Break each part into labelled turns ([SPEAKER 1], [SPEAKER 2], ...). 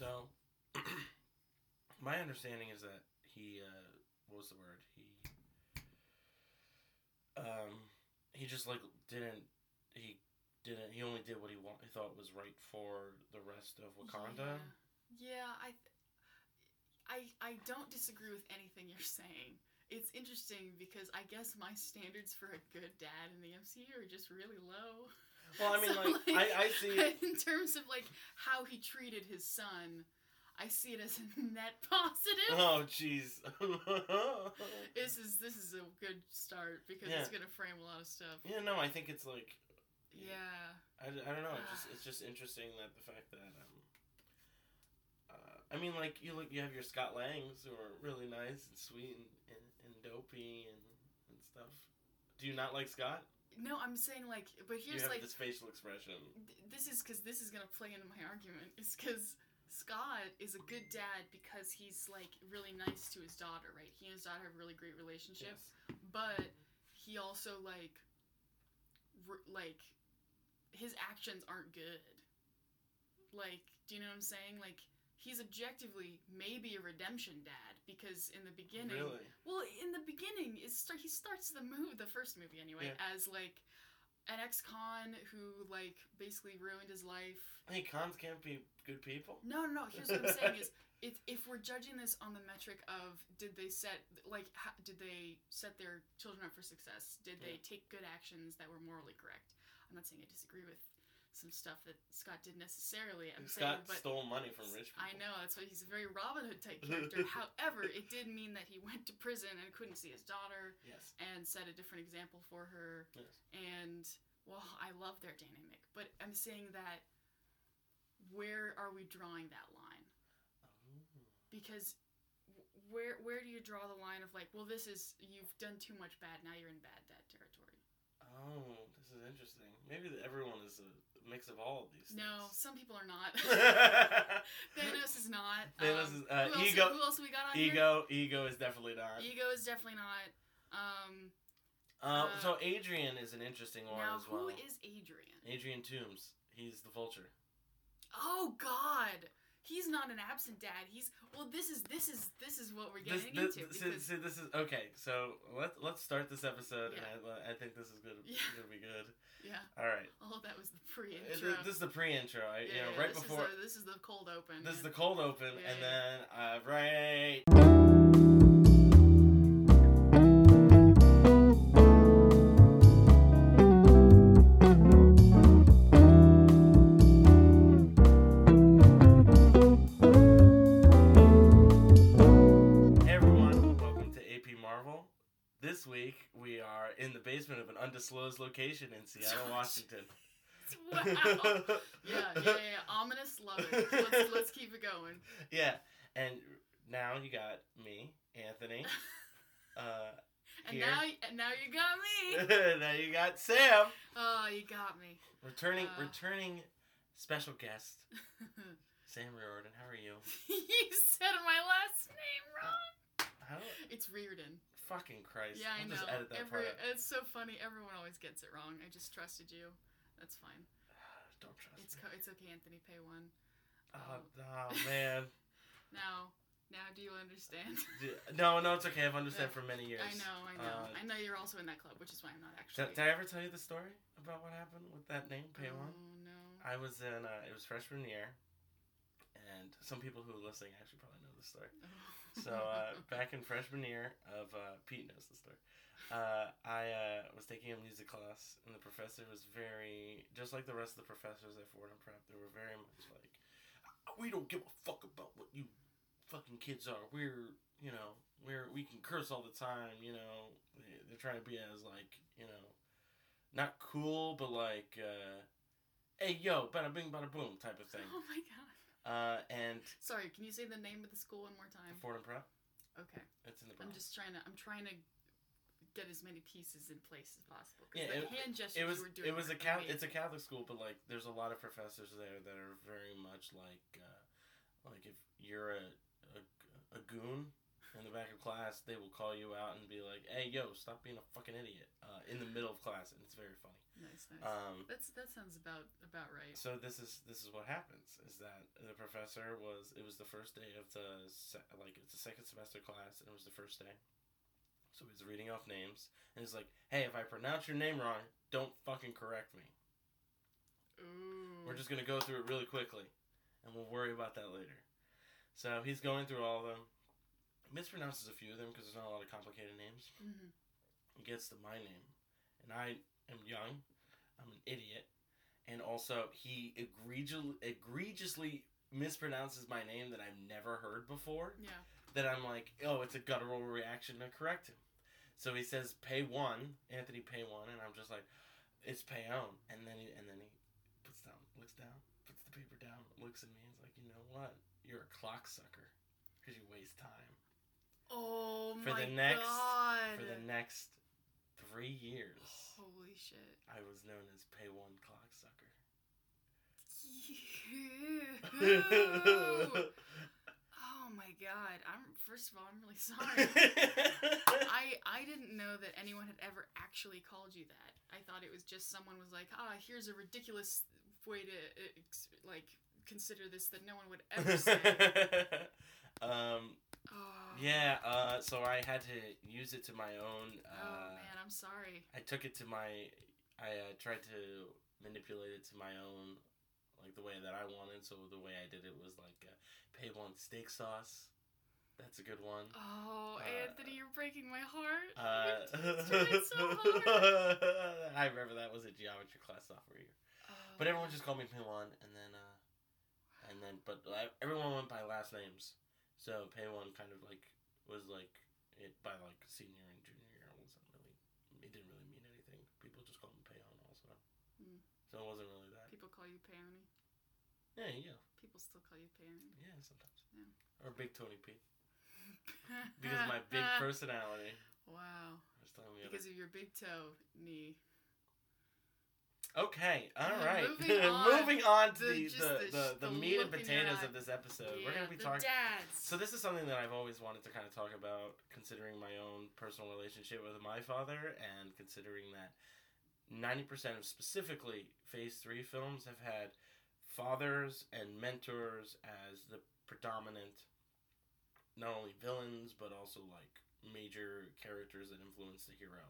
[SPEAKER 1] So, my understanding is that he, uh, what was the word? He, um, he just like didn't. He didn't. He only did what he want. He thought was right for the rest of Wakanda.
[SPEAKER 2] Yeah, yeah I, I, I don't disagree with anything you're saying. It's interesting because I guess my standards for a good dad in the MCU are just really low.
[SPEAKER 1] Well, I mean,
[SPEAKER 2] So,
[SPEAKER 1] like, I, I see. it.
[SPEAKER 2] in terms of like how he treated his son, I see it as a net positive.
[SPEAKER 1] Oh, jeez.
[SPEAKER 2] This is this is a good start because
[SPEAKER 1] Yeah.
[SPEAKER 2] it's gonna frame a lot of stuff.
[SPEAKER 1] yeah, no, I think it's like.
[SPEAKER 2] Yeah.
[SPEAKER 1] I, I don't know. It's just it's just interesting that the fact that um. Uh, I mean, like you look, you have your Scott Langs who are really nice and sweet and, and, and dopey and, and stuff. Do you not like Scott?
[SPEAKER 2] No, I'm saying like, but here's you
[SPEAKER 1] have
[SPEAKER 2] like
[SPEAKER 1] this facial expression.
[SPEAKER 2] th- this is because this is gonna play into my argument. Is because Scott is a good dad because he's like really nice to his daughter, right? He and his daughter have a really great relationship,
[SPEAKER 1] Yes.
[SPEAKER 2] but he also like, r- like, his actions aren't good. Like, do you know what I'm saying? Like, he's objectively maybe a redemption dad because in the beginning,
[SPEAKER 1] Really?
[SPEAKER 2] well, in the beginning, is start, he starts the movie, the first movie anyway,
[SPEAKER 1] Yeah.
[SPEAKER 2] as like an ex-con who like basically ruined his life.
[SPEAKER 1] Hey, cons can't be good people.
[SPEAKER 2] No, no, no. Here's what I'm saying is, if if we're judging this on the metric of did they set like how, did they set their children up for success? Did they take good actions that were morally correct? I'm not saying I disagree with some stuff that Scott did necessarily. I'm
[SPEAKER 1] Scott
[SPEAKER 2] saying, but
[SPEAKER 1] stole money from rich people.
[SPEAKER 2] I know that's why he's a very Robin Hood type character. However, it did mean that he went to prison and couldn't see his daughter
[SPEAKER 1] Yes.
[SPEAKER 2] and set a different example for her.
[SPEAKER 1] Yes.
[SPEAKER 2] And well, I love their dynamic, but I'm saying that where are we drawing that line? Oh. Because where where do you draw the line of like, well, this is you've done too much bad, now you're in bad dad territory.
[SPEAKER 1] Oh, this is interesting. Maybe everyone is a mix of all of these.
[SPEAKER 2] No, some people are not.
[SPEAKER 1] things.
[SPEAKER 2] Thanos is not.
[SPEAKER 1] Thanos
[SPEAKER 2] Um,
[SPEAKER 1] is- uh,
[SPEAKER 2] who else,
[SPEAKER 1] ego-
[SPEAKER 2] Who else we got on here?
[SPEAKER 1] ego, ego is definitely not.
[SPEAKER 2] Ego is definitely not. Um,
[SPEAKER 1] Uh,
[SPEAKER 2] uh,
[SPEAKER 1] so Adrian is an interesting one as well.
[SPEAKER 2] who is Adrian?
[SPEAKER 1] Adrian Toomes. He's the vulture.
[SPEAKER 2] Oh God, he's not an absent dad. He's well. This is this is this is what we're getting
[SPEAKER 1] this,
[SPEAKER 2] into
[SPEAKER 1] see,
[SPEAKER 2] because
[SPEAKER 1] see, this is okay. So let let's start this episode,
[SPEAKER 2] Yeah.
[SPEAKER 1] and I, I think this is gonna,
[SPEAKER 2] Yeah.
[SPEAKER 1] gonna be good.
[SPEAKER 2] yeah.
[SPEAKER 1] All right,
[SPEAKER 2] Oh, that was the pre-intro.
[SPEAKER 1] this, this is the pre-intro. I,
[SPEAKER 2] yeah,
[SPEAKER 1] you know,
[SPEAKER 2] yeah,
[SPEAKER 1] right
[SPEAKER 2] this
[SPEAKER 1] before
[SPEAKER 2] Is the, this is the cold open.
[SPEAKER 1] this is the cold open, and then uh, right. In the basement of an undisclosed location in Seattle, Washington.
[SPEAKER 2] wow. Yeah, yeah, yeah. Ominous. Love it. Let's let's keep it going.
[SPEAKER 1] Yeah, and now you got me, Anthony. Uh,
[SPEAKER 2] And
[SPEAKER 1] Here.
[SPEAKER 2] now and now you got me.
[SPEAKER 1] now you got Sam,
[SPEAKER 2] Oh, you got me.
[SPEAKER 1] returning
[SPEAKER 2] Uh.
[SPEAKER 1] returning special guest Sam Riordan. How are you?
[SPEAKER 2] you said my last name wrong.
[SPEAKER 1] How?
[SPEAKER 2] It's Reardon.
[SPEAKER 1] Fucking Christ!
[SPEAKER 2] Yeah, I
[SPEAKER 1] I'll
[SPEAKER 2] know.
[SPEAKER 1] just edit that
[SPEAKER 2] Every,
[SPEAKER 1] part.
[SPEAKER 2] it's so funny. Everyone always gets it wrong. I just trusted you. That's fine.
[SPEAKER 1] Don't trust
[SPEAKER 2] It's
[SPEAKER 1] me.
[SPEAKER 2] co- it's okay. Anthony, pay one.
[SPEAKER 1] Oh, oh man.
[SPEAKER 2] Now, now, do you understand?
[SPEAKER 1] No, no, it's okay. I've understood for many years.
[SPEAKER 2] I know, I know,
[SPEAKER 1] Uh,
[SPEAKER 2] I know. You're also in that club, which is why I'm not actually.
[SPEAKER 1] did I ever tell you the story about what happened with that name, Pay
[SPEAKER 2] oh
[SPEAKER 1] One?
[SPEAKER 2] no.
[SPEAKER 1] I was in, uh, it was freshman year, and some people who are listening actually probably know this story. So, uh, back in freshman year of, uh, Pete knows the story. Uh, I uh, was taking a music class, and the professor was very, just like the rest of the professors at Fordham Prep, they were very much like, we don't give a fuck about what you fucking kids are. We're, you know, we're we can curse all the time. You know, They- they're trying to be as like, you know, not cool, but like, uh, hey yo, bada bing, bada boom type of thing.
[SPEAKER 2] oh my god.
[SPEAKER 1] Uh, and
[SPEAKER 2] Sorry. Can you say the name of the school one more time?
[SPEAKER 1] Fordham Prep,
[SPEAKER 2] Okay.
[SPEAKER 1] it's in the
[SPEAKER 2] I'm just trying to. I'm trying to get as many pieces in place as possible.
[SPEAKER 1] Yeah, it-
[SPEAKER 2] hand gestures
[SPEAKER 1] it was
[SPEAKER 2] you were doing.
[SPEAKER 1] it was a Catholic, it's a. Catholic school, but like there's a lot of professors there that are very much like uh, like if you're a, a a goon in the back of class, they will call you out and be like, "Hey, yo, stop being a fucking idiot!" Uh, in the middle of class, and it's very funny.
[SPEAKER 2] Nice, nice.
[SPEAKER 1] Um,
[SPEAKER 2] That's that sounds about about right.
[SPEAKER 1] so this is this is what happens is that the professor was it was the first day of the se- like it's the second semester class and it was the first day so he's reading off names and he's like hey if i pronounce your name wrong don't fucking correct me
[SPEAKER 2] Ooh.
[SPEAKER 1] we're just gonna go through it really quickly and we'll worry about that later so he's going through all of them he mispronounces a few of them because there's not a lot of complicated names.
[SPEAKER 2] Hmm
[SPEAKER 1] he gets to my name. And i am young. I'm an idiot. And also he egregiously, egregiously mispronounces my name that i've never heard before.
[SPEAKER 2] Yeah.
[SPEAKER 1] that i'm like oh it's a guttural reaction to correct him. So he says pay one anthony pay one and i'm just like it's payon and then he and then he puts down looks down puts the paper down looks at me and is like you know what? You're a clock sucker because you waste time
[SPEAKER 2] Oh
[SPEAKER 1] For
[SPEAKER 2] my
[SPEAKER 1] the next-
[SPEAKER 2] god.
[SPEAKER 1] for the next three years
[SPEAKER 2] Holy shit.
[SPEAKER 1] I was known as Pay One Clocksucker.
[SPEAKER 2] oh my god. I'm first of all, I'm really sorry. I I didn't know that anyone had ever actually called you that. I thought it was just someone was like, "Ah, here's a ridiculous way to uh, like consider this that no one would ever say."
[SPEAKER 1] um,
[SPEAKER 2] oh.
[SPEAKER 1] yeah, uh, so I had to use it to my own. Uh,
[SPEAKER 2] oh man, I'm sorry.
[SPEAKER 1] I took it to my. I uh, tried to manipulate it to my own, like the way that I wanted. So the way I did it was like uh, Pay One Steak Sauce. That's a good one.
[SPEAKER 2] Oh,
[SPEAKER 1] Uh,
[SPEAKER 2] Anthony, you're breaking my heart.
[SPEAKER 1] Uh,
[SPEAKER 2] so hard.
[SPEAKER 1] I remember that was a geometry class sophomore year.
[SPEAKER 2] Oh.
[SPEAKER 1] But everyone just called me Pay One, and then, uh, and then, but uh, everyone went by last names. So Pay One kind of like was like it by like senior and junior year. It wasn't really, it didn't really mean anything. People just called me Pay On also.
[SPEAKER 2] Hmm.
[SPEAKER 1] So it wasn't really that.
[SPEAKER 2] People call you Peony.
[SPEAKER 1] Yeah, yeah,
[SPEAKER 2] People still call you Peony.
[SPEAKER 1] yeah. Sometimes.
[SPEAKER 2] Yeah.
[SPEAKER 1] Or Big Tony P because of my big personality.
[SPEAKER 2] Wow.
[SPEAKER 1] I was telling the other-
[SPEAKER 2] Because of your big toe knee.
[SPEAKER 1] Okay, all
[SPEAKER 2] Uh,
[SPEAKER 1] right.
[SPEAKER 2] moving on.
[SPEAKER 1] Moving on to
[SPEAKER 2] The-
[SPEAKER 1] the the,
[SPEAKER 2] the
[SPEAKER 1] the, meat and
[SPEAKER 2] look in your
[SPEAKER 1] potatoes
[SPEAKER 2] eye.
[SPEAKER 1] of this episode. We're gonna be talking.
[SPEAKER 2] dads.
[SPEAKER 1] So this is something that I've always wanted to kind of talk about, considering my own personal relationship with my father, and considering that ninety percent of specifically Phase Three films have had fathers and mentors as the predominant, not only villains but also like major characters that influence the hero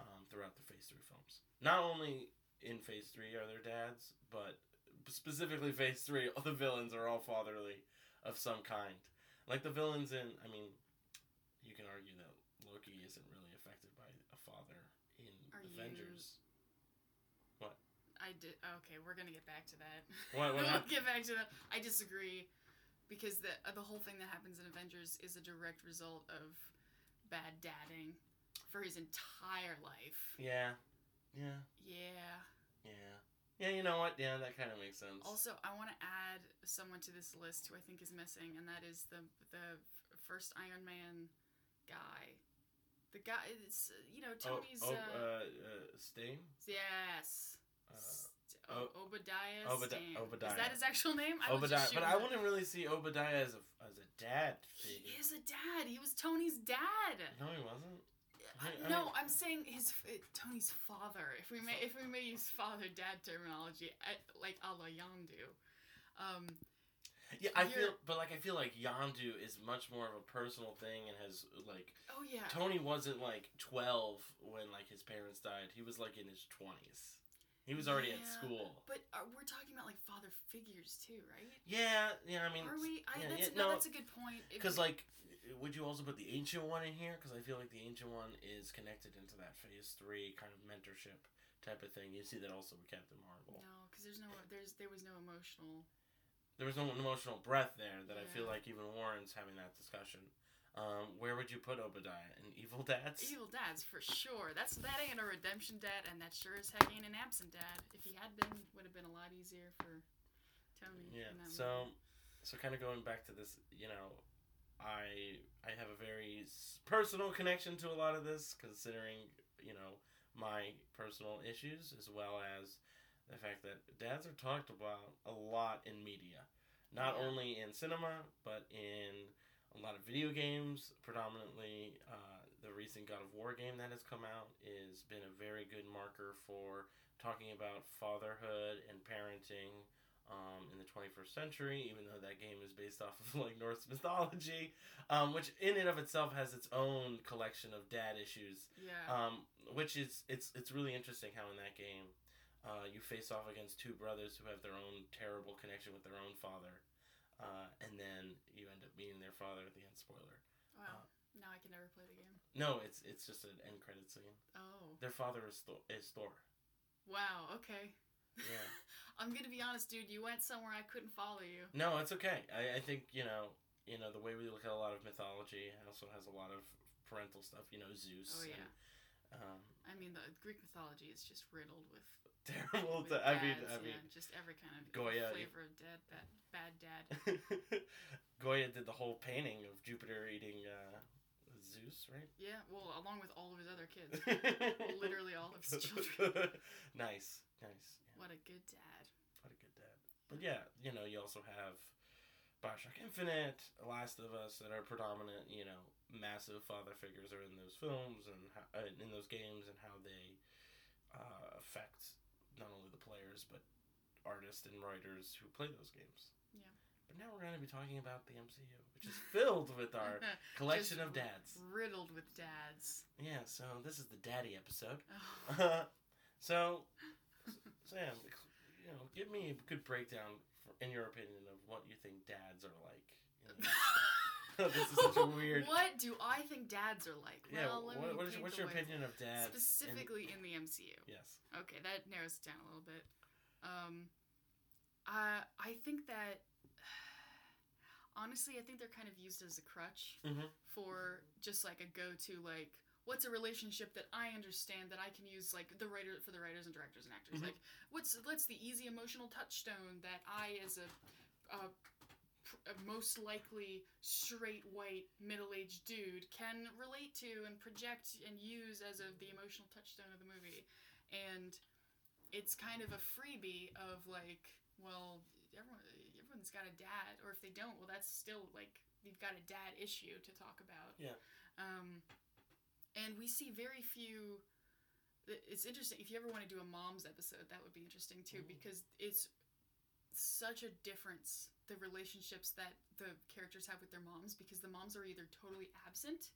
[SPEAKER 1] um, throughout the Phase Three films. Not only in Phase Three are their dads, but specifically Phase Three, all the villains are all fatherly of some kind. Like the villains in, I mean, you can argue that Loki isn't really affected by a father in
[SPEAKER 2] Are you-
[SPEAKER 1] Avengers.
[SPEAKER 2] I did. Okay, we're gonna get back to that.
[SPEAKER 1] What- what
[SPEAKER 2] we'll get back to that. I disagree, because the uh, the whole thing that happens in Avengers is a direct result of bad dadding for his entire life.
[SPEAKER 1] Yeah, yeah,
[SPEAKER 2] Yeah.
[SPEAKER 1] Yeah, yeah. You know what? Yeah, that kind of makes sense.
[SPEAKER 2] Also, I want to add someone to this list who I think is missing, and that is the the first Iron Man guy. The guy, it's you know
[SPEAKER 1] oh,
[SPEAKER 2] Tony's.
[SPEAKER 1] oh,
[SPEAKER 2] uh,
[SPEAKER 1] uh, uh, Stane.
[SPEAKER 2] yes.
[SPEAKER 1] Uh, oh,
[SPEAKER 2] o- Obadiah.
[SPEAKER 1] Obadi- Obadiah.
[SPEAKER 2] Is that his actual name? I
[SPEAKER 1] Obadiah, but I wouldn't really see Obadiah as a as a dad.
[SPEAKER 2] He is a dad. He was Tony's dad.
[SPEAKER 1] No, he wasn't. I- I
[SPEAKER 2] no, I'm saying his uh, Tony's father. If we may, if we may use father dad terminology, uh, like a la Yondu. Um,
[SPEAKER 1] Yeah, I feel, but like I feel like Yondu is much more of a personal thing and has like
[SPEAKER 2] oh yeah.
[SPEAKER 1] Tony wasn't like twelve when like his parents died. He was like in his twenties. He was already at school.
[SPEAKER 2] But uh, we're talking about like father figures too, right?
[SPEAKER 1] Yeah, yeah. I mean,
[SPEAKER 2] Are we? I,
[SPEAKER 1] yeah,
[SPEAKER 2] that's,
[SPEAKER 1] yeah,
[SPEAKER 2] no,
[SPEAKER 1] no,
[SPEAKER 2] that's a good point.
[SPEAKER 1] Because like, would you also put the ancient one in here? Because I feel like the ancient one is connected into that Phase Three kind of mentorship type of thing. You see that also with Captain Marvel.
[SPEAKER 2] no, because there's no, there's there was no emotional.
[SPEAKER 1] There was no emotional breath there that I feel like even Warren's having that discussion. Um, where would you put Obadiah? In Evil Dads?
[SPEAKER 2] Evil dads for sure. That's that ain't a redemption dad, and that sure as heck ain't an absent dad. If he had been, would have been a lot easier for Tony.
[SPEAKER 1] Yeah. So, so kind of going back to this, you know, I I have a very personal connection to a lot of this, considering you know my personal issues as well as the fact that dads are talked about a lot in media, not
[SPEAKER 2] Yeah.
[SPEAKER 1] only in cinema but in a lot of video games. Predominantly, uh, the recent God of War game that has come out has been a very good marker for talking about fatherhood and parenting um, in the 21st century, even though that game is based off of like Norse mythology, um, which in and of itself has its own collection of dad issues.
[SPEAKER 2] Yeah.
[SPEAKER 1] Um, which is it's it's really interesting how in that game, uh, you face off against two brothers who have their own terrible connection with their own father, uh, and then you end up meeting their father at the end. Spoiler.
[SPEAKER 2] wow. now I can never play the game.
[SPEAKER 1] No, it's it's just an end credit scene.
[SPEAKER 2] Oh.
[SPEAKER 1] Their father is Thor. Is Thor.
[SPEAKER 2] Wow. Okay.
[SPEAKER 1] Yeah.
[SPEAKER 2] I'm gonna be honest, dude. You went somewhere I couldn't follow you.
[SPEAKER 1] No, it's okay. I, I think you know you know the way we look at a lot of mythology also has a lot of parental stuff. You know Zeus.
[SPEAKER 2] Oh, yeah.
[SPEAKER 1] And, um,
[SPEAKER 2] I mean, the Greek mythology is just riddled with.
[SPEAKER 1] terrible.
[SPEAKER 2] with
[SPEAKER 1] To, I mean, I mean,
[SPEAKER 2] just every kind of
[SPEAKER 1] Goya,
[SPEAKER 2] flavor of dead, bad, bad dad.
[SPEAKER 1] Goya did the whole painting of Jupiter eating uh, Zeus, right?
[SPEAKER 2] Yeah, well, along with all of his other kids. Literally all of his children.
[SPEAKER 1] nice, nice. Yeah,
[SPEAKER 2] What a good dad.
[SPEAKER 1] what a good dad. But yeah, you know, you also have Bioshock Infinite, Last of Us that are predominant. You know, massive father figures are in those films and how, uh, in those games and how they uh, affect not only the players but artists and writers who play those games.
[SPEAKER 2] Yeah.
[SPEAKER 1] But now we're going to be talking about the MCU, which is filled with our collection of dads.
[SPEAKER 2] Riddled with dads.
[SPEAKER 1] Yeah, so this is the daddy episode.
[SPEAKER 2] Oh.
[SPEAKER 1] so, Sam, you know, give me a good breakdown, for, in your opinion, of what you think dads are like. You know? this is such a weird.
[SPEAKER 2] What do I think dads are like?
[SPEAKER 1] Yeah,
[SPEAKER 2] well, let
[SPEAKER 1] what,
[SPEAKER 2] me
[SPEAKER 1] what is, what's your opinion of dads?
[SPEAKER 2] Specifically in the MCU.
[SPEAKER 1] yes.
[SPEAKER 2] Okay, that narrows it down a little bit. Um, I I think that honestly, I think they're kind of used as a crutch
[SPEAKER 1] Mhm.
[SPEAKER 2] for just like a go-to like what's a relationship that I understand that I can use like the writer for the writers and directors and actors
[SPEAKER 1] Mhm.
[SPEAKER 2] like what's what's the easy emotional touchstone that I as a, a, a most likely straight white middle-aged dude can relate to and project and use as of the emotional touchstone of the movie and it's kind of a freebie of like well everyone everyone's got a dad or if they don't well that's still like you've got a dad issue to talk about
[SPEAKER 1] Yeah.
[SPEAKER 2] um and we see very few it's interesting if you ever want to do a mom's episode that would be interesting too
[SPEAKER 1] Mhm.
[SPEAKER 2] because it's such a difference the relationships that the characters have with their moms because the moms are either totally absent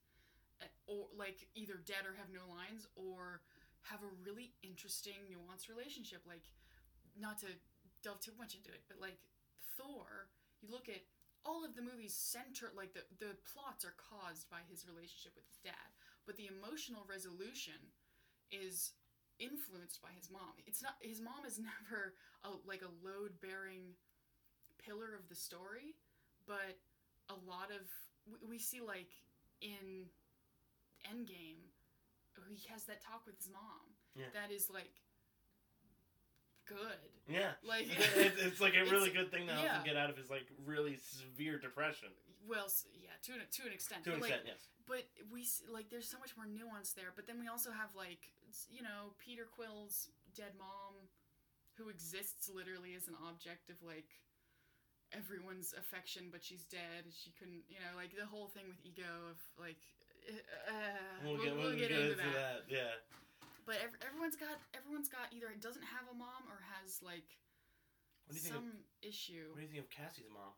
[SPEAKER 2] uh, or like either dead or have no lines or have a really interesting nuanced relationship like not to delve too much into it but like thor you look at all of the movies center like the, the plots are caused by his relationship with his dad but the emotional resolution is influenced by his mom it's not his mom is never a, like a load bearing pillar of the story but a lot of we, we see like in endgame he has that talk with his mom
[SPEAKER 1] Yeah.
[SPEAKER 2] that is like good
[SPEAKER 1] Yeah.
[SPEAKER 2] like
[SPEAKER 1] it's, it's like a really good thing to help
[SPEAKER 2] yeah.
[SPEAKER 1] him get out of his like really severe depression.
[SPEAKER 2] Well yeah to an, to an extent
[SPEAKER 1] To an
[SPEAKER 2] but, like,
[SPEAKER 1] extent, yes.
[SPEAKER 2] but we like there's so much more nuance there but then we also have like you know peter quill's dead mom who exists literally as an object of like everyone's affection but she's dead she couldn't you know like the whole thing with ego of like uh,
[SPEAKER 1] We'll, get, we'll get, into that. Yeah.
[SPEAKER 2] but ev- everyone's got everyone's got either doesn't have a mom or has like
[SPEAKER 1] What do you think? Of,
[SPEAKER 2] some issue
[SPEAKER 1] what do you think of Cassie's mom?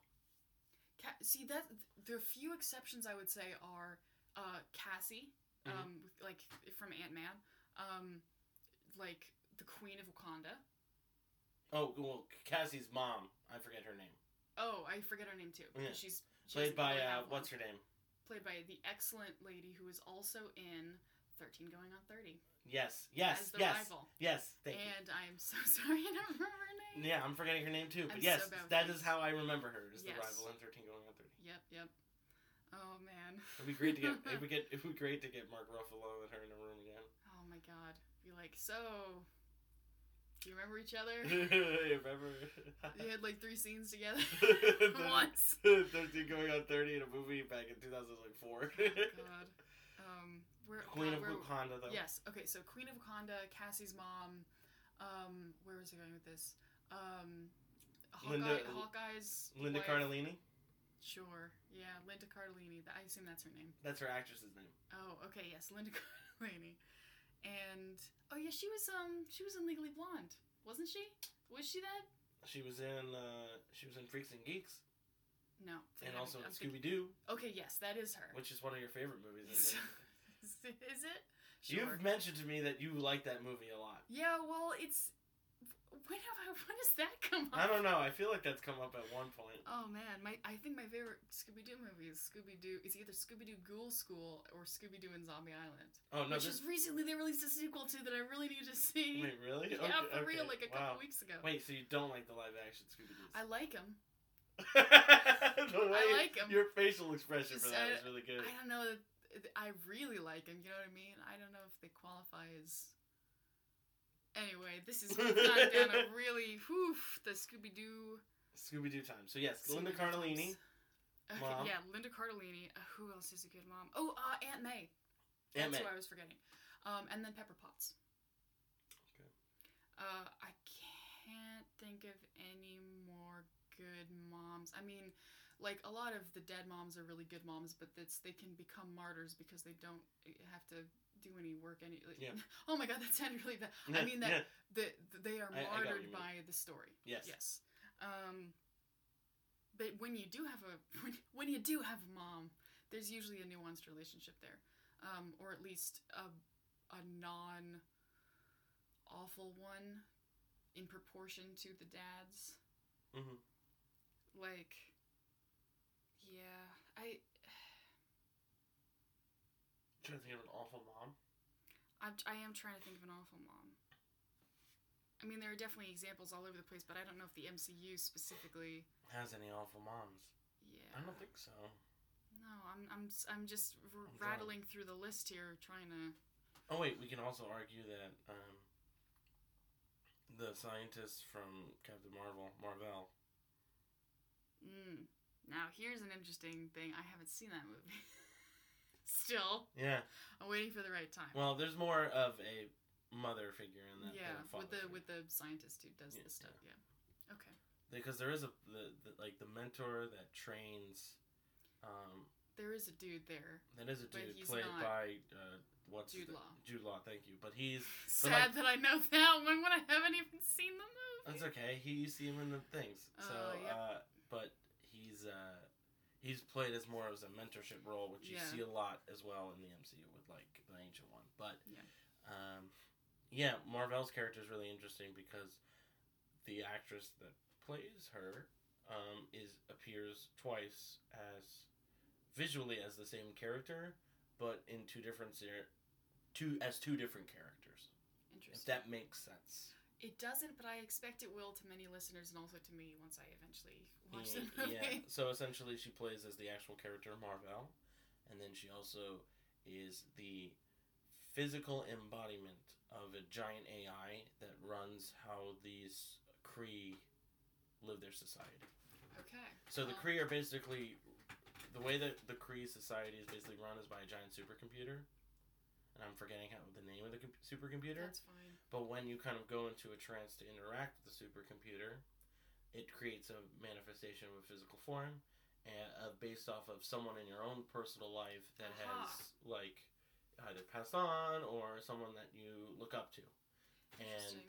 [SPEAKER 2] Ca- see that the few exceptions I would say are uh, Cassie,
[SPEAKER 1] Mhm.
[SPEAKER 2] um, like from Ant Man, um, like the Queen of Wakanda.
[SPEAKER 1] Oh, well, Cassie's mom. I forget her name.
[SPEAKER 2] Oh, I forget her name too.
[SPEAKER 1] Yeah.
[SPEAKER 2] She's she
[SPEAKER 1] Played by uh, what's her name?
[SPEAKER 2] played by the excellent lady who is also in Thirteen Going on Thirty
[SPEAKER 1] Yes, yes, yes,
[SPEAKER 2] rival.
[SPEAKER 1] yes. Thank you.
[SPEAKER 2] and I'm so sorry I don't remember her name.
[SPEAKER 1] Yeah, I'm forgetting her name too. But
[SPEAKER 2] I'm
[SPEAKER 1] yes,
[SPEAKER 2] so
[SPEAKER 1] that is how I remember her. Is the rival in Thirteen Going on Thirty.
[SPEAKER 2] Yep, yep. Oh man.
[SPEAKER 1] It'd be great to get. It would get. Would be great to get Mark Ruffalo and her in a room again.
[SPEAKER 2] Oh my god. Be like, so do you remember each other?
[SPEAKER 1] remember?
[SPEAKER 2] you had like three scenes together once.
[SPEAKER 1] Thirteen Going on Thirty in a movie back in 2004.
[SPEAKER 2] God. Um, where
[SPEAKER 1] Queen
[SPEAKER 2] God,
[SPEAKER 1] of
[SPEAKER 2] where,
[SPEAKER 1] Wakanda, though.
[SPEAKER 2] Yes. Okay. So Queen of Wakanda, Cassie's mom. Um, where was I going with this? Um, Hawkeye,
[SPEAKER 1] Linda-
[SPEAKER 2] Hawkeye's
[SPEAKER 1] Linda
[SPEAKER 2] wife.
[SPEAKER 1] Cardellini.
[SPEAKER 2] Sure. Yeah, Linda Cardellini. I assume that's her name.
[SPEAKER 1] That's her actress's name.
[SPEAKER 2] Oh, okay. Yes, Linda Cardellini. and oh yeah, she was um she was in Legally Blonde, wasn't she? Was she that?
[SPEAKER 1] She was in uh, she was in Freaks and Geeks,
[SPEAKER 2] No.
[SPEAKER 1] and also in Scooby Doo.
[SPEAKER 2] Okay, yes, that is her.
[SPEAKER 1] which is one of your favorite movies.
[SPEAKER 2] Is
[SPEAKER 1] think.
[SPEAKER 2] is it? Sure.
[SPEAKER 1] You've mentioned to me that you like that movie a lot.
[SPEAKER 2] Yeah, well, it's when have I, when does that come up?
[SPEAKER 1] I don't know. I feel like that's come up at one point.
[SPEAKER 2] Oh man, my I think my favorite Scooby Doo movie is Scooby Doo. It's either Scooby Doo Ghoul School or Scooby Doo and Zombie Island,
[SPEAKER 1] Oh no!
[SPEAKER 2] which
[SPEAKER 1] This,
[SPEAKER 2] is recently they released a sequel to that I really need to see.
[SPEAKER 1] wait, really?
[SPEAKER 2] yeah,
[SPEAKER 1] Okay,
[SPEAKER 2] for real,
[SPEAKER 1] okay.
[SPEAKER 2] like a
[SPEAKER 1] wow.
[SPEAKER 2] couple weeks ago.
[SPEAKER 1] Wait, so you don't like the live action Scooby Doo?
[SPEAKER 2] I like them. I like 'em.
[SPEAKER 1] Your facial expression for
[SPEAKER 2] Just,
[SPEAKER 1] that
[SPEAKER 2] I-
[SPEAKER 1] is really good.
[SPEAKER 2] I don't know. I really like them. You know what I mean? I don't know if they qualify as. Anyway, this is we've gone down a really whew the Scooby Doo.
[SPEAKER 1] Scooby Doo time. So yes, Linda Cardellini,
[SPEAKER 2] Okay,
[SPEAKER 1] Mom.
[SPEAKER 2] yeah, Linda Cardellini. Uh, who else is a good mom? Oh, uh, Aunt May.
[SPEAKER 1] Aunt
[SPEAKER 2] That's
[SPEAKER 1] May.
[SPEAKER 2] who I was forgetting. Um, and then Pepper Potts.
[SPEAKER 1] Okay.
[SPEAKER 2] Uh, I can't think of any more good moms. I mean, like a lot of the dead moms are really good moms, but that's they can become martyrs because they don't eh, have to do any work. Any. Like,
[SPEAKER 1] Yeah.
[SPEAKER 2] Oh my God, that sounded really bad. I mean that
[SPEAKER 1] Yeah.
[SPEAKER 2] that they are
[SPEAKER 1] I- I
[SPEAKER 2] martyred
[SPEAKER 1] mean.
[SPEAKER 2] by the story.
[SPEAKER 1] Yes.
[SPEAKER 2] Yes. Um, but when you do have a when, when you do have a mom, there's usually a nuanced relationship there, um, or at least a a non awful one in proportion to the dad's.
[SPEAKER 1] Mhm.
[SPEAKER 2] Like, yeah, I
[SPEAKER 1] trying to think of an awful mom.
[SPEAKER 2] I'm, I am trying to think of an awful mom. I mean, there are definitely examples all over the place, but I don't know if the MCU specifically.
[SPEAKER 1] Has any awful moms?
[SPEAKER 2] Yeah.
[SPEAKER 1] I don't think so.
[SPEAKER 2] No, I'm I'm I'm just r-
[SPEAKER 1] I'm
[SPEAKER 2] rattling through the list here, trying to.
[SPEAKER 1] Oh wait, we can also argue that um, the scientist from Captain Marvel, Marvel.
[SPEAKER 2] Mm. Now here's an interesting thing. I haven't seen that movie. Still,
[SPEAKER 1] Yeah.
[SPEAKER 2] I'm waiting for the right time.
[SPEAKER 1] Well, there's more of a mother figure in that.
[SPEAKER 2] yeah, with the
[SPEAKER 1] figure.
[SPEAKER 2] with the scientist who does
[SPEAKER 1] Yeah,
[SPEAKER 2] this stuff. Yeah. Okay.
[SPEAKER 1] because there is a the, the like the mentor that trains. Um,
[SPEAKER 2] There is a dude there.
[SPEAKER 1] that is a
[SPEAKER 2] But
[SPEAKER 1] dude played by uh, what's
[SPEAKER 2] Jude
[SPEAKER 1] name?
[SPEAKER 2] Law.
[SPEAKER 1] Jude Law, thank you. But he's
[SPEAKER 2] Sad that I know that one when I haven't even seen the movie.
[SPEAKER 1] that's okay. He you see him in the things. so,
[SPEAKER 2] Oh, yep.
[SPEAKER 1] uh, but he's uh, he's played as more as a mentorship role, which you
[SPEAKER 2] Yeah.
[SPEAKER 1] see a lot as well in the MCU with like the Ancient One. But
[SPEAKER 2] Yeah.
[SPEAKER 1] um, yeah, Marvel's character is really interesting because the actress that plays her um, is appears twice as visually as the same character, but in two different ser- two as two different characters.
[SPEAKER 2] Interesting.
[SPEAKER 1] If that makes sense.
[SPEAKER 2] It doesn't, but I expect it will to many listeners and also to me once I eventually watch
[SPEAKER 1] Yeah,
[SPEAKER 2] the movie.
[SPEAKER 1] yeah. So essentially, she plays as the actual character Marvel, and then she also is the physical embodiment of a giant AI that runs how these Kree live their society.
[SPEAKER 2] Okay.
[SPEAKER 1] So the Kree are basically the way that the Kree society is basically run is by a giant supercomputer, and I'm forgetting how the name of the com- supercomputer.
[SPEAKER 2] That's fine.
[SPEAKER 1] But when you kind of go into a trance to interact with the supercomputer, it creates a manifestation of a physical form, and uh, based off of someone in your own personal life that
[SPEAKER 2] Aha.
[SPEAKER 1] has like either passed on or someone that you look up to, and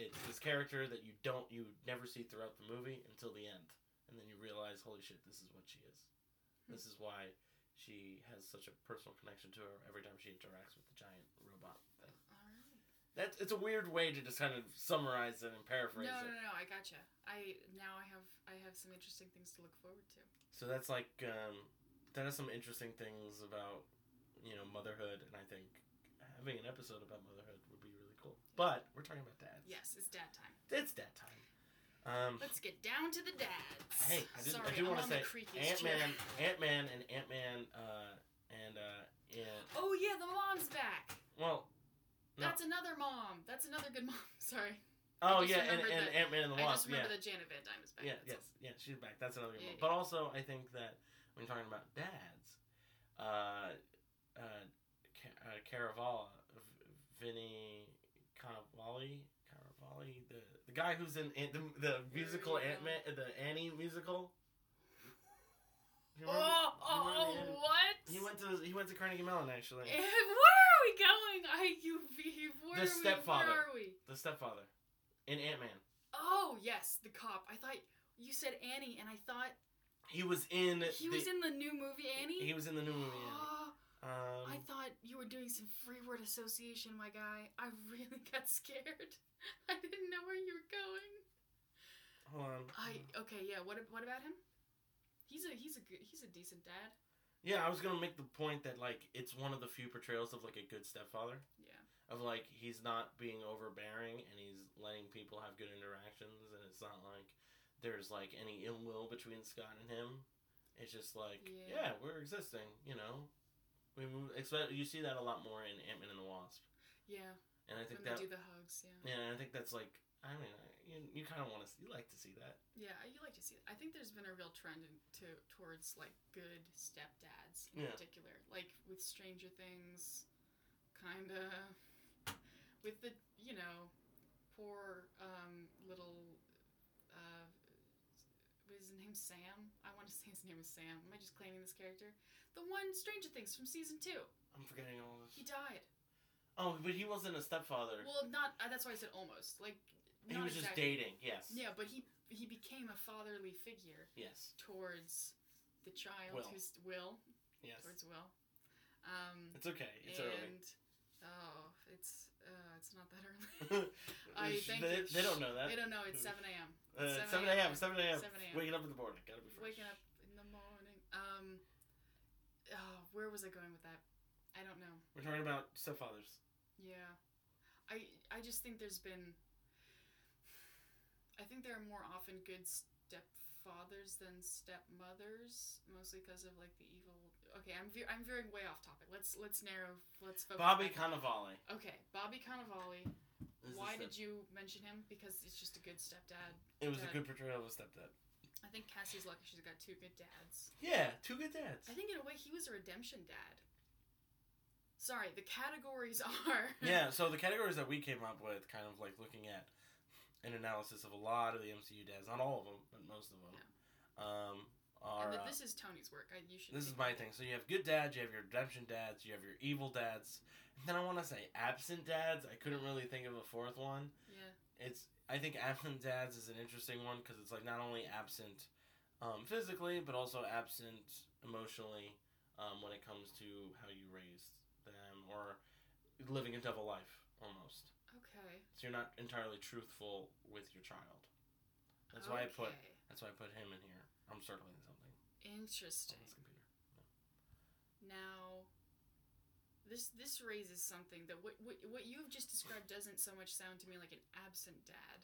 [SPEAKER 1] it's this character that you don't you never see throughout the movie until the end, and then you realize, holy shit, this is what she is.
[SPEAKER 2] Hmm.
[SPEAKER 1] This is why she has such a personal connection to her every time she interacts with the giant robot thing.
[SPEAKER 2] All right.
[SPEAKER 1] That's it's a weird way to just kind of summarize it and paraphrase
[SPEAKER 2] no,
[SPEAKER 1] it.
[SPEAKER 2] no, no, no, I gotcha. I now I have I have some interesting things to look forward to.
[SPEAKER 1] So that's like um, that has some interesting things about you know motherhood, and I think having an episode about motherhood would be really cool. But we're talking about dads.
[SPEAKER 2] Yes, it's dad time.
[SPEAKER 1] it's dad time. Um,
[SPEAKER 2] Let's get down to the dads.
[SPEAKER 1] hey, I, just,
[SPEAKER 2] Sorry,
[SPEAKER 1] I do want to say Ant Man. Ant Man, and Ant Man, uh, and uh, and
[SPEAKER 2] Oh yeah, the mom's back.
[SPEAKER 1] well, No.
[SPEAKER 2] That's another mom. That's another good mom. Sorry.
[SPEAKER 1] oh yeah, and, and Ant Man and the
[SPEAKER 2] I
[SPEAKER 1] Wasp,
[SPEAKER 2] just
[SPEAKER 1] yeah.
[SPEAKER 2] remember that Janet Van Dyne is back.
[SPEAKER 1] Yeah, yes, yeah, she's back. That's another good
[SPEAKER 2] Yeah,
[SPEAKER 1] one. But also, I think that when you're talking about dads, uh, uh, uh Caravala, Vinny Cannavale, The the guy who's in, in the, the musical. Ant Man, uh, the Annie musical. You
[SPEAKER 2] Oh,
[SPEAKER 1] remember-
[SPEAKER 2] oh,
[SPEAKER 1] you remember
[SPEAKER 2] oh, what?
[SPEAKER 1] He went to he went to Carnegie Mellon actually.
[SPEAKER 2] Where are we going? I you, you where,
[SPEAKER 1] The
[SPEAKER 2] are we-
[SPEAKER 1] stepfather.
[SPEAKER 2] where are we?
[SPEAKER 1] The stepfather in Ant Man.
[SPEAKER 2] Oh yes, the cop. I thought you said Annie, and I thought
[SPEAKER 1] He was in.
[SPEAKER 2] he
[SPEAKER 1] the,
[SPEAKER 2] was in the new movie Annie.
[SPEAKER 1] He was in the new movie. Annie.
[SPEAKER 2] Oh,
[SPEAKER 1] Um,
[SPEAKER 2] I thought you were doing some free word association, my guy. I really got scared. I didn't know where you were going.
[SPEAKER 1] hold on.
[SPEAKER 2] I okay, yeah. What what about him? He's a he's a good he's a decent dad.
[SPEAKER 1] Yeah, I was gonna make the point that like it's one of the few portrayals of like a good stepfather.
[SPEAKER 2] Yeah.
[SPEAKER 1] Of like he's not being overbearing and he's letting people have good interactions and it's not like there's like any ill will between Scott and him. It's just like
[SPEAKER 2] Yeah.
[SPEAKER 1] yeah, we're existing, you know. Move, expect you see that a lot more in Ant Man and the Wasp,
[SPEAKER 2] Yeah.
[SPEAKER 1] and I think
[SPEAKER 2] When
[SPEAKER 1] that
[SPEAKER 2] they do the hugs, yeah.
[SPEAKER 1] yeah, I think that's like I mean you, you kind of want to you like to see that.
[SPEAKER 2] Yeah, you like to see it. I think there's been a real trend in, to towards like good stepdads in
[SPEAKER 1] Yeah.
[SPEAKER 2] particular, like with Stranger Things, kind of with the you know poor um, little uh, what is his name Sam? I want to say his name is Sam. Am I just claiming this character? The one Stranger Things from season two.
[SPEAKER 1] I'm forgetting all of this.
[SPEAKER 2] He died.
[SPEAKER 1] Oh, but he wasn't a stepfather.
[SPEAKER 2] Well, not. Uh, that's why I said almost. Like
[SPEAKER 1] he was just dating. Yes.
[SPEAKER 2] Yeah, but he he became a fatherly figure
[SPEAKER 1] Yes.
[SPEAKER 2] towards the child
[SPEAKER 1] Will.
[SPEAKER 2] who's Will
[SPEAKER 1] Yes.
[SPEAKER 2] towards Will. Um,
[SPEAKER 1] It's okay. It's
[SPEAKER 2] and
[SPEAKER 1] early.
[SPEAKER 2] oh, it's uh, it's not that early. I think
[SPEAKER 1] they, they don't know that.
[SPEAKER 2] they don't know it's seven a.m.
[SPEAKER 1] Uh,
[SPEAKER 2] 7
[SPEAKER 1] 7 a.m.
[SPEAKER 2] a.m.
[SPEAKER 1] 7 a.m.
[SPEAKER 2] 7 a.m.
[SPEAKER 1] Waking up in the morning. Gotta be fresh.
[SPEAKER 2] Waking up in the morning. Um, oh, where was I going with that? I don't know.
[SPEAKER 1] We're talking about stepfathers.
[SPEAKER 2] Yeah, I I just think there's been. I think there are more often good stepfathers than stepmothers, mostly because of like the evil. Okay, I'm ve- I'm veering way off topic. Let's let's narrow. Let's focus.
[SPEAKER 1] Bobby
[SPEAKER 2] back.
[SPEAKER 1] Cannavale.
[SPEAKER 2] Okay, Bobby Cannavale.
[SPEAKER 1] is
[SPEAKER 2] Why
[SPEAKER 1] the
[SPEAKER 2] did you mention him? Because it's just a good stepdad.
[SPEAKER 1] It was a good portrayal of a stepdad.
[SPEAKER 2] I think Cassie's lucky she's got two good dads.
[SPEAKER 1] Yeah, two good dads.
[SPEAKER 2] I think in a way he was a redemption dad. Sorry, the categories are.
[SPEAKER 1] yeah, so the categories that we came up with, kind of like looking at an analysis of a lot of the MCU dads, not all of them, but most of them, um, are.
[SPEAKER 2] And
[SPEAKER 1] uh,
[SPEAKER 2] this is Tony's work. I, you should.
[SPEAKER 1] This is my thing. So you have good dads, you have your redemption dads, you have your evil dads, and then I want to say absent dads. I couldn't really think of a fourth one.
[SPEAKER 2] Yeah.
[SPEAKER 1] It's I think absent dads is an interesting one because it's like not only absent um, physically, but also absent emotionally um, when it comes to how you raised them or living a double life almost.
[SPEAKER 2] Okay.
[SPEAKER 1] So you're not entirely truthful with your child. That's why I put that's why I put him in here. I'm circling something on
[SPEAKER 2] Interesting.
[SPEAKER 1] this computer.
[SPEAKER 2] Now, this this raises something that what what what you've just described doesn't so much sound to me like an absent dad,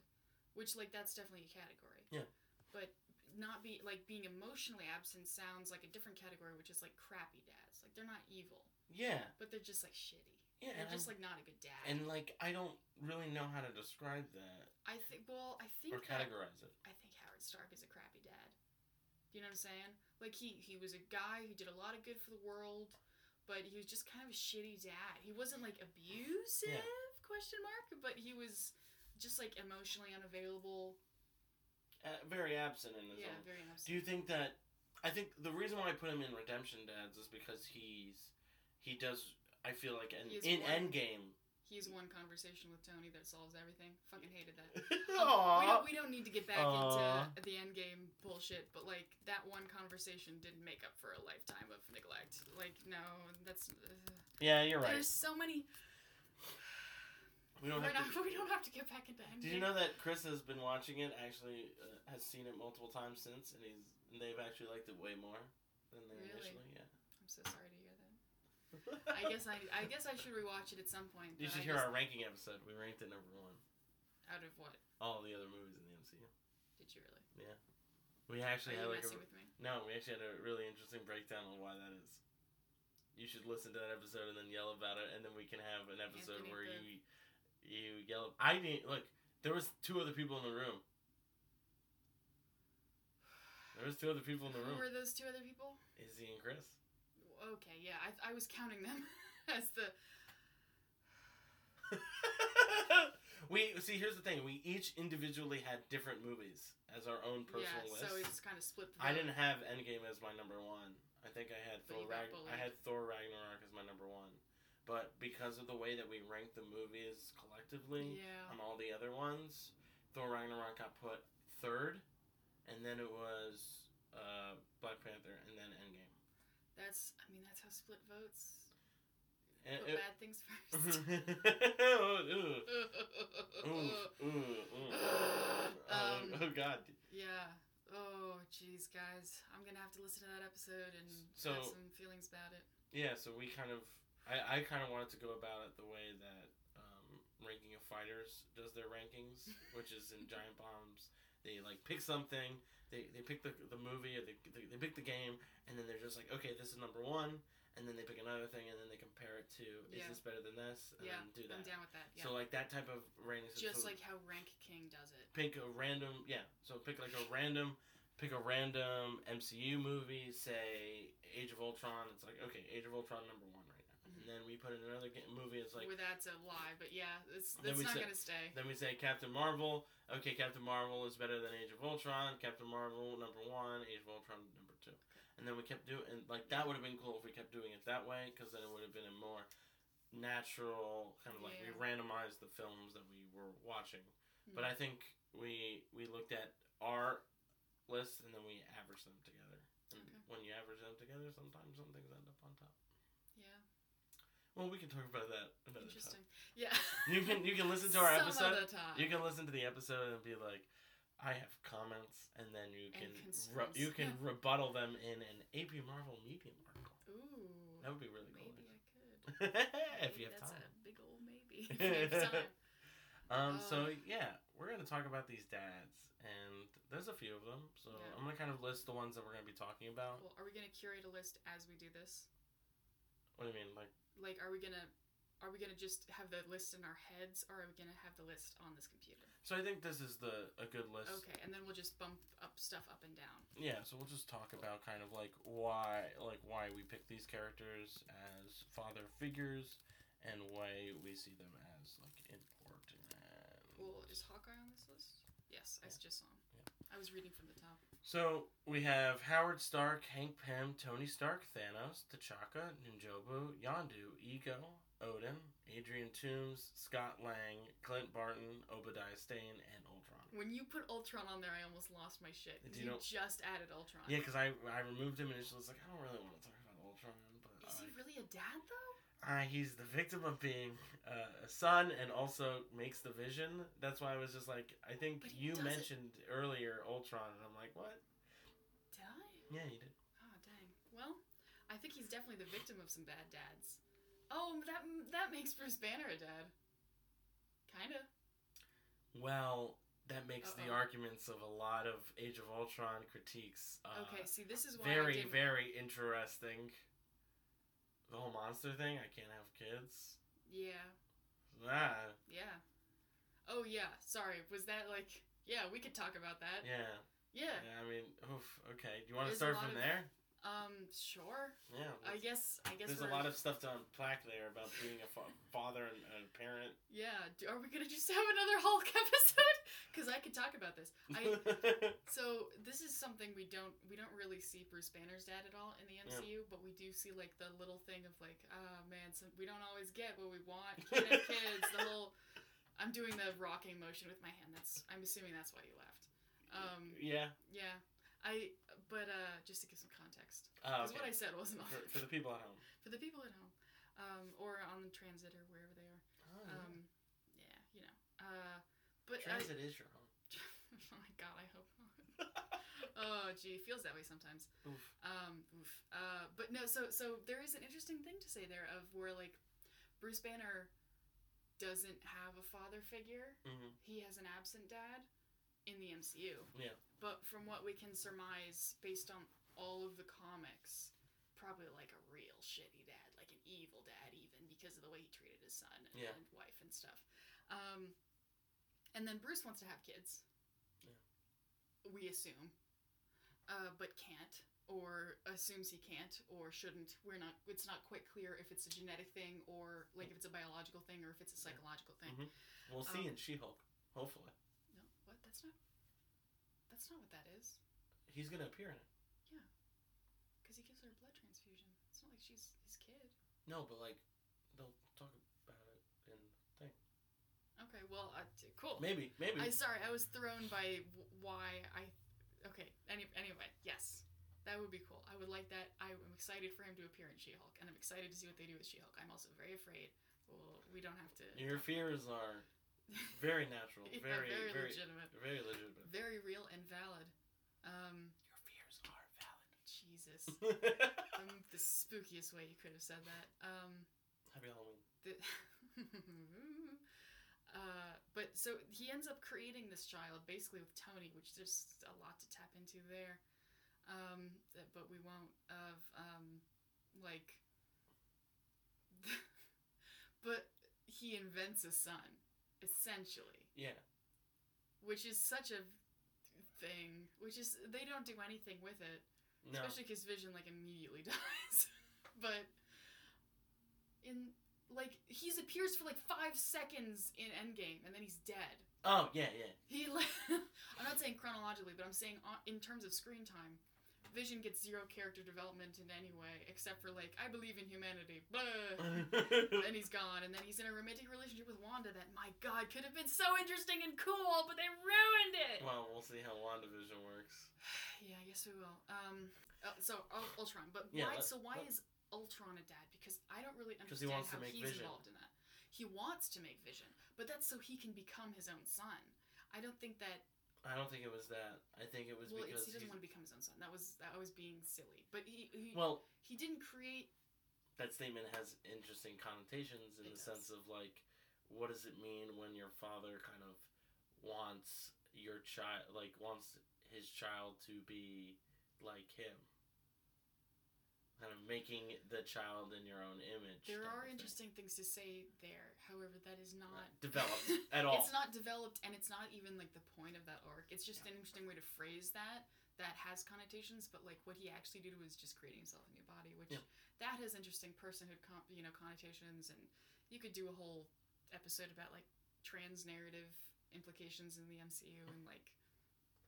[SPEAKER 2] which like that's definitely a category.
[SPEAKER 1] Yeah.
[SPEAKER 2] But not be like being emotionally absent sounds like a different category, which is like crappy dads. Like they're not evil,
[SPEAKER 1] Yeah,
[SPEAKER 2] but they're just like shitty.
[SPEAKER 1] yeah,
[SPEAKER 2] They're just
[SPEAKER 1] I'm-
[SPEAKER 2] like not a good dad.
[SPEAKER 1] And like I don't really know how to describe that
[SPEAKER 2] I think well, I think
[SPEAKER 1] or
[SPEAKER 2] that-
[SPEAKER 1] categorize it.
[SPEAKER 2] I think Howard Stark is a crappy dad. Do you know what I'm saying? Like he he was a guy who did a lot of good for the world, but he was just kind of a shitty dad. He wasn't like abusive question mark, but he was just like emotionally unavailable.
[SPEAKER 1] Uh, very absent in his
[SPEAKER 2] Yeah,
[SPEAKER 1] own.
[SPEAKER 2] very absent.
[SPEAKER 1] Do you think that? I think the reason why I put him in Redemption Dads is because he's he does. I feel like in, in Endgame.
[SPEAKER 2] He's one conversation with Tony that solves everything. Fucking hated that.
[SPEAKER 1] Aww.
[SPEAKER 2] Um, we, don't, we don't need to get back
[SPEAKER 1] Aw.
[SPEAKER 2] into the end game bullshit, but like that one conversation didn't make up for a lifetime of neglect. Like no, that's. Uh,
[SPEAKER 1] yeah, you're right.
[SPEAKER 2] There's so many.
[SPEAKER 1] We don't
[SPEAKER 2] We're
[SPEAKER 1] have
[SPEAKER 2] not,
[SPEAKER 1] to.
[SPEAKER 2] we don't have to get back into Endgame.
[SPEAKER 1] Did you know that Chris has been watching it? Actually, uh, has seen it multiple times since, and he's and they've actually liked it way more than they
[SPEAKER 2] Really?
[SPEAKER 1] initially. Yeah.
[SPEAKER 2] I'm so sorry to. I guess I I guess I should rewatch it at some point.
[SPEAKER 1] You should
[SPEAKER 2] I
[SPEAKER 1] hear our ranking episode. We ranked it number one.
[SPEAKER 2] out of what
[SPEAKER 1] All the other movies in the MCU.
[SPEAKER 2] did you really? Yeah.
[SPEAKER 1] We actually
[SPEAKER 2] Are
[SPEAKER 1] had
[SPEAKER 2] you
[SPEAKER 1] like a
[SPEAKER 2] with me?
[SPEAKER 1] no. We actually had a really interesting breakdown on why that is. You should listen to that episode and then yell about it, and then we can have an episode
[SPEAKER 2] Anthony
[SPEAKER 1] where
[SPEAKER 2] the-
[SPEAKER 1] you you yell. I didn't look. There was two other people in the room. There was two other people in the
[SPEAKER 2] Who
[SPEAKER 1] room.
[SPEAKER 2] were those two other people?
[SPEAKER 1] Izzy and Chris.
[SPEAKER 2] Okay, yeah, I I was counting them as the
[SPEAKER 1] we see. Here's the thing. We each individually had different movies as our own personal
[SPEAKER 2] yeah.
[SPEAKER 1] list.
[SPEAKER 2] So it's kind of split. The
[SPEAKER 1] I didn't have Endgame as my number one. I think I had Thor. I had Thor Ragnarok as my number one, but because of the way that we rank the movies collectively
[SPEAKER 2] Yeah.
[SPEAKER 1] on all the other ones, Thor Ragnarok got put third, and then it was uh, Black Panther, and then Endgame.
[SPEAKER 2] That's. I mean, that's how split votes.
[SPEAKER 1] And
[SPEAKER 2] Put
[SPEAKER 1] it-
[SPEAKER 2] bad things first. Um,
[SPEAKER 1] oh, oh God.
[SPEAKER 2] yeah. Oh, jeez, guys. I'm gonna have to listen to that episode and
[SPEAKER 1] So-
[SPEAKER 2] have some feelings about it.
[SPEAKER 1] Yeah, so we kind of, I, I kind of wanted to go about it the way that um, Ranking of Fighters does their rankings, which is in Giant Bombs. They like pick something, they, they pick the, the movie or they, they, they pick the game, and then they're just like, okay, this is number one, and then they pick another thing, and then they compare it to, is
[SPEAKER 2] Yeah.
[SPEAKER 1] this better than this, and
[SPEAKER 2] Yeah,
[SPEAKER 1] then do
[SPEAKER 2] I'm
[SPEAKER 1] that.
[SPEAKER 2] down with that. Yeah.
[SPEAKER 1] So like that type of rating system.
[SPEAKER 2] Just like how Rank King does it.
[SPEAKER 1] pick a random, yeah. So pick like a random, pick a random MCU movie, say Age of Ultron. It's like okay, Age of Ultron number one. And then we put in another movie. It's like
[SPEAKER 2] Where that's a lie, but yeah, it's, that's not
[SPEAKER 1] say-
[SPEAKER 2] gonna stay.
[SPEAKER 1] then we say Captain Marvel. Okay, Captain Marvel is better than Age of Ultron. Captain Marvel number one, Age of Ultron number two, and then we kept doing and like that would have been cool if we kept doing it that way because then it would have been a more natural kind of like we randomized the films that we were watching. But
[SPEAKER 2] Hmm.
[SPEAKER 1] I think we we looked at our list and then we averaged them together. And
[SPEAKER 2] Okay.
[SPEAKER 1] when you average them together, sometimes some things end up.
[SPEAKER 2] Yeah.
[SPEAKER 1] Well, we can talk about that another time.
[SPEAKER 2] Interesting. Yeah.
[SPEAKER 1] You can you can listen to our
[SPEAKER 2] Some
[SPEAKER 1] episode.
[SPEAKER 2] time.
[SPEAKER 1] You can listen to the episode and be like, I have comments, and then you can re- you can rebuttal them in an AP Marvel Medium article.
[SPEAKER 2] Ooh.
[SPEAKER 1] That would be really cool.
[SPEAKER 2] Maybe I could.
[SPEAKER 1] if
[SPEAKER 2] Maybe
[SPEAKER 1] you have
[SPEAKER 2] that's
[SPEAKER 1] time.
[SPEAKER 2] a big old maybe. if we have time.
[SPEAKER 1] Um, so
[SPEAKER 2] Uh,
[SPEAKER 1] yeah, we're gonna talk about these dads, and there's a few of them. So
[SPEAKER 2] Yeah.
[SPEAKER 1] I'm gonna kind of list the ones that we're gonna be talking about.
[SPEAKER 2] Well, are we gonna curate a list as we do this?
[SPEAKER 1] What do you mean, like?
[SPEAKER 2] Like, are we gonna are we gonna just have the list in our heads, or are we gonna have the list on this computer?
[SPEAKER 1] So I think this is the a good list.
[SPEAKER 2] Okay, and then we'll just bump up stuff up and down.
[SPEAKER 1] Yeah, so we'll just talk about kind of like why like why we pick these characters as father figures and why we see them as like important.
[SPEAKER 2] Cool. Is Hawkeye on this list? Yes, I just saw him. I was reading from the top.
[SPEAKER 1] So we have Howard Stark, Hank Pym, Tony Stark, Thanos, T'Chaka, N'Jobu, Yondu, Ego, Odin, Adrian Toomes, Scott Lang, Clint Barton, Obadiah Stane, and Ultron.
[SPEAKER 2] When you put Ultron on there, I almost lost my shit. 'cause
[SPEAKER 1] Do
[SPEAKER 2] you
[SPEAKER 1] you know-
[SPEAKER 2] just added Ultron.
[SPEAKER 1] Yeah, because I I removed him and it's like I don't really want to talk about Ultron, but
[SPEAKER 2] Is he
[SPEAKER 1] like,
[SPEAKER 2] really a dad though?
[SPEAKER 1] Uh, he's the victim of being uh, a son and also makes the vision. That's why I was just like, I think
[SPEAKER 2] But he
[SPEAKER 1] you mentioned earlier Ultron, and I'm like, what?
[SPEAKER 2] Did I?
[SPEAKER 1] Yeah, you did.
[SPEAKER 2] Oh dang. Well, I think he's definitely the victim of some bad dads. Oh, that that makes Bruce Banner a dad. Kinda.
[SPEAKER 1] Well, that makes the
[SPEAKER 2] Uh-oh.
[SPEAKER 1] arguments of a lot of Age of Ultron critiques uh,
[SPEAKER 2] Okay, see, this is why I
[SPEAKER 1] very,
[SPEAKER 2] didn't.
[SPEAKER 1] very interesting. The whole monster thing, I can't have kids.
[SPEAKER 2] Yeah,
[SPEAKER 1] That.
[SPEAKER 2] yeah. Oh yeah. Sorry. Was that like? Yeah, we could talk about that.
[SPEAKER 1] yeah.
[SPEAKER 2] Yeah.
[SPEAKER 1] Yeah, I mean, oof, okay. Do you want to start from
[SPEAKER 2] of-
[SPEAKER 1] there?
[SPEAKER 2] Um. Sure.
[SPEAKER 1] Yeah.
[SPEAKER 2] I guess. I guess
[SPEAKER 1] There's a lot of stuff to unpack there about being a fa- father and, a parent.
[SPEAKER 2] Yeah. Do, are we gonna just have another Hulk episode? Because I could talk about this. I. So this is something we don't we don't really see Bruce Banner's dad at all in the MCU, but we do see like the little thing of like, oh man, some, we don't always get what we want. Can't have kids. The whole I'm doing the rocking motion with my hand. That's I'm assuming that's why you laughed. Um,
[SPEAKER 1] yeah.
[SPEAKER 2] yeah, I but uh, just to give some context, because
[SPEAKER 1] okay.
[SPEAKER 2] what I said wasn't
[SPEAKER 1] for,
[SPEAKER 2] all
[SPEAKER 1] for the people at home.
[SPEAKER 2] for the people at home, um, or on the transit or wherever they are.
[SPEAKER 1] Oh,
[SPEAKER 2] Um, yeah, you know. Uh, but I,
[SPEAKER 1] Transit is your home.
[SPEAKER 2] oh my god, I hope not. oh, gee, feels that way sometimes.
[SPEAKER 1] Oof.
[SPEAKER 2] Um, oof. Uh, but no, so so there is an interesting thing to say there of where like Bruce Banner doesn't have a father figure.
[SPEAKER 1] hmm
[SPEAKER 2] He has an absent dad in the MCU.
[SPEAKER 1] Yeah.
[SPEAKER 2] But from what we can surmise based on all of the comics, probably like a real shitty dad, like an evil dad even because of the way he treated his son and,
[SPEAKER 1] Yeah.
[SPEAKER 2] and wife and stuff. Um, and then Bruce wants to have kids.
[SPEAKER 1] Yeah.
[SPEAKER 2] We assume. Uh, but can't or assumes he can't or shouldn't. We're not it's not quite clear if it's a genetic thing or like if it's a biological thing or if it's a psychological thing.
[SPEAKER 1] Mhm. We'll see
[SPEAKER 2] Um,
[SPEAKER 1] in She-Hulk. Hopefully,
[SPEAKER 2] No, what? That's not That's not what that is.
[SPEAKER 1] he's gonna appear in it.
[SPEAKER 2] Yeah, because he gives her a blood transfusion. It's not like she's his kid.
[SPEAKER 1] No, but like, they'll talk about it in the thing.
[SPEAKER 2] Okay, well, uh, t- cool.
[SPEAKER 1] Maybe, maybe.
[SPEAKER 2] I sorry, I was thrown by w- why I. Okay. Any, anyway, yes, that would be cool. I would like that. I am excited for him to appear in She-Hulk, and I'm excited to see what they do with She-Hulk. I'm also very afraid. Well, we don't have to.
[SPEAKER 1] Your fears are very natural,
[SPEAKER 2] Yeah,
[SPEAKER 1] very,
[SPEAKER 2] very,
[SPEAKER 1] very,
[SPEAKER 2] legitimate,
[SPEAKER 1] very legitimate.
[SPEAKER 2] very real and valid. Um,
[SPEAKER 1] Your fears are
[SPEAKER 2] Jesus,
[SPEAKER 1] valid.
[SPEAKER 2] um, the spookiest way you could have said that. Um,
[SPEAKER 1] Happy Halloween.
[SPEAKER 2] the uh, but so he ends up creating this child basically with Tony, which there's a lot to tap into there. Um, that- but we won't of um, like. but he invents a son, essentially,
[SPEAKER 1] Yeah.
[SPEAKER 2] which is such a thing. Which is they don't do anything with it.
[SPEAKER 1] No.
[SPEAKER 2] Especially because Vision like immediately dies. but in like he's appears for like five seconds in Endgame and then he's dead.
[SPEAKER 1] Oh yeah, yeah.
[SPEAKER 2] He like I'm not saying chronologically, but I'm saying on, in terms of screen time, Vision gets zero character development in any way except for like I believe in humanity. Then he's gone, and then he's in a romantic relationship with Wanda that my God could have been so interesting and cool, but they ruined it.
[SPEAKER 1] well, we'll see how WandaVision works.
[SPEAKER 2] Yeah, I guess we will. Um, uh, so Ul- Ultron, but
[SPEAKER 1] Yeah,
[SPEAKER 2] why?
[SPEAKER 1] let-
[SPEAKER 2] so why
[SPEAKER 1] let-
[SPEAKER 2] is Ultron a dad? Because I don't really
[SPEAKER 1] he
[SPEAKER 2] understand
[SPEAKER 1] to
[SPEAKER 2] how
[SPEAKER 1] make
[SPEAKER 2] he's
[SPEAKER 1] Vision.
[SPEAKER 2] involved in that. He wants to make Vision, but that's so he can become his own son. I don't think that.
[SPEAKER 1] I don't think it was that. I think it was
[SPEAKER 2] Well,
[SPEAKER 1] because
[SPEAKER 2] he doesn't want to become his own son. That was that was being silly. But he he,
[SPEAKER 1] well,
[SPEAKER 2] he didn't create.
[SPEAKER 1] that statement has interesting connotations in the
[SPEAKER 2] does.
[SPEAKER 1] sense of like, what does it mean when your father kind of wants your child, like wants his child to be like him, kind of making the child in your own image.
[SPEAKER 2] There are
[SPEAKER 1] thing.
[SPEAKER 2] interesting things to say there. However, that is not
[SPEAKER 1] Not developed at all.
[SPEAKER 2] It's not developed, and it's not even like the point of that arc. It's just an interesting way to phrase that. That has connotations, but like what he actually did was just creating himself a new body, which
[SPEAKER 1] Yeah.
[SPEAKER 2] that has interesting personhood, con- you know, connotations, and you could do a whole episode about like trans narrative implications in the MCU and like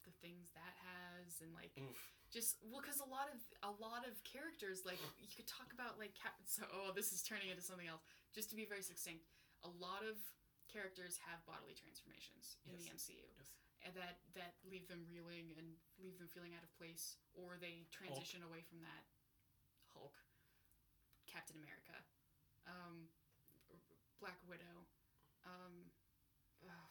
[SPEAKER 2] the things that has, and like
[SPEAKER 1] Oof.
[SPEAKER 2] Just well because a lot of a lot of characters like you could talk about like Cap- so oh this is turning into something else. Just to be very succinct a lot of characters have bodily transformations in the MCU
[SPEAKER 1] Yes.
[SPEAKER 2] and that that leave them reeling and leave them feeling out of place or they transition away from that Hulk Captain America um, Black Widow um, oh,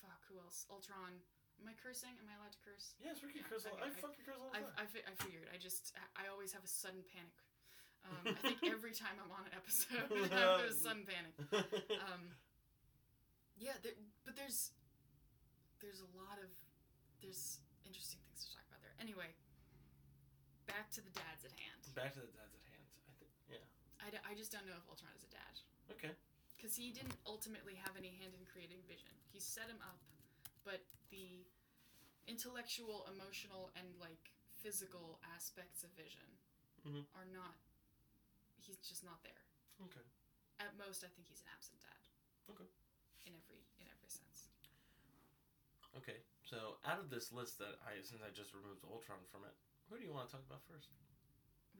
[SPEAKER 2] fuck who else? Ultron am I cursing am I allowed to curse
[SPEAKER 1] Yes, we can
[SPEAKER 2] Yeah,
[SPEAKER 1] curse. all
[SPEAKER 2] okay,
[SPEAKER 1] I
[SPEAKER 2] I-
[SPEAKER 1] fucking curse all the
[SPEAKER 2] I,
[SPEAKER 1] time.
[SPEAKER 2] I, fi- I figured. I just, I always have a sudden panic. Um, I think every time I'm on an episode, I have a sudden panic. Um, yeah, there, but there's, there's a lot of, there's interesting things to talk about there. Anyway, back to the dads at hand.
[SPEAKER 1] Back to the dads at hand. I think. Yeah.
[SPEAKER 2] I, d- I just don't know if Ultron is a dad.
[SPEAKER 1] Okay.
[SPEAKER 2] Because he didn't ultimately have any hand in creating Vision. He set him up, but the intellectual, emotional, and like physical aspects of Vision
[SPEAKER 1] Mhm.
[SPEAKER 2] are not. He's just not there.
[SPEAKER 1] Okay.
[SPEAKER 2] At most, I think he's an absent dad.
[SPEAKER 1] Okay.
[SPEAKER 2] In every in every sense.
[SPEAKER 1] Okay. So out of this list that I, since I just removed Ultron from it, who do you want to talk about first?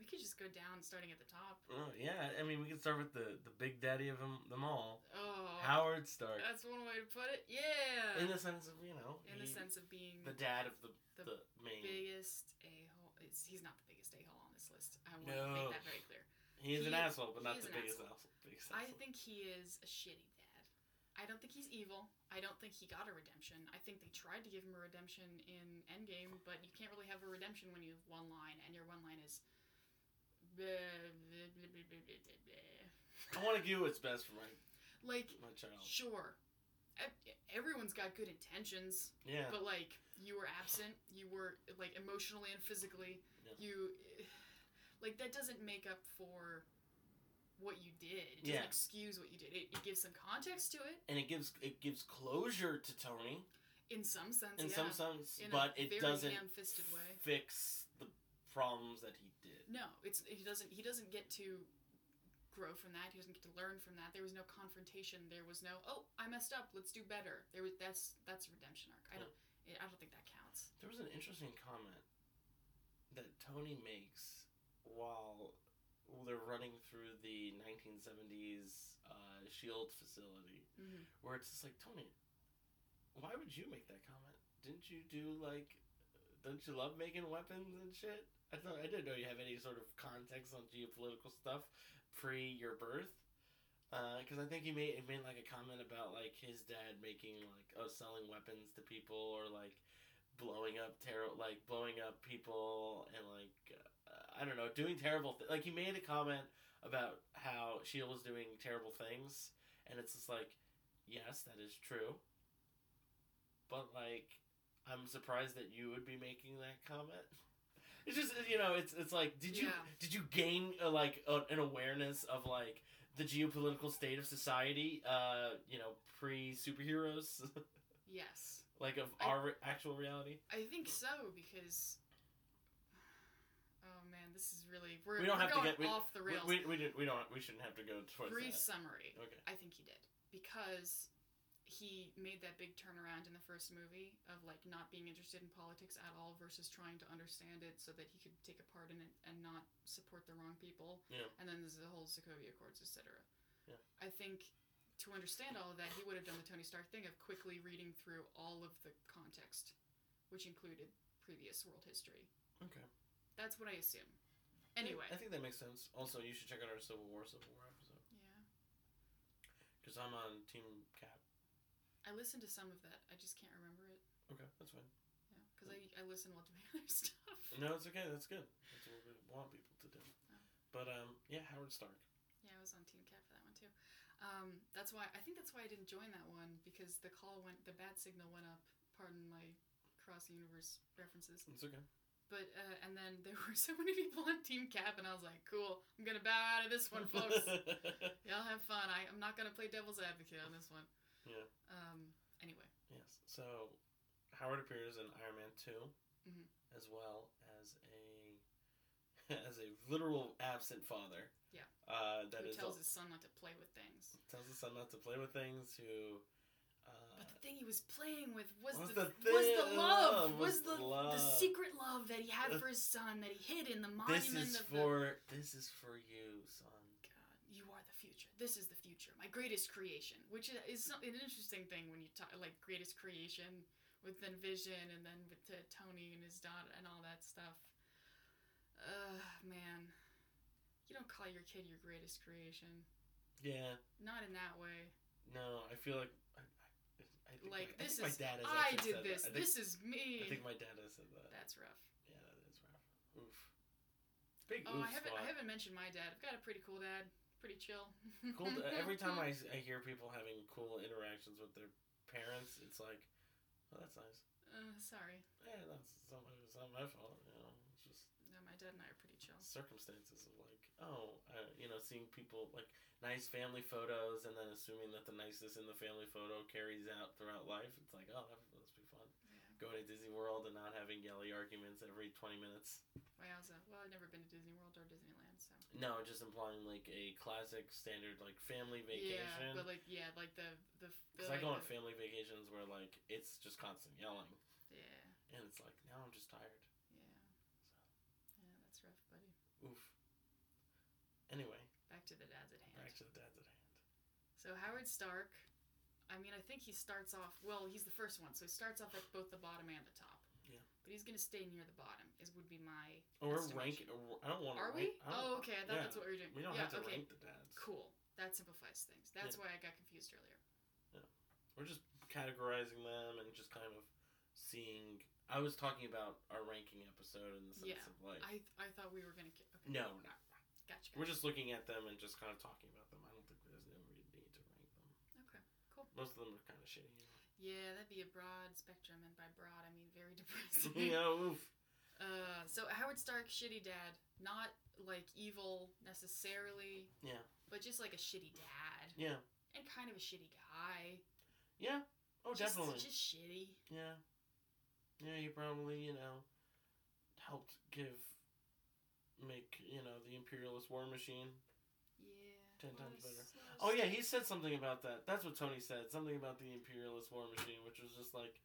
[SPEAKER 2] We could just go down, starting at the top.
[SPEAKER 1] Oh yeah, I mean we can start with the the big daddy of them, them all,
[SPEAKER 2] Oh,
[SPEAKER 1] Howard Stark.
[SPEAKER 2] that's one way to put it. Yeah.
[SPEAKER 1] In the sense of you know,
[SPEAKER 2] In the sense of being
[SPEAKER 1] the dad of the
[SPEAKER 2] the
[SPEAKER 1] the, main.
[SPEAKER 2] biggest a hole. He's not the biggest a hole on this list. I want to make that very clear.
[SPEAKER 1] he is an asshole, but not the biggest
[SPEAKER 2] asshole.
[SPEAKER 1] asshole. Biggest
[SPEAKER 2] I think he is a shitty dad. I don't think he's evil. I don't think he got a redemption. I think they tried to give him a redemption in Endgame, but you can't really have a redemption when you have one line, and your one line is.
[SPEAKER 1] I want to do what's best for my
[SPEAKER 2] Like,
[SPEAKER 1] my child.
[SPEAKER 2] sure, everyone's got good intentions,
[SPEAKER 1] Yeah.
[SPEAKER 2] but like, you were absent. You were like emotionally and physically.
[SPEAKER 1] Yeah.
[SPEAKER 2] You, like, that doesn't make up for what you did. It doesn't
[SPEAKER 1] Yeah.
[SPEAKER 2] excuse what you did. It, it gives some context to it
[SPEAKER 1] and it gives it gives closure to Tony
[SPEAKER 2] in some sense.
[SPEAKER 1] in
[SPEAKER 2] yeah.
[SPEAKER 1] some sense,
[SPEAKER 2] in
[SPEAKER 1] but
[SPEAKER 2] a
[SPEAKER 1] it doesn't
[SPEAKER 2] way.
[SPEAKER 1] fix the problems that he.
[SPEAKER 2] No, it's he doesn't he doesn't get to grow from that. He doesn't get to learn from that. There was no confrontation. There was no oh I messed up. Let's do better. There was that's that's a redemption arc. I don't I don't think that counts.
[SPEAKER 1] There was an interesting comment that Tony makes while while they're running through the 1970s uh, Shield facility,
[SPEAKER 2] Mhm.
[SPEAKER 1] where it's just like Tony, why would you make that comment? Didn't you do like, don't you love making weapons and shit? I thought I didn't know you have any sort of context on geopolitical stuff pre your birth. Because I think he made he made like a comment about like his dad making like oh selling weapons to people or like blowing up terror like blowing up people and like uh, I don't know doing terrible th- like he made a comment about how Shield was doing terrible things and it's just like yes that is true but like I'm surprised that you would be making that comment it's just you know it's it's like did you
[SPEAKER 2] Yeah.
[SPEAKER 1] did you gain uh, like a, an awareness of like the geopolitical state of society uh you know pre superheroes
[SPEAKER 2] Yes.
[SPEAKER 1] like of
[SPEAKER 2] I-
[SPEAKER 1] our actual reality
[SPEAKER 2] I think so because. Oh man, this is really we're,
[SPEAKER 1] We don't
[SPEAKER 2] we're
[SPEAKER 1] have to
[SPEAKER 2] going
[SPEAKER 1] get- we-
[SPEAKER 2] off the
[SPEAKER 1] we,
[SPEAKER 2] rails.
[SPEAKER 1] we, we, didn't, we don't we shouldn't have to go towards
[SPEAKER 2] Brief
[SPEAKER 1] that
[SPEAKER 2] summary.
[SPEAKER 1] okay
[SPEAKER 2] I think he did because he made that big turnaround in the first movie of like not being interested in politics at all versus trying to understand it so that he could take a part in it and not support the wrong people.
[SPEAKER 1] Yeah.
[SPEAKER 2] And then there's the whole Sokovia Accords, etc.
[SPEAKER 1] Yeah.
[SPEAKER 2] I think to understand all of that, he would have done the Tony Stark thing of quickly reading through all of the context, which included previous world history.
[SPEAKER 1] okay
[SPEAKER 2] That's what I assume. Anyway.
[SPEAKER 1] I think that makes sense also you should check out our Civil War Civil War episode
[SPEAKER 2] yeah.
[SPEAKER 1] because I'm on Team Cap
[SPEAKER 2] I listened to some of that. I just can't remember it.
[SPEAKER 1] okay that's fine
[SPEAKER 2] Yeah, because I, I listen while doing other stuff.
[SPEAKER 1] no it's okay that's good that's what we want people to do
[SPEAKER 2] Oh.
[SPEAKER 1] but um yeah Howard Stark
[SPEAKER 2] Yeah, I was on Team Cat for that one too. Um, that's why I think that's why I didn't join that one because the call went, the bad signal went up. Pardon my cross universe references.
[SPEAKER 1] it's okay
[SPEAKER 2] But uh, and then there were so many people on Team Cap, and I was like, cool, I'm gonna bow out of this one, folks. Y'all have fun. I, I'm not gonna play devil's advocate on this one.
[SPEAKER 1] Yeah.
[SPEAKER 2] Um. Anyway.
[SPEAKER 1] Yes. So Howard appears in Iron Man 2
[SPEAKER 2] Mhm.
[SPEAKER 1] as well as a as a literal absent father.
[SPEAKER 2] Yeah.
[SPEAKER 1] Uh, that
[SPEAKER 2] who tells
[SPEAKER 1] al-
[SPEAKER 2] his son not to play with things?
[SPEAKER 1] tells his son not to play with things. Who. Uh,
[SPEAKER 2] But the thing he was playing with was,
[SPEAKER 1] Was
[SPEAKER 2] the,
[SPEAKER 1] the
[SPEAKER 2] was the love,
[SPEAKER 1] was
[SPEAKER 2] was the
[SPEAKER 1] the love.
[SPEAKER 2] the secret love that he had for his son that he hid in the monument.
[SPEAKER 1] this is
[SPEAKER 2] of the
[SPEAKER 1] for this is for you, son.
[SPEAKER 2] God, you are the future. This is the future. My greatest creation, which is- some- an interesting thing when you talk like greatest creation with then Vision and then with uh, Tony and his daughter and all that stuff. Uh, man, you don't call your kid your greatest creation.
[SPEAKER 1] Yeah.
[SPEAKER 2] Not in that way.
[SPEAKER 1] No, I feel like. I, I,
[SPEAKER 2] Like
[SPEAKER 1] my,
[SPEAKER 2] this is
[SPEAKER 1] my dad
[SPEAKER 2] I did this.
[SPEAKER 1] Think,
[SPEAKER 2] This is me.
[SPEAKER 1] I think my dad has said that.
[SPEAKER 2] That's rough.
[SPEAKER 1] Yeah, that is rough. Oof. Big
[SPEAKER 2] Oh, I haven't I haven't mentioned my dad. I've got a pretty cool dad. Pretty chill.
[SPEAKER 1] cool. Every time I, I hear people having cool interactions with their parents, it's like, oh, that's nice.
[SPEAKER 2] Uh, sorry.
[SPEAKER 1] Yeah, that's not, my, it's not my fault. You know, it's just
[SPEAKER 2] No, my dad and I are pretty chill.
[SPEAKER 1] circumstances of like, oh, uh, you know, seeing people like nice family photos, and then assuming that the niceness in the family photo carries out throughout life. It's like, oh, that must be fun.
[SPEAKER 2] Yeah.
[SPEAKER 1] Going to Disney World and not having yelly arguments every twenty minutes.
[SPEAKER 2] Wowza. Well, I've never been to Disney World or Disneyland, so.
[SPEAKER 1] No, just implying like a classic standard like family vacation.
[SPEAKER 2] Yeah, but like yeah, like the the.
[SPEAKER 1] Because I
[SPEAKER 2] like
[SPEAKER 1] go on
[SPEAKER 2] the-
[SPEAKER 1] family vacations where like it's just constant yelling,
[SPEAKER 2] Yeah,
[SPEAKER 1] and it's like now I'm just tired.
[SPEAKER 2] yeah, So. yeah. That's rough, buddy.
[SPEAKER 1] Oof. Anyway,
[SPEAKER 2] Back to the dads at hand.
[SPEAKER 1] back to the dads at hand.
[SPEAKER 2] So Howard Stark, I mean, I think he starts off. Well, he's the first one, so he starts off at both the bottom and the top.
[SPEAKER 1] Yeah.
[SPEAKER 2] But he's gonna stay near the bottom. Is would be my.
[SPEAKER 1] Oh, we're ranking. I don't want to.
[SPEAKER 2] Are we?
[SPEAKER 1] Rank, don't-
[SPEAKER 2] Oh, okay. I thought
[SPEAKER 1] yeah.
[SPEAKER 2] that's what we were doing.
[SPEAKER 1] We don't
[SPEAKER 2] yeah,
[SPEAKER 1] have to
[SPEAKER 2] okay.
[SPEAKER 1] rank the dads.
[SPEAKER 2] Cool. That simplifies things. That's why I got confused earlier.
[SPEAKER 1] Yeah, We're just categorizing them and just kind of seeing. I was talking about our ranking episode in the sense
[SPEAKER 2] Yeah.
[SPEAKER 1] of like.
[SPEAKER 2] I I thought we were gonna. Okay.
[SPEAKER 1] no, we're not.
[SPEAKER 2] Gotcha.
[SPEAKER 1] We're just looking at them and just kind of talking about them. I don't think there's no need to rank them.
[SPEAKER 2] Okay. Cool.
[SPEAKER 1] Most of them are kind of shitty.
[SPEAKER 2] Yeah, that'd be a broad spectrum, and by broad I mean very depressing.
[SPEAKER 1] yeah, oof.
[SPEAKER 2] Uh, so Howard Stark, shitty dad, not like evil necessarily.
[SPEAKER 1] Yeah.
[SPEAKER 2] But just like a shitty dad,
[SPEAKER 1] Yeah.
[SPEAKER 2] and kind of a shitty guy.
[SPEAKER 1] Yeah. Oh,
[SPEAKER 2] just,
[SPEAKER 1] definitely.
[SPEAKER 2] Just shitty.
[SPEAKER 1] Yeah. Yeah, he probably, you know, helped give, make, you know, the imperialist war machine. Ten times better. Oh, yeah, he said something about that. That's what Tony said. Something about the imperialist war machine, which was just like.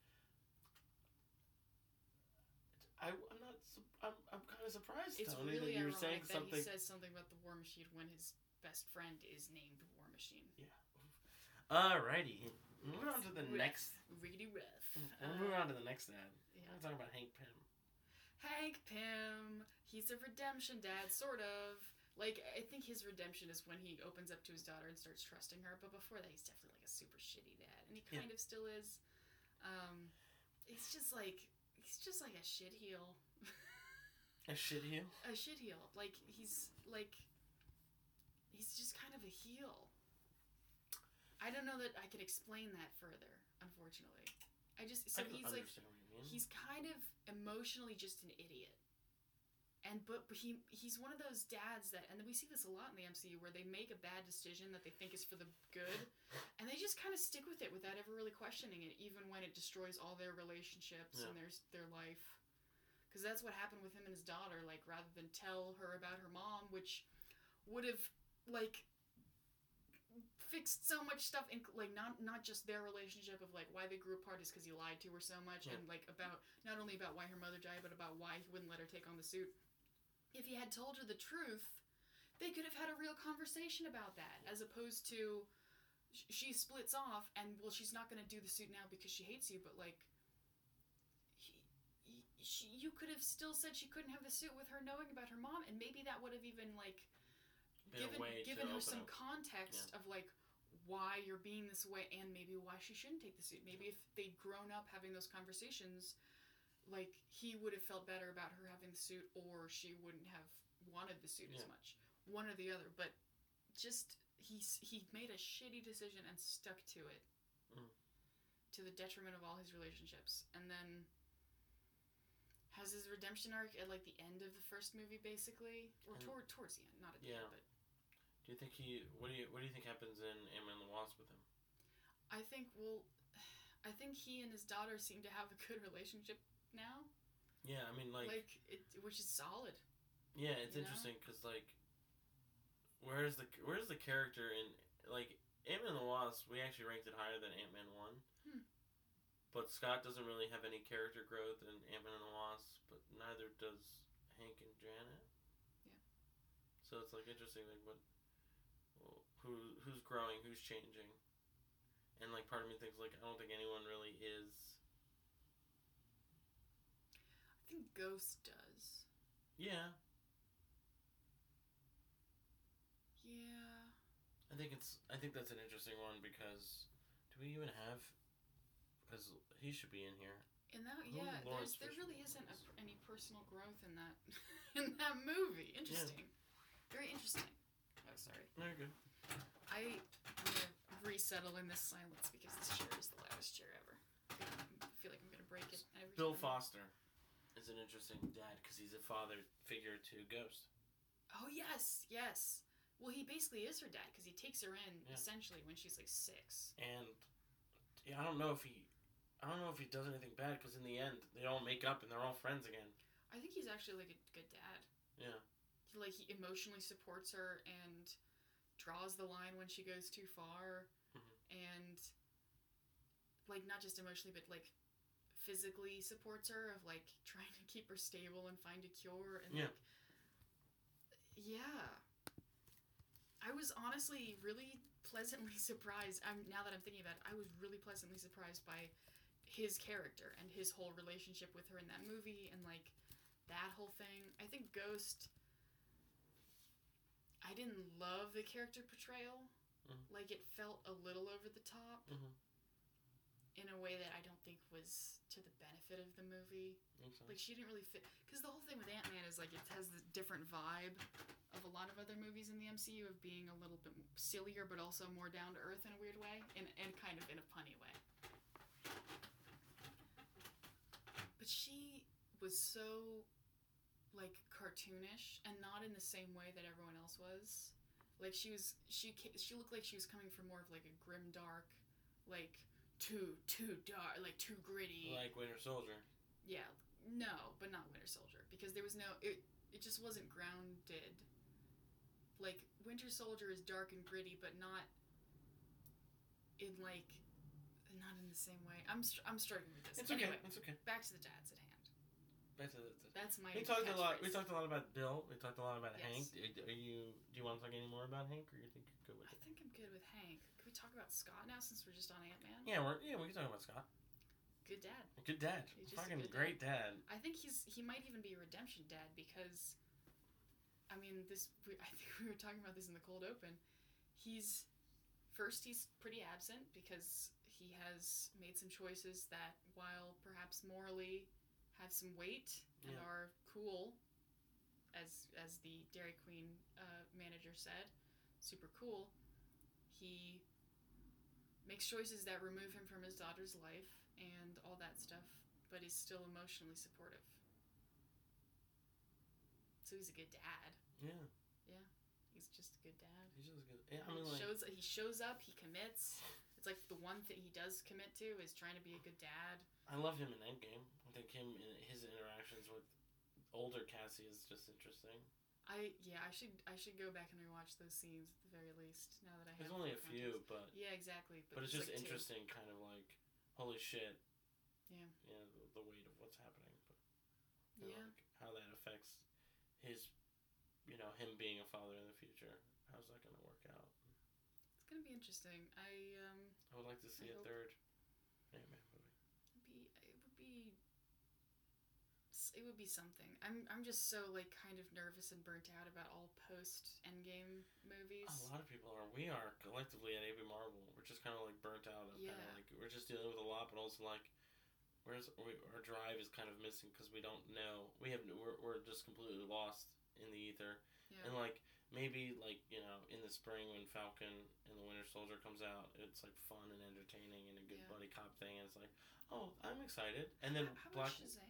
[SPEAKER 1] I, I'm not. I'm, I'm kind of surprised,
[SPEAKER 2] It's
[SPEAKER 1] Tony,
[SPEAKER 2] really
[SPEAKER 1] that you were
[SPEAKER 2] ironic
[SPEAKER 1] saying
[SPEAKER 2] that
[SPEAKER 1] something.
[SPEAKER 2] he says something about the war machine when his best friend is named War machine. Yeah.
[SPEAKER 1] Alrighty. Moving on to the next.
[SPEAKER 2] Riggedy rough.
[SPEAKER 1] Mm, we're moving on to the next dad.
[SPEAKER 2] Yeah.
[SPEAKER 1] We're talking about Hank Pym.
[SPEAKER 2] Hank Pym. He's a redemption dad, sort of. Like, I think his redemption is when he opens up to his daughter and starts trusting her, but before that, he's definitely like a super shitty dad. And he
[SPEAKER 1] Yeah.
[SPEAKER 2] kind of still is. Um, he's just like, he's just like a shit heel.
[SPEAKER 1] A shit heel.
[SPEAKER 2] a shit heel. Like, he's like, he's just kind of a heel. I don't know that I could explain that further, unfortunately. I just, so
[SPEAKER 1] I
[SPEAKER 2] he's like,
[SPEAKER 1] what you mean.
[SPEAKER 2] he's kind of emotionally just an idiot and but, but he he's one of those dads that and we see this a lot in the MCU where they make a bad decision that they think is for the good and they just kind of stick with it without ever really questioning it even when it destroys all their relationships
[SPEAKER 1] Yeah.
[SPEAKER 2] and their their life because that's what happened with him and his daughter like rather than tell her about her mom which would have like fixed so much stuff in like not not just their relationship of like why they grew apart is because he lied to her so much
[SPEAKER 1] Yeah.
[SPEAKER 2] and like about not only about why her mother died but about why he wouldn't let her take on the suit if he had told her the truth they could have had a real conversation about that as opposed to she splits off and well she's not going to do the suit now because she hates you but like he, he, she, you could have still said she couldn't have the suit with her knowing about her mom and maybe that would have even like given given her some
[SPEAKER 1] up.
[SPEAKER 2] context of like why you're being this way and maybe why she shouldn't take the suit. Maybe if they'd grown up having those conversations, like he would have felt better about her having the suit or she wouldn't have wanted the suit as much. One or the other, but just he's he made a shitty decision and stuck to it.
[SPEAKER 1] Mm.
[SPEAKER 2] To the detriment of all his relationships. And then has his redemption arc at like the end of the first movie basically or toward towards the end, not at the
[SPEAKER 1] Yeah.
[SPEAKER 2] end, but
[SPEAKER 1] Do you think he? What do you? What do you think happens in Ant-Man and the Wasp with him?
[SPEAKER 2] I think well, I think he and his daughter seem to have a good relationship now.
[SPEAKER 1] Yeah, I mean, like,
[SPEAKER 2] Like, it, which is solid.
[SPEAKER 1] yeah, it's interesting because like, where's the where's the character in like Ant-Man and the Wasp? We actually ranked it higher than Ant-Man one.
[SPEAKER 2] Hmm.
[SPEAKER 1] But Scott doesn't really have any character growth in Ant-Man and the Wasp, but neither does Hank and Janet.
[SPEAKER 2] Yeah.
[SPEAKER 1] So it's like interesting, like what, well, who who's growing, who's changing, and like part of me thinks like I don't think anyone really is.
[SPEAKER 2] I think Ghost does.
[SPEAKER 1] Yeah,
[SPEAKER 2] Yeah.
[SPEAKER 1] I think it's I think that's an interesting one because do we even have? Because he should be in here.
[SPEAKER 2] In that,
[SPEAKER 1] Who
[SPEAKER 2] yeah, there's, there really isn't a, any personal growth in that in that movie. Interesting. Very interesting. Oh, sorry.
[SPEAKER 1] Very good.
[SPEAKER 2] I, I'm gonna resettle in this silence because this chair is the loudest chair ever. I feel like I'm gonna break it every
[SPEAKER 1] Bill
[SPEAKER 2] time.
[SPEAKER 1] Foster is an interesting dad because he's a father figure to Ghost.
[SPEAKER 2] Oh yes, yes. Well, he basically is her dad because he takes her in
[SPEAKER 1] Yeah.
[SPEAKER 2] essentially when she's like six.
[SPEAKER 1] and yeah, I don't know if he, I don't know if he does anything bad because in the end they all make up and they're all friends again.
[SPEAKER 2] I think he's actually like a good dad.
[SPEAKER 1] Yeah.
[SPEAKER 2] He like he emotionally supports her and draws the line when she goes too far,
[SPEAKER 1] Mhm.
[SPEAKER 2] and like not just emotionally but like physically supports her of like trying to keep her stable and find a cure and
[SPEAKER 1] Yeah.
[SPEAKER 2] like yeah. I was honestly really pleasantly surprised. I'm now that I'm thinking about it, I was really pleasantly surprised by his character and his whole relationship with her in that movie and like that whole thing. I think Ghost I didn't love the character portrayal.
[SPEAKER 1] Mhm.
[SPEAKER 2] Like it felt a little over the top
[SPEAKER 1] Mhm.
[SPEAKER 2] In a way that I don't think was to the benefit of the movie.
[SPEAKER 1] Sense.
[SPEAKER 2] Like she didn't really fit because the whole thing with Ant Man is like it has the different vibe of a lot of other movies in the MCU of being a little bit sillier but also more down to earth in a weird way and and kind of in a punny way. But she was so like cartoonish and not in the same way that everyone else was. Like she was she she looked like she was coming from more of like a grim dark like too too dark like too gritty.
[SPEAKER 1] like Winter Soldier.
[SPEAKER 2] Yeah, no, but not Winter Soldier because there was no it. It just wasn't grounded. Like Winter Soldier is dark and gritty, but not in like not in the same way. I'm str- I'm struggling with this.
[SPEAKER 1] It's okay.
[SPEAKER 2] anyway,
[SPEAKER 1] It's okay.
[SPEAKER 2] back to the dads at hand.
[SPEAKER 1] Back to the. to-
[SPEAKER 2] That's my.
[SPEAKER 1] We talked a lot. We talked a lot about Bill. We talked a lot about
[SPEAKER 2] Yes.
[SPEAKER 1] Hank. Do- Are you? Do you want to talk any more about Hank, or you think? You're good with
[SPEAKER 2] I
[SPEAKER 1] it.
[SPEAKER 2] think I'm good with Hank. Talk about Scott now since we're just on Ant Man?
[SPEAKER 1] Yeah, we're yeah we can talk about Scott.
[SPEAKER 2] Good dad.
[SPEAKER 1] Good dad.
[SPEAKER 2] He's just a
[SPEAKER 1] Fucking
[SPEAKER 2] good
[SPEAKER 1] great dad.
[SPEAKER 2] I think he's he might even be a redemption dad because, I mean, this we, I think we were talking about this in the cold open. He's first he's pretty absent because he has made some choices that, while perhaps morally have some weight and
[SPEAKER 1] Yeah.
[SPEAKER 2] are cool, as as the Dairy Queen uh, manager said, super cool. He makes choices that remove him from his daughter's life and all that stuff, but is still emotionally supportive. So he's a good dad.
[SPEAKER 1] Yeah, Yeah.
[SPEAKER 2] He's just a good dad.
[SPEAKER 1] he's just good. Yeah, I
[SPEAKER 2] he
[SPEAKER 1] mean like
[SPEAKER 2] shows he shows up, he commits. It's like the one thing he does commit to is trying to be a good dad.
[SPEAKER 1] I love him in Endgame. I think him in his interactions with older Cassie is just interesting.
[SPEAKER 2] I yeah, I should I should go back and rewatch those scenes at the very least. Now that I
[SPEAKER 1] There's
[SPEAKER 2] have
[SPEAKER 1] only a
[SPEAKER 2] full
[SPEAKER 1] few, but
[SPEAKER 2] Yeah, exactly.
[SPEAKER 1] but it's
[SPEAKER 2] there's
[SPEAKER 1] just
[SPEAKER 2] like two.
[SPEAKER 1] interesting, kind of like holy shit.
[SPEAKER 2] Yeah.
[SPEAKER 1] Know the, the weight of what's happening, but
[SPEAKER 2] Yeah.
[SPEAKER 1] like, how that affects his, you know, him being a father in the future. How's that gonna work out?
[SPEAKER 2] It's gonna be interesting. I um
[SPEAKER 1] I would like to see
[SPEAKER 2] I
[SPEAKER 1] a
[SPEAKER 2] hope-
[SPEAKER 1] third Ant-Man movie.
[SPEAKER 2] be it would be it would be something. I'm I'm just so like kind of nervous and burnt out about all post Endgame movies.
[SPEAKER 1] A lot of people are. We are collectively at AB Marvel. We're just kind of like burnt out.
[SPEAKER 2] Yeah.
[SPEAKER 1] Like we're just dealing with a lot, but also like, where's we, our drive is kind of missing because we don't know. We have we're we're just completely lost in the ether.
[SPEAKER 2] Yeah.
[SPEAKER 1] And like maybe like you know in the spring when Falcon and the Winter Soldier comes out, it's like fun and entertaining and a good
[SPEAKER 2] Yeah.
[SPEAKER 1] buddy cop thing. And it's like, oh, I'm excited. And then
[SPEAKER 2] how, how
[SPEAKER 1] Black
[SPEAKER 2] Shazam?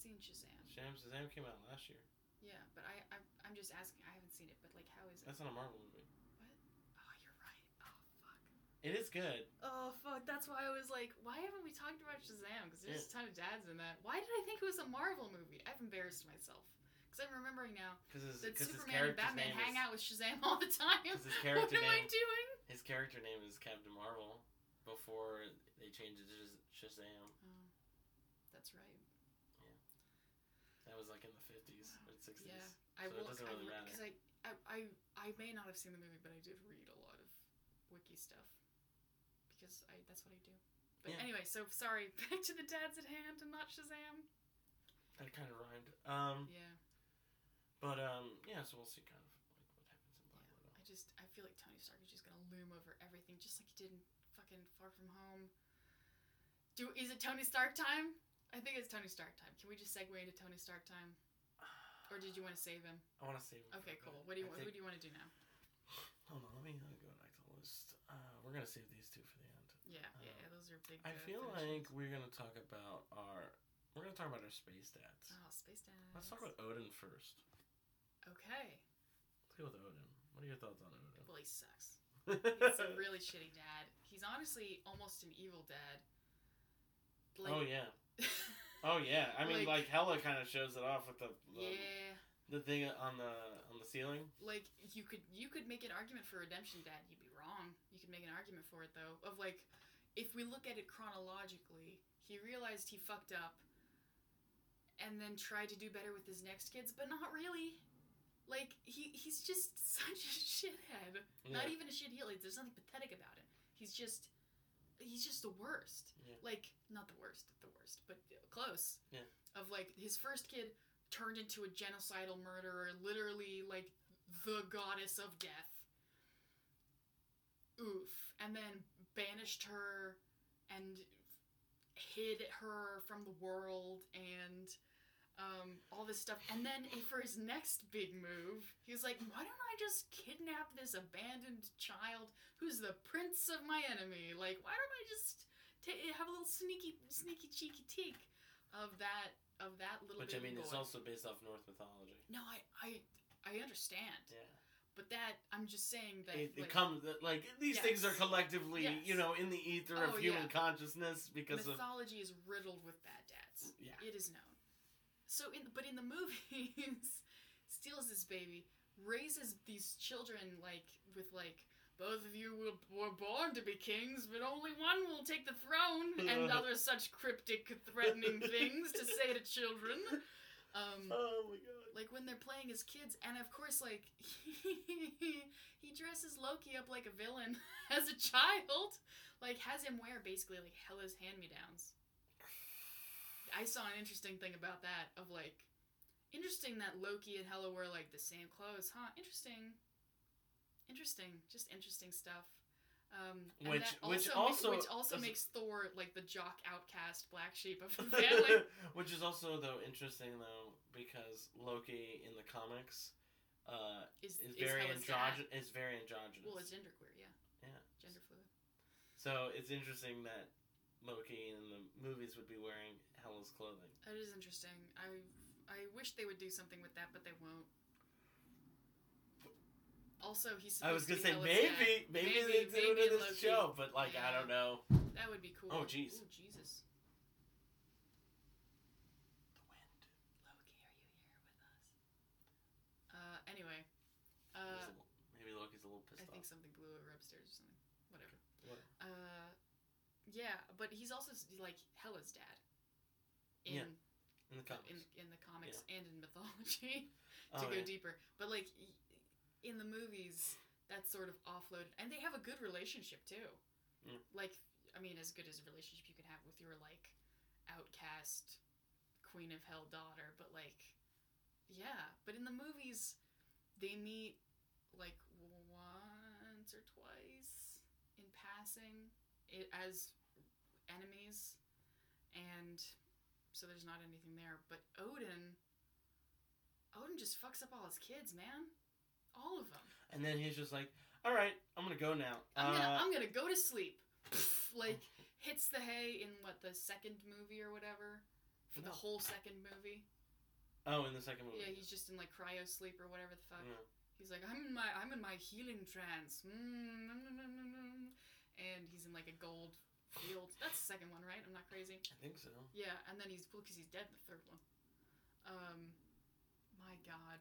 [SPEAKER 2] I seen Shazam.
[SPEAKER 1] Shazam Shazam came out last year.
[SPEAKER 2] Yeah, but I, I I'm just asking. I haven't seen it, but like, how is it?
[SPEAKER 1] That's not a Marvel movie. What?
[SPEAKER 2] Oh, you're right. Oh fuck.
[SPEAKER 1] It is good.
[SPEAKER 2] Oh fuck. That's why I was like, why haven't we talked about Shazam? Because there's a ton of dads in that. Why did I think it was a Marvel movie? I've embarrassed myself. Because I'm remembering now
[SPEAKER 1] Because his,
[SPEAKER 2] that
[SPEAKER 1] 'cause
[SPEAKER 2] Superman and Batman hang
[SPEAKER 1] is,
[SPEAKER 2] out with Shazam all the time.
[SPEAKER 1] his
[SPEAKER 2] what
[SPEAKER 1] character
[SPEAKER 2] am I
[SPEAKER 1] name
[SPEAKER 2] doing?
[SPEAKER 1] His character name is Captain Marvel before they changed it to Shazam.
[SPEAKER 2] Oh, that's right.
[SPEAKER 1] Was like in the 50s or 60s.
[SPEAKER 2] Yeah, I
[SPEAKER 1] So it
[SPEAKER 2] will.
[SPEAKER 1] doesn't
[SPEAKER 2] I
[SPEAKER 1] really matter.
[SPEAKER 2] Because I, I, I, I may not have seen the movie, but I did read a lot of wiki stuff because I that's what I do. But
[SPEAKER 1] Yeah.
[SPEAKER 2] anyway, so sorry. Back to the dads at hand and not Shazam.
[SPEAKER 1] That kind of rhymed. Um,
[SPEAKER 2] Yeah,
[SPEAKER 1] but um, yeah. So we'll see kind of like what happens in Black Widow.
[SPEAKER 2] I just I feel like Tony Stark is just gonna loom over everything, just like he did in fucking Far From Home. Do is it Tony Stark time? I think it's Tony Stark time. Can we just segue into Tony Stark time, or did you want to save him?
[SPEAKER 1] I want to save. him
[SPEAKER 2] Okay, cool. What do you
[SPEAKER 1] I
[SPEAKER 2] Who
[SPEAKER 1] think-
[SPEAKER 2] do you want to do now?
[SPEAKER 1] Hold on. Let me uh, go back to the list. Uh, we're gonna save these two for the end.
[SPEAKER 2] Yeah, yeah, yeah those are big.
[SPEAKER 1] I
[SPEAKER 2] uh,
[SPEAKER 1] feel
[SPEAKER 2] finishes.
[SPEAKER 1] like we're gonna talk about our. We're gonna talk about our space stats.
[SPEAKER 2] Oh, space dads.
[SPEAKER 1] Let's talk about Odin first.
[SPEAKER 2] Okay.
[SPEAKER 1] Let's go with Odin. What are your thoughts on Odin?
[SPEAKER 2] Well, he sucks. He's a really shitty dad. He's honestly almost an evil dad.
[SPEAKER 1] oh yeah. Oh yeah. I mean, like,
[SPEAKER 2] Like-
[SPEAKER 1] Hela kind of shows it off with the the,
[SPEAKER 2] yeah.
[SPEAKER 1] the thing on the on the ceiling.
[SPEAKER 2] Like you could you could make an argument for redemption dad. You'd be wrong. You could make an argument for it though. Of like, if we look at it chronologically, he realized he fucked up, and then tried to do better with his next kids, but not really. Like he he's just such a shithead. Not even a shit heel. Like, there's nothing pathetic about him. He's just, he's just the worst.
[SPEAKER 1] Yeah.
[SPEAKER 2] Like, not the worst, the worst, but close.
[SPEAKER 1] Yeah.
[SPEAKER 2] Of like his first kid turned into a genocidal murderer, literally like the goddess of death. Oof. And then banished her and hid her from the world and um, all this stuff. And then for his next big move, he was like, why don't I just kidnap this abandoned child who's the prince of my enemy? Like, why don't I just ta have a little sneaky, sneaky, cheeky teak of that, of that little
[SPEAKER 1] Which I mean, it's also based off Norse mythology.
[SPEAKER 2] No, I, I, I understand.
[SPEAKER 1] Yeah.
[SPEAKER 2] But that, I'm just saying that.
[SPEAKER 1] It, it
[SPEAKER 2] like,
[SPEAKER 1] comes like these things are collectively,
[SPEAKER 2] Yes.
[SPEAKER 1] you know, in the ether
[SPEAKER 2] Oh,
[SPEAKER 1] of human
[SPEAKER 2] yeah.
[SPEAKER 1] consciousness because of
[SPEAKER 2] mythology is riddled with bad dads.
[SPEAKER 1] yeah.
[SPEAKER 2] It is known. So, in but in the movies, steals this baby, raises these children like with like both of you will, were born to be kings, but only one will take the throne, and other such cryptic, threatening things to say to children. Um,
[SPEAKER 1] Oh my god.
[SPEAKER 2] like when they're playing as kids, and of course, like he dresses Loki up like a villain as a child, like has him wear basically like Hela's hand me downs. I saw an interesting thing about that of like, interesting that Loki and Hella wear like the same clothes, huh? Interesting. Interesting, just interesting stuff. Um, and
[SPEAKER 1] Which-
[SPEAKER 2] that
[SPEAKER 1] which
[SPEAKER 2] ma-
[SPEAKER 1] also-
[SPEAKER 2] which also makes Thor like the jock outcast black sheep of the family.
[SPEAKER 1] Which is also though interesting though because Loki in the comics uh,
[SPEAKER 2] is,
[SPEAKER 1] is
[SPEAKER 2] is
[SPEAKER 1] very androgynous. Is very androgynous.
[SPEAKER 2] Well, it's genderqueer, yeah.
[SPEAKER 1] Yeah.
[SPEAKER 2] Gender fluid.
[SPEAKER 1] So it's interesting that Loki in the movies would be wearing Hela's clothing.
[SPEAKER 2] That is interesting. I I wish they would do something with that, but they won't. Also, he's.
[SPEAKER 1] I was gonna
[SPEAKER 2] to
[SPEAKER 1] say
[SPEAKER 2] be Hela's
[SPEAKER 1] maybe,
[SPEAKER 2] dad.
[SPEAKER 1] maybe, they do it in
[SPEAKER 2] Loki.
[SPEAKER 1] this show, but like I don't know.
[SPEAKER 2] That would be cool.
[SPEAKER 1] Oh, jeez.
[SPEAKER 2] Oh Jesus.
[SPEAKER 1] The wind.
[SPEAKER 2] Loki, are you here with us? Uh. Anyway.
[SPEAKER 1] He's a
[SPEAKER 2] Uh.
[SPEAKER 1] little- maybe Loki's a little pissed
[SPEAKER 2] I think something blew over upstairs or something. Whatever.
[SPEAKER 1] What?
[SPEAKER 2] Uh. Yeah, but he's also like Hela's dad. In
[SPEAKER 1] Yeah, In the comics.
[SPEAKER 2] in in the comics and in mythology.
[SPEAKER 1] oh,
[SPEAKER 2] to go
[SPEAKER 1] yeah.
[SPEAKER 2] deeper. But like y- in the movies, that's sort of offloaded, and they have a good relationship too.
[SPEAKER 1] Mm.
[SPEAKER 2] Like, I mean, as good as a relationship you can have with your like outcast Queen of Hell daughter, but like, yeah. But in the movies, they meet like once or twice in passing it, as enemies, and so there's not anything there. But Odin. Odin just fucks up all his kids, man. All of them.
[SPEAKER 1] And then he's just like, "All right, I'm gonna go now."
[SPEAKER 2] I'm gonna
[SPEAKER 1] Uh,
[SPEAKER 2] I'm gonna go to sleep. like hits the hay in what the second movie or whatever for the whole second movie.
[SPEAKER 1] oh, in the second movie.
[SPEAKER 2] Yeah, he's just in like cryo sleep or whatever the fuck.
[SPEAKER 1] Yeah.
[SPEAKER 2] He's like I'm in my I'm in my healing trance. Mm, And he's in like a gold field. That's the second one, right? I'm not crazy.
[SPEAKER 1] I think so.
[SPEAKER 2] Yeah, and then he's because he's dead in the third one. Um, my God,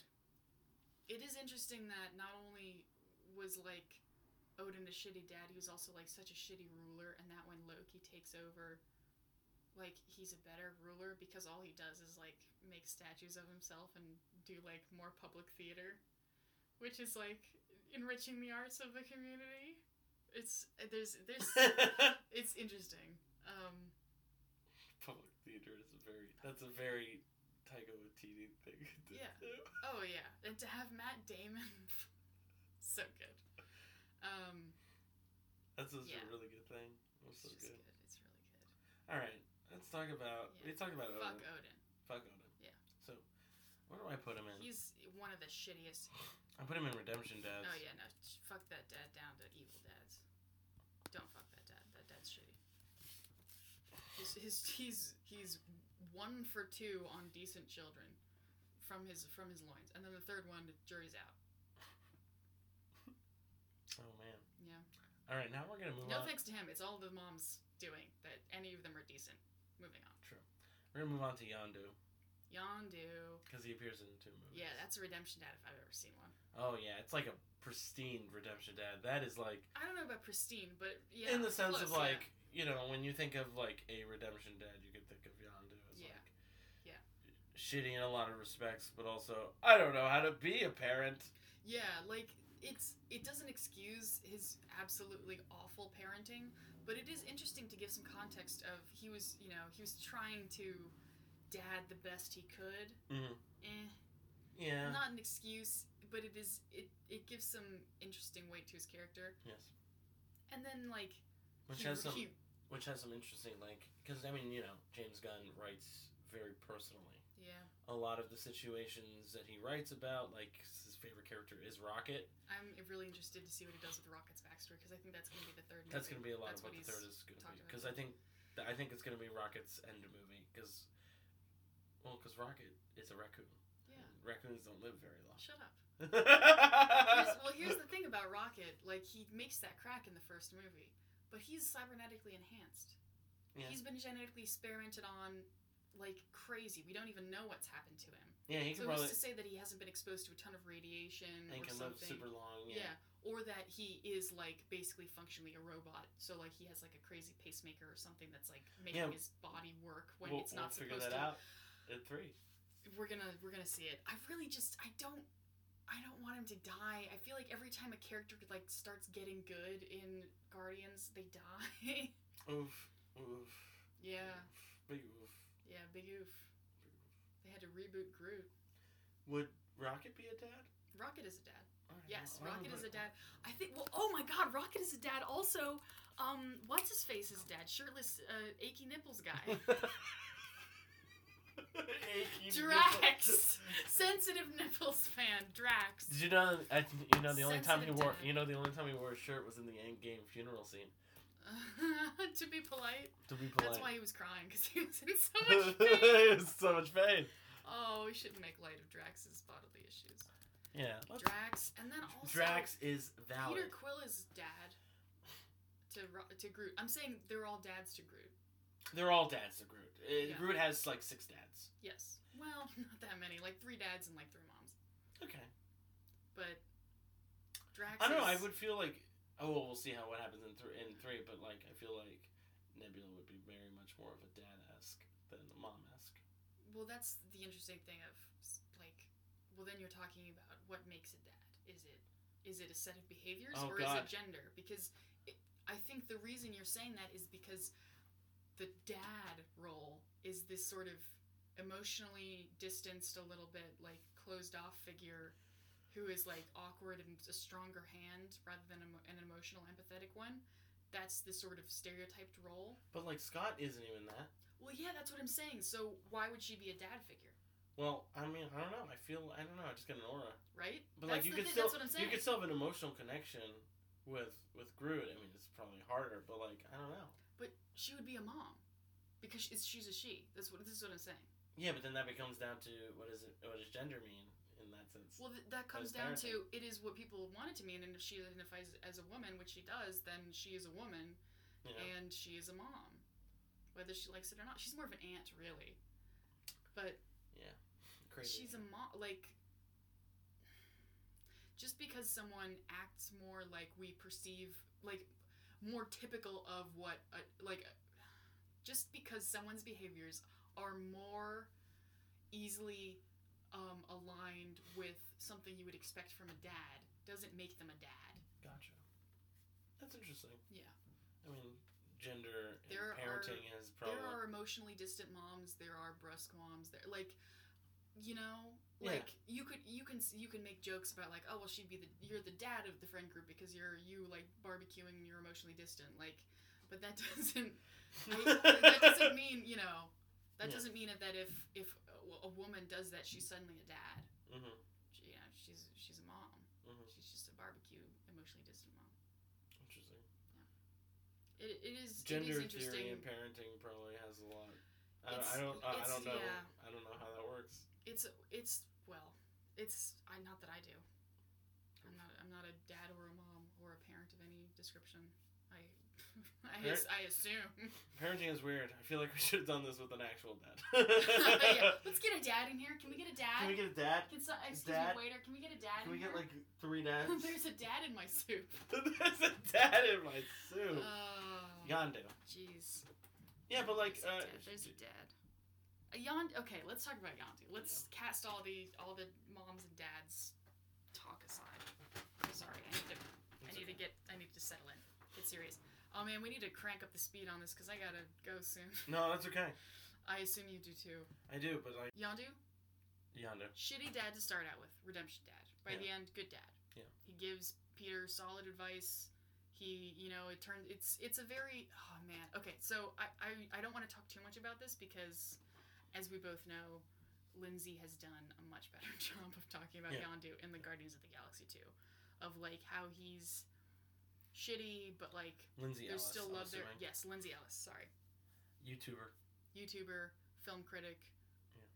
[SPEAKER 2] it is interesting that not only was like Odin a shitty dad, he was also like such a shitty ruler, and that when Loki takes over, like he's a better ruler because all he does is like make statues of himself and do like more public theater, which is like enriching the arts of the community. It's there's there's it's interesting. Um,
[SPEAKER 1] Public theater is a very. That's a very Taika Waititi thing.
[SPEAKER 2] Yeah.
[SPEAKER 1] do.
[SPEAKER 2] Oh yeah, and to have Matt Damon, so good. Um,
[SPEAKER 1] That's just
[SPEAKER 2] Yeah.
[SPEAKER 1] a really good thing. That's
[SPEAKER 2] it's
[SPEAKER 1] so
[SPEAKER 2] just
[SPEAKER 1] good.
[SPEAKER 2] good. It's really good.
[SPEAKER 1] All right, let's talk about.
[SPEAKER 2] Yeah.
[SPEAKER 1] We talk about
[SPEAKER 2] Fuck
[SPEAKER 1] Odin.
[SPEAKER 2] Odin.
[SPEAKER 1] Fuck Odin.
[SPEAKER 2] Yeah.
[SPEAKER 1] So, where do I put him in?
[SPEAKER 2] He's one of the shittiest.
[SPEAKER 1] I put him in Redemption Dads.
[SPEAKER 2] Oh yeah, no, fuck that dad down to evil dads. Don't fuck that dad. That dad's shitty. His, his he's he's one for two on decent children from his from his loins, and then the third one, the jury's out.
[SPEAKER 1] Oh man.
[SPEAKER 2] Yeah.
[SPEAKER 1] All right, now we're gonna move on.
[SPEAKER 2] No
[SPEAKER 1] on.
[SPEAKER 2] thanks to him. It's all the moms doing that. Any of them are decent. Moving on. True.
[SPEAKER 1] We're gonna move on to Yondu
[SPEAKER 2] Yondu.
[SPEAKER 1] because he appears in two movies.
[SPEAKER 2] Yeah, that's a redemption dad if I've ever seen one.
[SPEAKER 1] Oh yeah, it's like a pristine Redemption Dad. That is like
[SPEAKER 2] I don't know about pristine, but yeah.
[SPEAKER 1] in the sense
[SPEAKER 2] close,
[SPEAKER 1] of
[SPEAKER 2] yeah.
[SPEAKER 1] like you know when you think of like a Redemption Dad, you could think of Yondu as
[SPEAKER 2] Yeah.
[SPEAKER 1] like
[SPEAKER 2] Yeah.
[SPEAKER 1] Shitty in a lot of respects, but also I don't know how to be a parent.
[SPEAKER 2] Yeah, like it's it doesn't excuse his absolutely awful parenting, but it is interesting to give some context of he was, you know, he was trying to dad the best he could.
[SPEAKER 1] Mhm.
[SPEAKER 2] Eh,
[SPEAKER 1] Yeah.
[SPEAKER 2] not an excuse, but it is it it gives some interesting weight to his character.
[SPEAKER 1] yes.
[SPEAKER 2] And then like
[SPEAKER 1] Which
[SPEAKER 2] he,
[SPEAKER 1] has some
[SPEAKER 2] he-
[SPEAKER 1] which has some interesting like because I mean you know James Gunn writes very personally. A lot of the situations that he writes about, like his favorite character is Rocket.
[SPEAKER 2] I'm really interested to see what he does with Rocket's backstory because I think that's going to be the third.
[SPEAKER 1] That's going to be a lot
[SPEAKER 2] That's
[SPEAKER 1] of what,
[SPEAKER 2] what
[SPEAKER 1] the third is going to be because I think I think it's going to be Rocket's end movie because well because Rocket is a raccoon.
[SPEAKER 2] Yeah.
[SPEAKER 1] Raccoons don't live very long.
[SPEAKER 2] Shut up. Here's, well, here's the thing about Rocket. Like, he makes that crack in the first movie, but he's cybernetically enhanced.
[SPEAKER 1] Yeah.
[SPEAKER 2] He's been genetically experimented on like crazy. We don't even know what's happened to him.
[SPEAKER 1] yeah, he
[SPEAKER 2] so who's
[SPEAKER 1] probably
[SPEAKER 2] to say that he hasn't been exposed to a ton of radiation
[SPEAKER 1] and
[SPEAKER 2] or
[SPEAKER 1] can live
[SPEAKER 2] something?
[SPEAKER 1] super long.
[SPEAKER 2] yeah.
[SPEAKER 1] Yeah.
[SPEAKER 2] or that he is like basically functionally a robot. So like he has like a crazy pacemaker or something that's like making
[SPEAKER 1] Yeah.
[SPEAKER 2] his body work when
[SPEAKER 1] we'll,
[SPEAKER 2] it's not
[SPEAKER 1] we'll figure
[SPEAKER 2] supposed
[SPEAKER 1] that
[SPEAKER 2] to.
[SPEAKER 1] out at three.
[SPEAKER 2] we're gonna we're gonna see it. I really just I don't I don't want him to die. I feel like every time a character like starts getting good in Guardians, they die.
[SPEAKER 1] Oof. Oof.
[SPEAKER 2] yeah,
[SPEAKER 1] Big oof.
[SPEAKER 2] Yeah, big oof. They had to reboot Groot.
[SPEAKER 1] Would Rocket be a dad?
[SPEAKER 2] Rocket is a dad. Yes,
[SPEAKER 1] well, I
[SPEAKER 2] Rocket is a dad. I think. Well, oh my God, Rocket is a dad. Also, um, what's his face is dad, shirtless, uh, achy nipples guy.
[SPEAKER 1] Achy
[SPEAKER 2] Drax, sensitive nipples fan, Drax.
[SPEAKER 1] Did you know? I, you know the only time he wore.
[SPEAKER 2] dad.
[SPEAKER 1] You know the only time he wore a shirt was in the end game funeral scene.
[SPEAKER 2] to be polite.
[SPEAKER 1] To be polite.
[SPEAKER 2] That's why he was crying because he was in so much pain.
[SPEAKER 1] It was so much pain.
[SPEAKER 2] oh, we shouldn't make light of Drax's bodily issues.
[SPEAKER 1] Yeah.
[SPEAKER 2] Drax, and then also
[SPEAKER 1] Drax is valid.
[SPEAKER 2] Peter Quill is dad to to Groot. I'm saying they're all dads to Groot.
[SPEAKER 1] They're all dads to Groot. Uh,
[SPEAKER 2] Yeah.
[SPEAKER 1] Groot has like six dads.
[SPEAKER 2] Yes. Well, not that many. Like three dads and like three moms.
[SPEAKER 1] Okay.
[SPEAKER 2] But Drax.
[SPEAKER 1] I don't know. I would feel like. Oh, well, we'll see how what happens in three. In three, but like, I feel like Nebula would be very much more of a dad esque than a mom esque.
[SPEAKER 2] Well, that's the interesting thing of like. Well, then you're talking about what makes a dad. Is it is it a set of behaviors
[SPEAKER 1] Oh,
[SPEAKER 2] or is it gender? Because it, I think the reason you're saying that is because the dad role is this sort of emotionally distanced a little bit like closed off figure who is like awkward and a stronger hand rather than emo- an emotional empathetic one that's the sort of stereotyped role
[SPEAKER 1] But like Scott isn't even that.
[SPEAKER 2] well yeah that's what i'm saying so why would she be a dad figure
[SPEAKER 1] Well, I mean, I don't know. I feel I don't know. I just get an aura.
[SPEAKER 2] right
[SPEAKER 1] But like you could
[SPEAKER 2] thi-
[SPEAKER 1] still
[SPEAKER 2] that's what i'm saying
[SPEAKER 1] you could still have an emotional connection with with Groot. I mean, it's probably harder, but like I don't know.
[SPEAKER 2] but she would be a mom because she's, she's a she that's what this is what i'm saying
[SPEAKER 1] Yeah, but then that becomes down to what is it? What does gender mean
[SPEAKER 2] well th- that comes down to it is what people want it to mean and if she identifies as a woman which she does then she is a woman
[SPEAKER 1] know?
[SPEAKER 2] and she is a mom, whether she likes it or not. She's more of an aunt, really. But yeah,
[SPEAKER 1] Crazy.
[SPEAKER 2] she's a mom. Like, just because someone acts more like we perceive, like, more typical of what, a, like, just because someone's behaviors are more easily um, aligned with something you would expect from a dad doesn't make them a dad.
[SPEAKER 1] Gotcha. That's interesting.
[SPEAKER 2] Yeah.
[SPEAKER 1] I mean, gender and
[SPEAKER 2] There are-
[SPEAKER 1] parenting is probably.
[SPEAKER 2] There are emotionally distant moms. There are brusque moms. There, like, you know,
[SPEAKER 1] Yeah.
[SPEAKER 2] like you could you can you can make jokes about like, oh well, she'd be the you're the dad of the friend group because you're you like barbecuing and you're emotionally distant. Like, but that doesn't I, that doesn't mean you know that
[SPEAKER 1] Yeah.
[SPEAKER 2] doesn't mean that if if a, woman does that, she's suddenly a dad.
[SPEAKER 1] hmm
[SPEAKER 2] She, you know, she's she's a mom.
[SPEAKER 1] hmm
[SPEAKER 2] She's just a barbecue emotionally distant mom.
[SPEAKER 1] Interesting.
[SPEAKER 2] It, it is
[SPEAKER 1] Gender
[SPEAKER 2] it is interesting.
[SPEAKER 1] theory and parenting probably has a lot. I don't. I don't. I don't know.
[SPEAKER 2] yeah.
[SPEAKER 1] I don't know how that works.
[SPEAKER 2] It's it's well, it's I not that I do. I'm not I'm not a dad or a mom or a parent of any description. I I,
[SPEAKER 1] Parent-
[SPEAKER 2] I assume.
[SPEAKER 1] Parenting is weird. I feel like we should have done this with an actual dad.
[SPEAKER 2] yeah. Let's get a dad in here. Can we get a dad?
[SPEAKER 1] Can we get a dad?
[SPEAKER 2] Can so, excuse
[SPEAKER 1] Dad?
[SPEAKER 2] me, waiter. Can we get a dad
[SPEAKER 1] Can we
[SPEAKER 2] in
[SPEAKER 1] get
[SPEAKER 2] here?
[SPEAKER 1] like three dads?
[SPEAKER 2] There's a dad in my soup.
[SPEAKER 1] There's a dad in my soup.
[SPEAKER 2] Oh,
[SPEAKER 1] Yondu.
[SPEAKER 2] jeez.
[SPEAKER 1] Yeah, but like,
[SPEAKER 2] There's a
[SPEAKER 1] uh,
[SPEAKER 2] dad. There's a dad. A. Okay, let's talk about Yondu. Let's cast all the all the moms and dads talk aside. Sorry. I need to I need to get. I need to settle in. Get serious. Oh man, we need to crank up the speed on this because I gotta go soon.
[SPEAKER 1] No, that's okay.
[SPEAKER 2] I assume you do too.
[SPEAKER 1] I do, but like,
[SPEAKER 2] Yondu,
[SPEAKER 1] Yondu.
[SPEAKER 2] shitty dad to start out with. Redemption dad. By the end, good dad.
[SPEAKER 1] Yeah.
[SPEAKER 2] He gives Peter solid advice. He, you know, it turns. It's it's a very. Oh man. Okay, so I I, I don't want to talk too much about this because, as we both know, Lindsay has done a much better job of talking about
[SPEAKER 1] Yeah.
[SPEAKER 2] Yondu in the Guardians of the Galaxy 2. Of like how he's shitty, but like
[SPEAKER 1] Lindsay
[SPEAKER 2] there's
[SPEAKER 1] Ellis.
[SPEAKER 2] still love there. Yes, Lindsay Ellis. Sorry,
[SPEAKER 1] YouTuber.
[SPEAKER 2] YouTuber, film critic.
[SPEAKER 1] Yeah.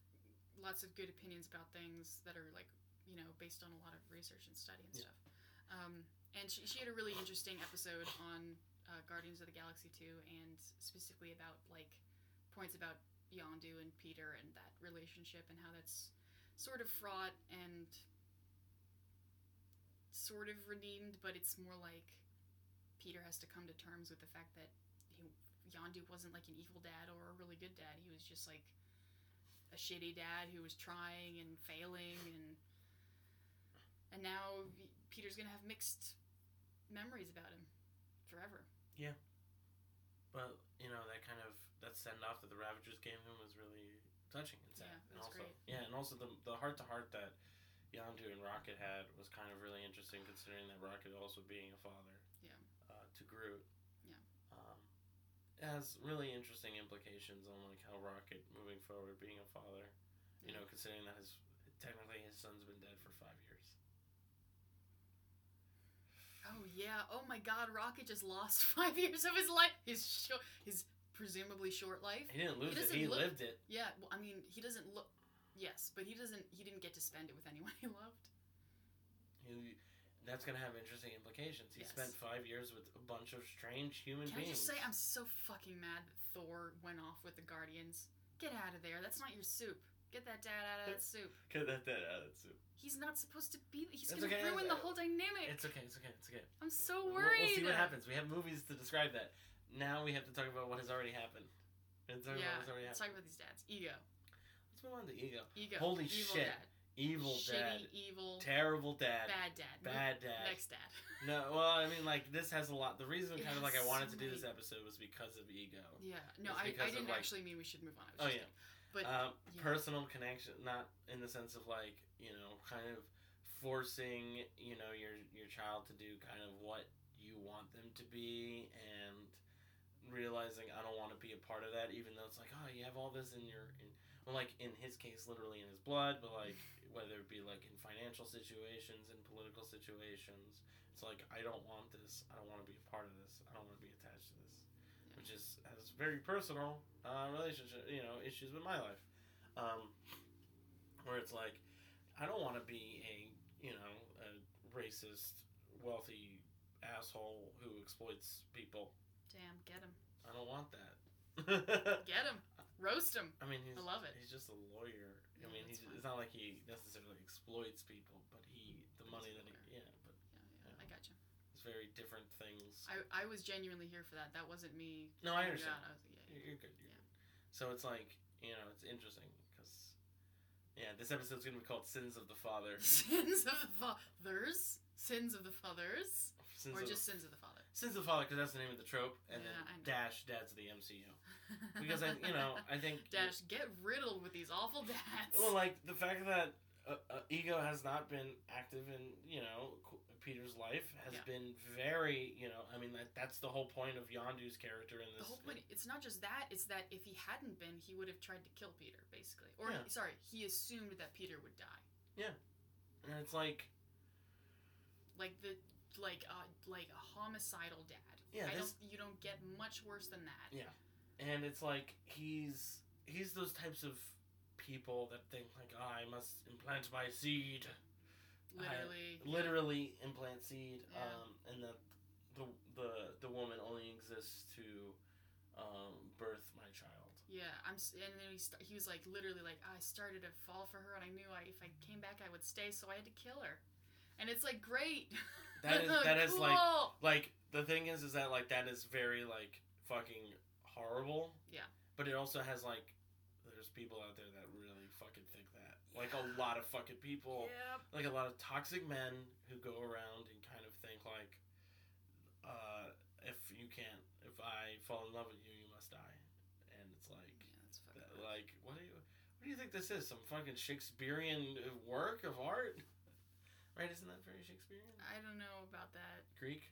[SPEAKER 2] Lots of good opinions about things that are like you know based on a lot of research and study and
[SPEAKER 1] Yeah.
[SPEAKER 2] stuff. Um, and she, she had a really interesting episode on uh, Guardians of the Galaxy 2 and specifically about like points about Yondu and Peter and that relationship and how that's sort of fraught and sort of redeemed, but it's more like Peter has to come to terms with the fact that he, Yondu wasn't like an evil dad or a really good dad. He was just like a shitty dad who was trying and failing and and now Peter's gonna have mixed memories about him forever. Yeah.
[SPEAKER 1] But you know that kind of that send off that the Ravagers gave him was really touching and sad.
[SPEAKER 2] Yeah,
[SPEAKER 1] and also,
[SPEAKER 2] great.
[SPEAKER 1] Yeah, and also the the heart to heart that Yondu and Rocket had was kind of really interesting, considering that Rocket also being a father. Groot.
[SPEAKER 2] Yeah.
[SPEAKER 1] Um, it has really interesting implications on like how Rocket moving forward being a father. You
[SPEAKER 2] Yeah.
[SPEAKER 1] know, considering that his technically his son's been dead for five years.
[SPEAKER 2] Oh yeah. Oh my God. Rocket just lost five years of his life. His short, his presumably short life.
[SPEAKER 1] He didn't lose it. He
[SPEAKER 2] look-
[SPEAKER 1] lived it.
[SPEAKER 2] Yeah. Well, I mean, he doesn't look. Yes, but he doesn't. He didn't get to spend it with anyone he loved.
[SPEAKER 1] He, that's gonna have interesting implications. He
[SPEAKER 2] Yes.
[SPEAKER 1] spent five years with a bunch of strange human
[SPEAKER 2] Can I
[SPEAKER 1] beings.
[SPEAKER 2] just say I'm so fucking mad that Thor went off with the Guardians. Get out of there. That's not your soup. Get that dad out of that soup.
[SPEAKER 1] Cut that that out of the soup.
[SPEAKER 2] He's not supposed to be. He's gonna
[SPEAKER 1] okay,
[SPEAKER 2] ruin the whole dynamic.
[SPEAKER 1] It's okay. It's okay. It's okay.
[SPEAKER 2] I'm so
[SPEAKER 1] We'll-
[SPEAKER 2] worried.
[SPEAKER 1] We'll, see what happens. We have movies to describe that. Now we have to talk about what has already happened. Let's talk
[SPEAKER 2] Yeah.
[SPEAKER 1] about what's already
[SPEAKER 2] Let's talk about these dads. Ego.
[SPEAKER 1] Let's move on to ego.
[SPEAKER 2] Ego.
[SPEAKER 1] Holy
[SPEAKER 2] evil
[SPEAKER 1] shit.
[SPEAKER 2] Dad.
[SPEAKER 1] Evil
[SPEAKER 2] Shitty,
[SPEAKER 1] dad.
[SPEAKER 2] evil,
[SPEAKER 1] Terrible dad.
[SPEAKER 2] bad dad.
[SPEAKER 1] Bad dad.
[SPEAKER 2] Next dad.
[SPEAKER 1] No, well, I mean, like this has a lot. The reason kind of like I wanted
[SPEAKER 2] so
[SPEAKER 1] to do this episode was because of ego.
[SPEAKER 2] Yeah. No, I, I didn't
[SPEAKER 1] like-
[SPEAKER 2] actually mean we should move on. I was
[SPEAKER 1] Oh,
[SPEAKER 2] just
[SPEAKER 1] yeah.
[SPEAKER 2] kidding. But
[SPEAKER 1] um,
[SPEAKER 2] yeah.
[SPEAKER 1] personal connection, not in the sense of like you know, kind of forcing you know your your child to do kind of what you want them to be, and realizing I don't want to be a part of that, even though it's like oh you have all this in your in well like in his case literally in his blood, but like whether it be like in financial situations in political situations, it's like I don't want this. I don't want to be a part of this. I don't want to be attached to this,
[SPEAKER 2] Yeah.
[SPEAKER 1] which is has very personal uh, relationship you know issues with my life um, where it's like I don't want to be a you know a racist, wealthy asshole who exploits people.
[SPEAKER 2] damn, get him,
[SPEAKER 1] I don't want that.
[SPEAKER 2] get him, roast him.
[SPEAKER 1] I mean, he's,
[SPEAKER 2] I love it.
[SPEAKER 1] He's just a lawyer. I mean, he's,
[SPEAKER 2] fine.
[SPEAKER 1] it's not like he necessarily exploits people, but he the money that he yeah, but
[SPEAKER 2] Yeah, yeah,
[SPEAKER 1] Yeah.
[SPEAKER 2] I got you.
[SPEAKER 1] it's very different things.
[SPEAKER 2] I, I was genuinely here for that. That wasn't me.
[SPEAKER 1] No, I understand.
[SPEAKER 2] I was, yeah, yeah.
[SPEAKER 1] You're, good. You're good. So it's like you know, it's interesting because yeah, this episode's gonna be called "Sins of the Father."
[SPEAKER 2] Sins of the fathers. Sins of the fathers.
[SPEAKER 1] Sins
[SPEAKER 2] or just sins of the father.
[SPEAKER 1] Sins of the Father because that's the name of the trope, and
[SPEAKER 2] Yeah,
[SPEAKER 1] then dash dads of the MCU because I you know I think
[SPEAKER 2] Dash, get riddled with these awful dads.
[SPEAKER 1] well like the fact that uh, uh, ego has not been active in you know Qu- Peter's life has
[SPEAKER 2] Yeah.
[SPEAKER 1] been very you know I mean that that's the whole point of Yondu's character in this.
[SPEAKER 2] the whole point, it's not just that, it's that if he hadn't been, he would have tried to kill Peter, basically. Or,
[SPEAKER 1] Yeah.
[SPEAKER 2] sorry, he assumed that Peter would die.
[SPEAKER 1] Yeah, and it's like
[SPEAKER 2] Like the, like, uh, like a homicidal dad.
[SPEAKER 1] Yeah,
[SPEAKER 2] I
[SPEAKER 1] this-
[SPEAKER 2] don't, you don't get much worse than that.
[SPEAKER 1] Yeah. And it's like he's he's those types of people that think like oh, I must implant my seed
[SPEAKER 2] Literally. yeah.
[SPEAKER 1] literally implant seed,
[SPEAKER 2] Yeah.
[SPEAKER 1] um, and that the the the woman only exists to um, birth my child.
[SPEAKER 2] Yeah, I'm, and then he, st- he was like, literally, like, I started to fall for her, and I knew I, if I came back, I would stay, so I had to kill her. And it's like, great.
[SPEAKER 1] That is that is like like the thing is is that like that is very like fucking horrible.
[SPEAKER 2] Yeah.
[SPEAKER 1] But it also has like there's people out there that really fucking think that. Like a lot of fucking people.
[SPEAKER 2] Yep.
[SPEAKER 1] Like a lot of toxic men who go around and kind of think like uh if you can't if I fall in love with you you must die. And it's like
[SPEAKER 2] Yeah, that's fucking
[SPEAKER 1] that, like what do you what do you think this is? Some fucking Shakespearean work of art? Right, isn't that very Shakespearean?
[SPEAKER 2] I don't know about that.
[SPEAKER 1] Greek?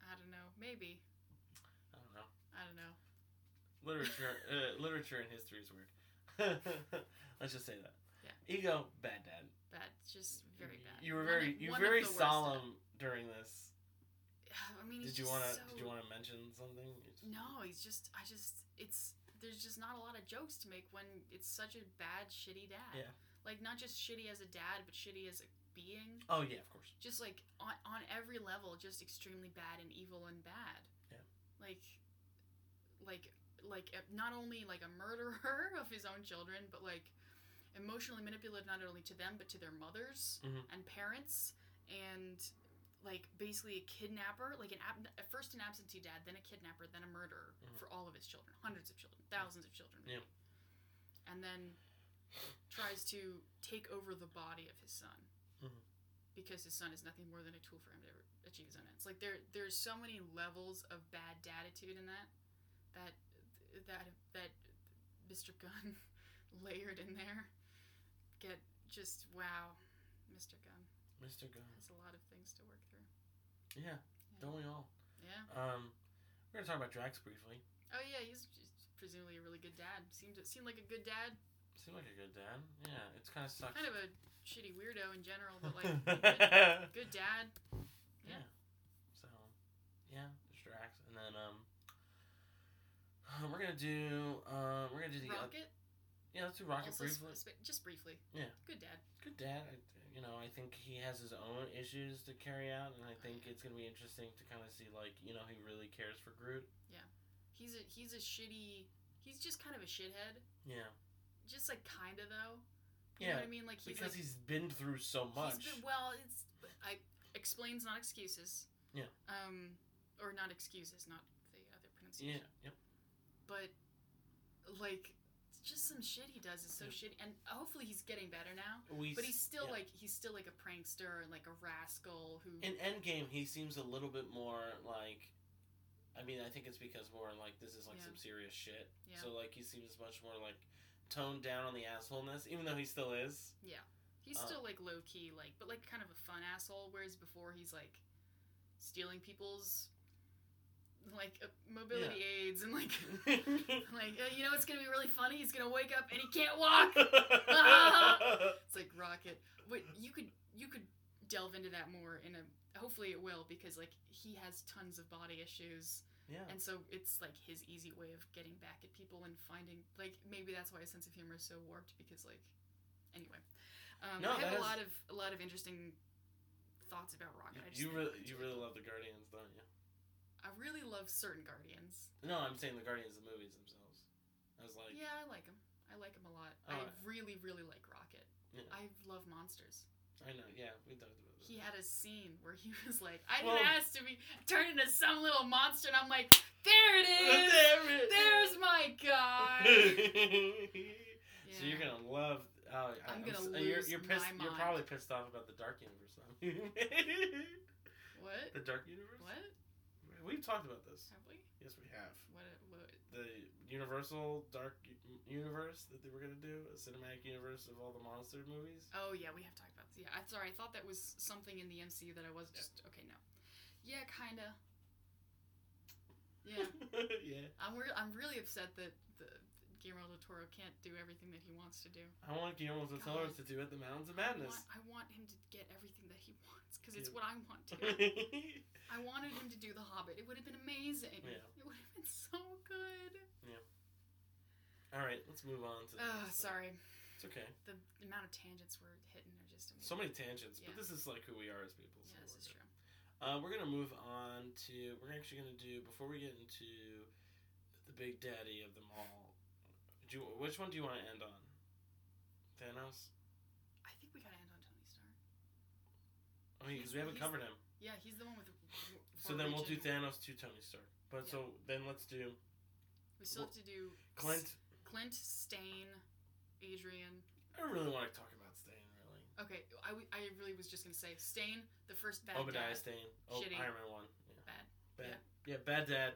[SPEAKER 2] I don't know. Maybe.
[SPEAKER 1] I don't know.
[SPEAKER 2] I don't know.
[SPEAKER 1] Literature, uh, literature and history is weird. Let's just say that.
[SPEAKER 2] Yeah.
[SPEAKER 1] Ego, bad dad.
[SPEAKER 2] Bad. Just very bad.
[SPEAKER 1] You were very, you were very
[SPEAKER 2] the worst at
[SPEAKER 1] solemn during this.
[SPEAKER 2] I mean,
[SPEAKER 1] Did you want to?
[SPEAKER 2] so...
[SPEAKER 1] Did you want to mention something? It's-
[SPEAKER 2] No, he's just. I just. It's. There's just not a lot of jokes to make when it's such a bad, shitty dad.
[SPEAKER 1] Yeah.
[SPEAKER 2] Like not just shitty as a dad, but shitty as a being.
[SPEAKER 1] Oh yeah, of course.
[SPEAKER 2] Just like on on every level, just extremely bad and evil and bad.
[SPEAKER 1] Yeah.
[SPEAKER 2] Like, like, like uh, not only like a murderer of his own children, but like emotionally manipulative not only to them but to their mothers
[SPEAKER 1] Mhm.
[SPEAKER 2] and parents and like basically a kidnapper like an ab- at first an absentee dad then a kidnapper then a murderer
[SPEAKER 1] Mhm.
[SPEAKER 2] for all of his children hundreds of children thousands of children
[SPEAKER 1] Yeah.
[SPEAKER 2] and then tries to take over the body of his son
[SPEAKER 1] Mhm.
[SPEAKER 2] because his son is nothing more than a tool for him to achieve his own ends. Like there, there's so many levels of bad daditude in that that that that Mr. Gunn layered in there get just wow, Mr. Gunn
[SPEAKER 1] Mr. Gunn.
[SPEAKER 2] has a lot of things to work through.
[SPEAKER 1] Yeah, don't we all?
[SPEAKER 2] Yeah.
[SPEAKER 1] Um, we're gonna talk about Drax briefly.
[SPEAKER 2] Oh yeah, he's presumably a really good dad. Seemed seemed like a good dad.
[SPEAKER 1] Seemed like a good dad. Yeah, it's kind of sucks.
[SPEAKER 2] Kind of a shitty weirdo in general, but like good, good dad.
[SPEAKER 1] yeah. So, yeah, there's Drax, and then um, we're gonna do um, we're gonna do the
[SPEAKER 2] Rocket.
[SPEAKER 1] yeah, let's do Rocket
[SPEAKER 2] also
[SPEAKER 1] briefly.
[SPEAKER 2] sp- just briefly.
[SPEAKER 1] Yeah.
[SPEAKER 2] Good dad.
[SPEAKER 1] Good dad. I, you know, I think he has his own issues to carry out, and I think it's gonna be interesting to kind of see like you know he really cares for Groot.
[SPEAKER 2] Yeah, he's a he's a shitty. He's just kind of a shithead.
[SPEAKER 1] Yeah.
[SPEAKER 2] Just like kind of though. You
[SPEAKER 1] Yeah,
[SPEAKER 2] know what I mean? Like he's
[SPEAKER 1] because
[SPEAKER 2] like,
[SPEAKER 1] he's been through so much.
[SPEAKER 2] He's been, well, it's I explains not excuses.
[SPEAKER 1] Yeah.
[SPEAKER 2] Um, or not excuses, not the other pronunciation. yeah.
[SPEAKER 1] Yep.
[SPEAKER 2] But like, just some shit he does is so
[SPEAKER 1] Yeah.
[SPEAKER 2] shitty, and hopefully he's getting better now.
[SPEAKER 1] We.
[SPEAKER 2] But he's still
[SPEAKER 1] yeah.
[SPEAKER 2] like he's still like a prankster and like a rascal who.
[SPEAKER 1] In Endgame, he seems a little bit more like. I mean, I think it's because more like this is like
[SPEAKER 2] Yeah.
[SPEAKER 1] some serious shit.
[SPEAKER 2] Yeah.
[SPEAKER 1] So like he seems much more like toned down on the assholeness, even though he still is. Yeah.
[SPEAKER 2] He's
[SPEAKER 1] uh,
[SPEAKER 2] still like low key, like but like kind of a fun asshole. Whereas before he's like stealing people's like uh, mobility aids and like like uh, you know it's gonna be really funny. He's gonna wake up and he can't walk. It's like Rocket. But you could you could delve into that more in a hopefully it will because like he has tons of body issues
[SPEAKER 1] yeah.
[SPEAKER 2] and so it's like his easy way of getting back at people and finding like maybe that's why his sense of humor is so warped because like anyway um,
[SPEAKER 1] No,
[SPEAKER 2] I have a
[SPEAKER 1] is-
[SPEAKER 2] lot of a lot of interesting thoughts about Rocket. I just
[SPEAKER 1] You really, you really love the Guardians, don't you?
[SPEAKER 2] I really love certain Guardians.
[SPEAKER 1] No, I'm saying the Guardians, of the movies themselves. I was like,
[SPEAKER 2] yeah, I like him. I like him a lot.
[SPEAKER 1] Oh,
[SPEAKER 2] I really really like Rocket.
[SPEAKER 1] Yeah.
[SPEAKER 2] I love monsters.
[SPEAKER 1] I know, yeah, we talked about this.
[SPEAKER 2] he had a scene where he was like, I
[SPEAKER 1] Well-
[SPEAKER 2] didn't ask to be turned into some little monster, and I'm like, there it is!
[SPEAKER 1] Damn it!
[SPEAKER 2] There's my guy!
[SPEAKER 1] So you're gonna love. Oh, I-
[SPEAKER 2] I'm
[SPEAKER 1] I'm
[SPEAKER 2] gonna
[SPEAKER 1] s- you're,
[SPEAKER 2] lose
[SPEAKER 1] you're pissed. You're probably pissed off about the Dark Universe.
[SPEAKER 2] What?
[SPEAKER 1] the Dark Universe.
[SPEAKER 2] What?
[SPEAKER 1] We've talked about this.
[SPEAKER 2] Have we?
[SPEAKER 1] Yes, we have.
[SPEAKER 2] What? What?
[SPEAKER 1] The Universal Dark Universe that they were gonna do, a cinematic universe of all the monster movies.
[SPEAKER 2] Oh, yeah, we have talked about this. Yeah, I'm sorry. I thought that was something in the MCU that I was just. Okay, no. Yeah, kinda. Yeah.
[SPEAKER 1] yeah.
[SPEAKER 2] I'm, re- I'm really upset that the Guillermo del Toro can't do everything that he wants to do.
[SPEAKER 1] I want Guillermo del Toro to do it. The Mountains of
[SPEAKER 2] I
[SPEAKER 1] Madness.
[SPEAKER 2] want, I want him to get everything that he wants because it's
[SPEAKER 1] Yeah.
[SPEAKER 2] what I want to. Do. I wanted him to do The Hobbit. It would have been amazing.
[SPEAKER 1] Yeah.
[SPEAKER 2] It would have been so good. Yeah.
[SPEAKER 1] All right, let's move on to. the
[SPEAKER 2] Oh, sorry.
[SPEAKER 1] It's okay.
[SPEAKER 2] The amount of tangents we're hitting are just amazing.
[SPEAKER 1] So many tangents,
[SPEAKER 2] Yeah.
[SPEAKER 1] but this is like who we are as people. so
[SPEAKER 2] yeah, this is
[SPEAKER 1] good.
[SPEAKER 2] true.
[SPEAKER 1] Uh, we're gonna move on to. We're actually gonna do before we get into the big daddy of them all. Do you, which one do you want to end on? Thanos.
[SPEAKER 2] I think we gotta end on Tony Stark.
[SPEAKER 1] Oh, because we haven't covered him.
[SPEAKER 2] Yeah, he's the one with.
[SPEAKER 1] So then we'll do Thanos to Tony Stark. But
[SPEAKER 2] Yeah.
[SPEAKER 1] so then let's do
[SPEAKER 2] We still have to do
[SPEAKER 1] Clint.
[SPEAKER 2] Clint, Stane, Adrian.
[SPEAKER 1] I don't really want to talk about Stane really.
[SPEAKER 2] Okay, I, w- I really was just gonna say Stane, the first bad dad.
[SPEAKER 1] Obadiah
[SPEAKER 2] dad.
[SPEAKER 1] Stane. Oh,
[SPEAKER 2] Shitty.
[SPEAKER 1] Iron Man one. Yeah.
[SPEAKER 2] Bad.
[SPEAKER 1] Bad. Yeah. bad dad.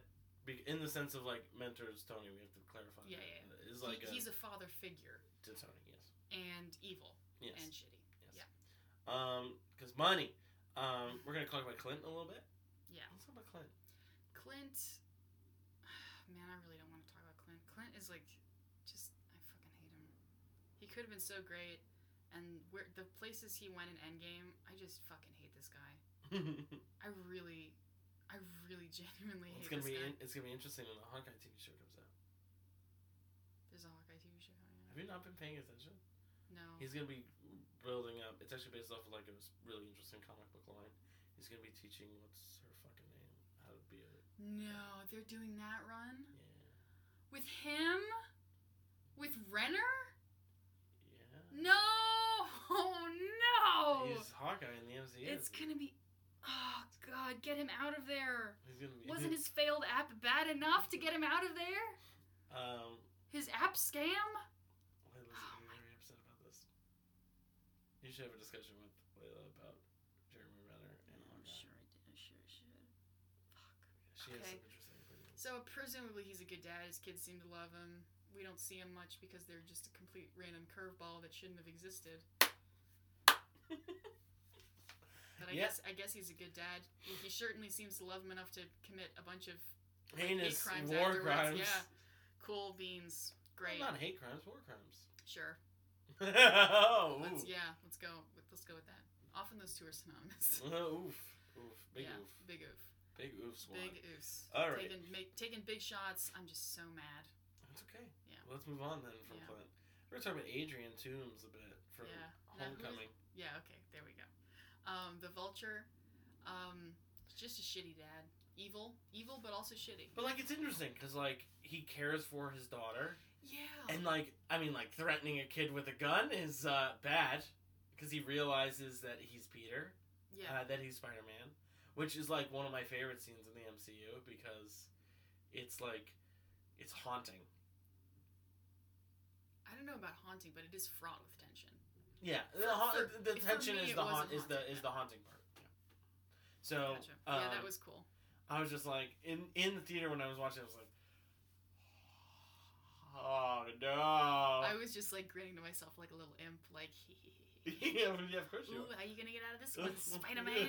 [SPEAKER 1] In the sense of like mentors Tony. We have to clarify.
[SPEAKER 2] Yeah,
[SPEAKER 1] that.
[SPEAKER 2] yeah,
[SPEAKER 1] Is
[SPEAKER 2] He-
[SPEAKER 1] a,
[SPEAKER 2] he's a father figure
[SPEAKER 1] to Tony. Yes.
[SPEAKER 2] and evil
[SPEAKER 1] Yes.
[SPEAKER 2] and shitty.
[SPEAKER 1] yes.
[SPEAKER 2] yeah.
[SPEAKER 1] Um, because money. Um, we're gonna talk about Clint a little bit.
[SPEAKER 2] Yeah.
[SPEAKER 1] Let's talk about Clint.
[SPEAKER 2] Clint. Man, I really don't want to talk about Clint. Clint is like, just I fucking hate him. He could have been so great, and where the places he went in Endgame, I just fucking hate this guy. I really, I really genuinely
[SPEAKER 1] it's
[SPEAKER 2] hate
[SPEAKER 1] gonna
[SPEAKER 2] this
[SPEAKER 1] be
[SPEAKER 2] guy.
[SPEAKER 1] in, it's gonna be interesting when the Hawkeye TV show comes out.
[SPEAKER 2] There's a Hawkeye TV show coming
[SPEAKER 1] Have you not been paying attention?
[SPEAKER 2] No.
[SPEAKER 1] He's gonna be building up. It's actually based off of like a really interesting comic book line. He's gonna be teaching what's her fucking name how to be a
[SPEAKER 2] No, they're doing that run
[SPEAKER 1] yeah
[SPEAKER 2] with him, with Renner.
[SPEAKER 1] yeah.
[SPEAKER 2] No, oh no!
[SPEAKER 1] He's Hawkeye in the MCU.
[SPEAKER 2] It's gonna be. Oh God, get him out of there!
[SPEAKER 1] He's gonna be.
[SPEAKER 2] Wasn't his failed app bad enough to get him out of there?
[SPEAKER 1] um.
[SPEAKER 2] His app scam?
[SPEAKER 1] You should have a discussion with Layla about Jeremy Renner and
[SPEAKER 2] I'm sure I did. I sure I should. Fuck.
[SPEAKER 1] She has
[SPEAKER 2] Okay.
[SPEAKER 1] some interesting opinions.
[SPEAKER 2] So presumably he's a good dad. His kids seem to love him. We don't see him much because they're just a complete random curveball that shouldn't have existed. But I
[SPEAKER 1] Yeah.
[SPEAKER 2] guess I guess he's a good dad. He certainly seems to love him enough to commit a bunch of
[SPEAKER 1] Heinous
[SPEAKER 2] hate crimes
[SPEAKER 1] war
[SPEAKER 2] afterwards.
[SPEAKER 1] crimes.
[SPEAKER 2] Yeah, cool beans. Great.
[SPEAKER 1] Well, not hate crimes, war crimes.
[SPEAKER 2] Sure.
[SPEAKER 1] Oh,
[SPEAKER 2] Let's, yeah. Let's go. with- Let's go with that. Often those two are synonymous.
[SPEAKER 1] oof. Oof. Big
[SPEAKER 2] yeah.
[SPEAKER 1] oof.
[SPEAKER 2] Big oof.
[SPEAKER 1] Big oof squad.
[SPEAKER 2] Big oofs.
[SPEAKER 1] All right.
[SPEAKER 2] Taking make, taking big shots. I'm just so mad.
[SPEAKER 1] That's okay.
[SPEAKER 2] Yeah.
[SPEAKER 1] Let's move on then from
[SPEAKER 2] Yeah.
[SPEAKER 1] Clint. We're gonna talk about Adrian Toomes a bit from
[SPEAKER 2] Yeah.
[SPEAKER 1] Homecoming.
[SPEAKER 2] Yeah. Okay. There we go. Um, the vulture. Um, just a shitty dad. Evil. Evil, but also shitty.
[SPEAKER 1] But like, it's interesting because like he cares for his daughter,
[SPEAKER 2] Yeah.
[SPEAKER 1] and like, I mean, like threatening a kid with a gun is uh, bad because he realizes that he's Peter,
[SPEAKER 2] yeah.
[SPEAKER 1] uh, that he's Spider Man, which is like one of my favorite scenes in the MCU because it's like it's haunting.
[SPEAKER 2] I don't know about haunting, but it is fraught with tension.
[SPEAKER 1] Yeah,
[SPEAKER 2] For-
[SPEAKER 1] the, ha-
[SPEAKER 2] for-
[SPEAKER 1] the tension
[SPEAKER 2] me,
[SPEAKER 1] is the haunt is the
[SPEAKER 2] haunting,
[SPEAKER 1] is the haunting part. Yeah. So
[SPEAKER 2] Gotcha. yeah, that
[SPEAKER 1] um,
[SPEAKER 2] was cool.
[SPEAKER 1] I was just like in in the theater when I was watching. I was like, oh no.
[SPEAKER 2] I was just like grinning to myself like a little imp, like
[SPEAKER 1] yeah, yeah, of course you.
[SPEAKER 2] Ooh,
[SPEAKER 1] are.
[SPEAKER 2] how you gonna get out of this one, Spider Man?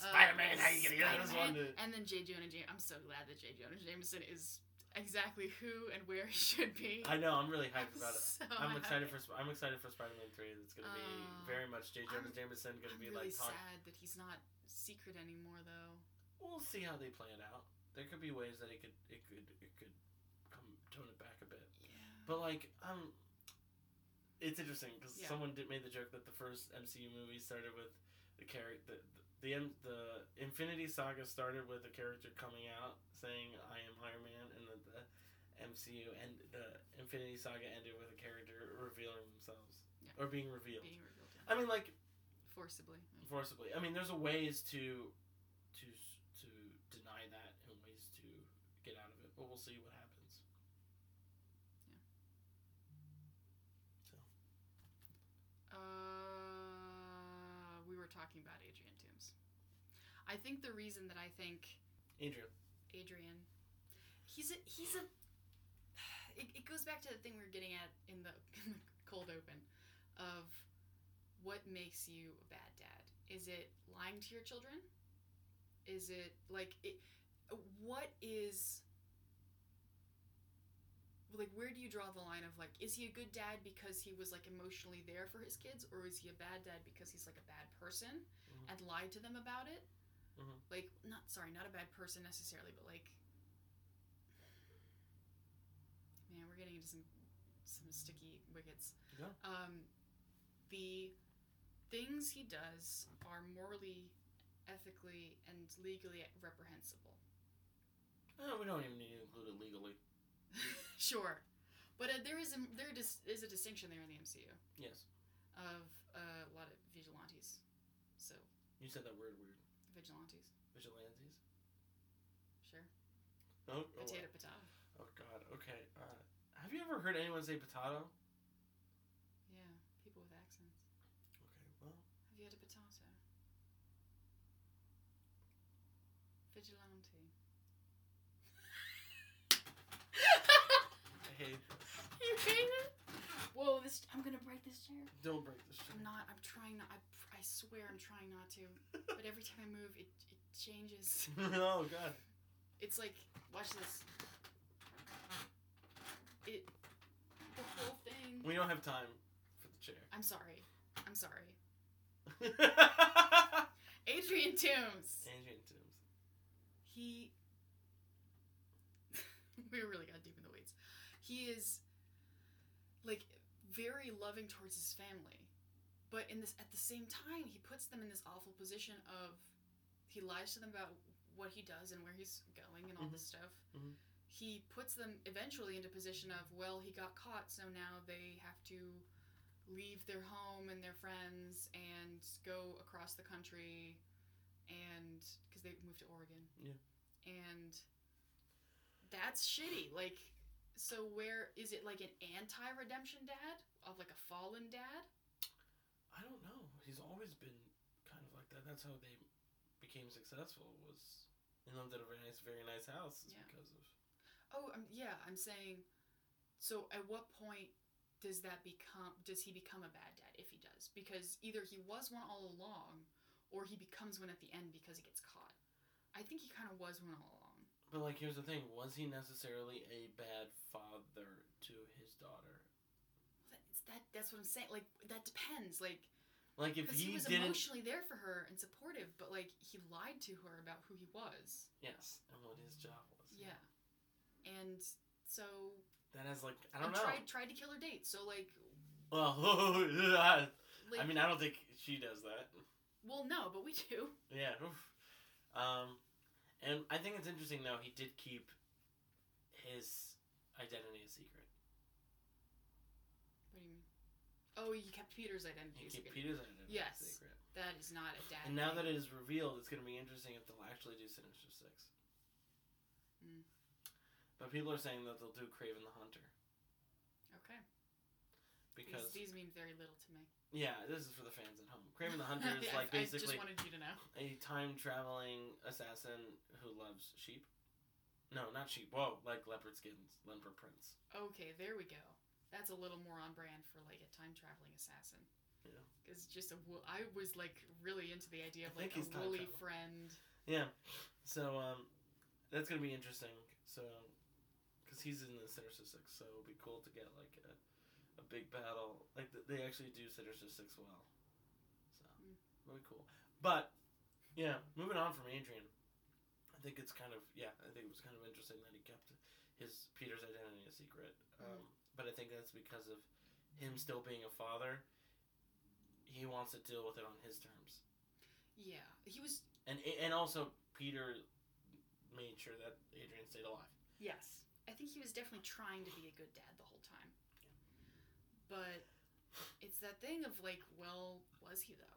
[SPEAKER 1] Spider Man, how you gonna get out of this one?
[SPEAKER 2] And then J. Jonah Jameson. I'm so glad that J. Jonah Jameson is exactly who and where he should be.
[SPEAKER 1] I know. I'm really hyped about it.
[SPEAKER 2] So
[SPEAKER 1] I'm excited
[SPEAKER 2] happy.
[SPEAKER 1] for. I'm excited for Spider-Man Three. It's gonna be
[SPEAKER 2] Uh,
[SPEAKER 1] very much J. Jonah
[SPEAKER 2] I'm-
[SPEAKER 1] Jameson. Gonna
[SPEAKER 2] I'm
[SPEAKER 1] be
[SPEAKER 2] really
[SPEAKER 1] like. Talk-
[SPEAKER 2] sad that he's not secret anymore, though.
[SPEAKER 1] we'll see how they play it out. There could be ways that it could. It could. It could it back a bit.
[SPEAKER 2] Yeah.
[SPEAKER 1] But like, um, it's interesting because
[SPEAKER 2] Yeah.
[SPEAKER 1] someone did made the joke that the first MCU movie started with the character. The, the the the Infinity Saga started with a character coming out saying "I am Iron Man," and then the MCU and the Infinity Saga ended with a character revealing themselves
[SPEAKER 2] Yeah.
[SPEAKER 1] or being revealed.
[SPEAKER 2] Being revealed
[SPEAKER 1] I mean, like
[SPEAKER 2] forcibly.
[SPEAKER 1] forcibly. I mean, there's a ways to to to deny that and ways to get out of it, but we'll see what happens.
[SPEAKER 2] Uh, we were talking about Adrian Toomes. I think the reason that I think
[SPEAKER 1] Adrian.
[SPEAKER 2] Adrian, he's a he's a. It, it goes back to the thing we were getting at in the, in the cold open, of what makes you a bad dad. Is it lying to your children? Is it like it? What is like where do you draw the line of like is he a good dad because he was like emotionally there for his kids or is he a bad dad because he's like a bad person
[SPEAKER 1] Mhm.
[SPEAKER 2] and lied to them about it
[SPEAKER 1] Mhm.
[SPEAKER 2] like not sorry not a bad person necessarily but like man we're getting into some some sticky wickets
[SPEAKER 1] Yeah.
[SPEAKER 2] um the things he does are morally ethically and legally reprehensible
[SPEAKER 1] Oh, we don't even need to include it legally.
[SPEAKER 2] sure, but uh, there is a, there dis- is a distinction there in the MCU
[SPEAKER 1] Yes.
[SPEAKER 2] of uh, a lot of vigilantes. So
[SPEAKER 1] You said that word weird.
[SPEAKER 2] vigilantes,
[SPEAKER 1] Vigilantes?
[SPEAKER 2] sure.
[SPEAKER 1] Oh, oh,
[SPEAKER 2] Potato, potato.
[SPEAKER 1] oh God. Okay. Uh, have you ever heard anyone say potato?
[SPEAKER 2] Yeah, people with accents.
[SPEAKER 1] Okay. Well,
[SPEAKER 2] Have you had a potato? Vigilante.
[SPEAKER 1] I hate.
[SPEAKER 2] you hate it? Whoa! This I'm gonna break this chair.
[SPEAKER 1] Don't break this chair.
[SPEAKER 2] I'm not. I'm trying not. I, I swear I'm trying not to. But every time I move, it it changes.
[SPEAKER 1] oh God.
[SPEAKER 2] It's like, watch this. It, the whole thing.
[SPEAKER 1] We don't have time for the chair.
[SPEAKER 2] I'm sorry. I'm sorry. Adrian Toomes.
[SPEAKER 1] Adrian Toomes.
[SPEAKER 2] He. We really got deep in the weeds. He is, like, very loving towards his family, but in this at the same time, he puts them in this awful position of, he lies to them about what he does and where he's going and all this stuff.
[SPEAKER 1] Mhm.
[SPEAKER 2] He puts them eventually into position of, well, he got caught, so now they have to leave their home and their friends and go across the country and because they moved to Oregon.
[SPEAKER 1] Yeah.
[SPEAKER 2] And that's shitty. Like so where is it like an anti-redemption dad of like a fallen dad?
[SPEAKER 1] I don't know. He's always been kind of like that. That's how they became successful. Was they lived in a very nice, very nice house is
[SPEAKER 2] Yeah.
[SPEAKER 1] because of.
[SPEAKER 2] Oh, um, yeah. I'm saying. So, at what point does that become? Does he become a bad dad if he does? Because either he was one all along, or he becomes one at the end because he gets caught. I think he kind of was one all along.
[SPEAKER 1] But like, here's the thing: was he necessarily a bad father to his daughter?
[SPEAKER 2] That's that. That's what I'm saying. Like that depends. Like
[SPEAKER 1] Like, if he,
[SPEAKER 2] he, was emotionally there for her and supportive, but like he lied to her about who he was.
[SPEAKER 1] yes, and what his job was.
[SPEAKER 2] Yeah, and so
[SPEAKER 1] That has like I don't know.
[SPEAKER 2] tried tried to kill her date. So like,
[SPEAKER 1] Well,
[SPEAKER 2] like
[SPEAKER 1] I mean, I don't think she does that.
[SPEAKER 2] well, no, but we do.
[SPEAKER 1] Yeah. Um, and I think it's interesting though. He did keep his identity a secret.
[SPEAKER 2] What do you mean? Oh, you kept Peter's identity.
[SPEAKER 1] He kept
[SPEAKER 2] secret.
[SPEAKER 1] Peter's identity
[SPEAKER 2] Yes.
[SPEAKER 1] a secret.
[SPEAKER 2] That is not a dad.
[SPEAKER 1] And now that it is revealed, it's going to be interesting if they'll actually do Sinister Six.
[SPEAKER 2] Mm.
[SPEAKER 1] But people are saying that they'll do Kraven the Hunter
[SPEAKER 2] okay,
[SPEAKER 1] because
[SPEAKER 2] these, these mean very little to me.
[SPEAKER 1] Yeah, this is for the fans at home. Kraven the Hunter is
[SPEAKER 2] Yeah,
[SPEAKER 1] like
[SPEAKER 2] I just
[SPEAKER 1] basically
[SPEAKER 2] wanted you to know.
[SPEAKER 1] a time traveling assassin who loves sheep. No, not sheep. Whoa, like leopard skins, leopard prints.
[SPEAKER 2] Okay, there we go. That's a little more on brand for like a time traveling assassin.
[SPEAKER 1] Yeah.
[SPEAKER 2] Because just a I was like really into the idea of like a woolly friend.
[SPEAKER 1] Yeah. So um, that's gonna be interesting. So, because he's in the Sinister Six, so it'll be cool to get like a, a big battle. Like they actually do Sinister Six well. So
[SPEAKER 2] Mm.
[SPEAKER 1] really cool. But yeah, moving on from Adrian, I think it's kind of yeah. I think it was kind of interesting that he kept his Peter's identity a secret. Um, But I think that's because of him still being a father. He wants to deal with it on his terms.
[SPEAKER 2] Yeah, he was.
[SPEAKER 1] And and also Peter made sure that Adrian stayed alive.
[SPEAKER 2] Yes, I think he was definitely trying to be a good dad the whole time. But it's that thing of like, well, was he though?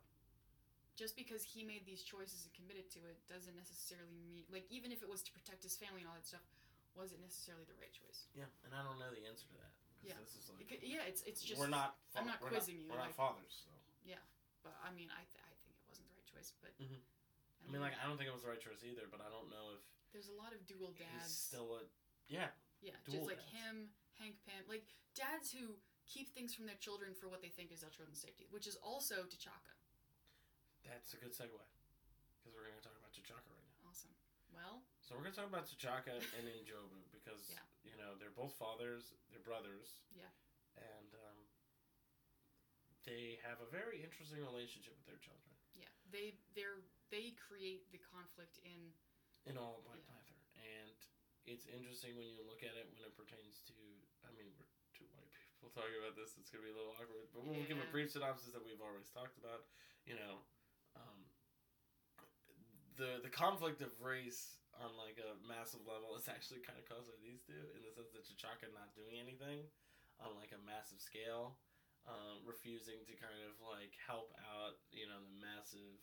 [SPEAKER 2] Just because he made these choices and committed to it doesn't necessarily mean like even if it was to protect his family and all that stuff, was it necessarily the right choice?
[SPEAKER 1] Yeah, and I don't know the answer to that.
[SPEAKER 2] Yeah.
[SPEAKER 1] this is like
[SPEAKER 2] It yeah, it's it's just
[SPEAKER 1] we're not. Fa-
[SPEAKER 2] I'm not quizzing you,
[SPEAKER 1] We're
[SPEAKER 2] like-
[SPEAKER 1] not fathers, so Yeah,
[SPEAKER 2] But I mean, I th- I think it wasn't the right choice. But
[SPEAKER 1] Mhm. I mean, like I don't think it was the right choice either. But I don't know if
[SPEAKER 2] there's a lot of dual dads.
[SPEAKER 1] he's still a yeah.
[SPEAKER 2] Yeah, just like
[SPEAKER 1] dads.
[SPEAKER 2] him, Hank Pym, like dads who keep things from their children for what they think is their children's safety, which is also T'Chaka.
[SPEAKER 1] That's a good segue because we're going to talk about T'Chaka right now.
[SPEAKER 2] Awesome. Well,
[SPEAKER 1] So we're going to talk about T'Chaka and N'Jobu because
[SPEAKER 2] Yeah.
[SPEAKER 1] you know they're both fathers, they're brothers.
[SPEAKER 2] Yeah.
[SPEAKER 1] And um, they have a very interesting relationship with their children.
[SPEAKER 2] yeah, they they're they create the conflict in
[SPEAKER 1] in all of Black
[SPEAKER 2] Yeah.
[SPEAKER 1] Panther, and it's interesting when you look at it when it pertains to. I mean, we're white people about this. It's gonna be a little awkward, but we'll give a brief synopsis that we've always talked about. You know, um, the the conflict of race on like a massive level is actually kind of caused by these two, in the sense that T'Chaka not doing anything on like a massive scale, um, refusing to kind of like help out. You know, the massive,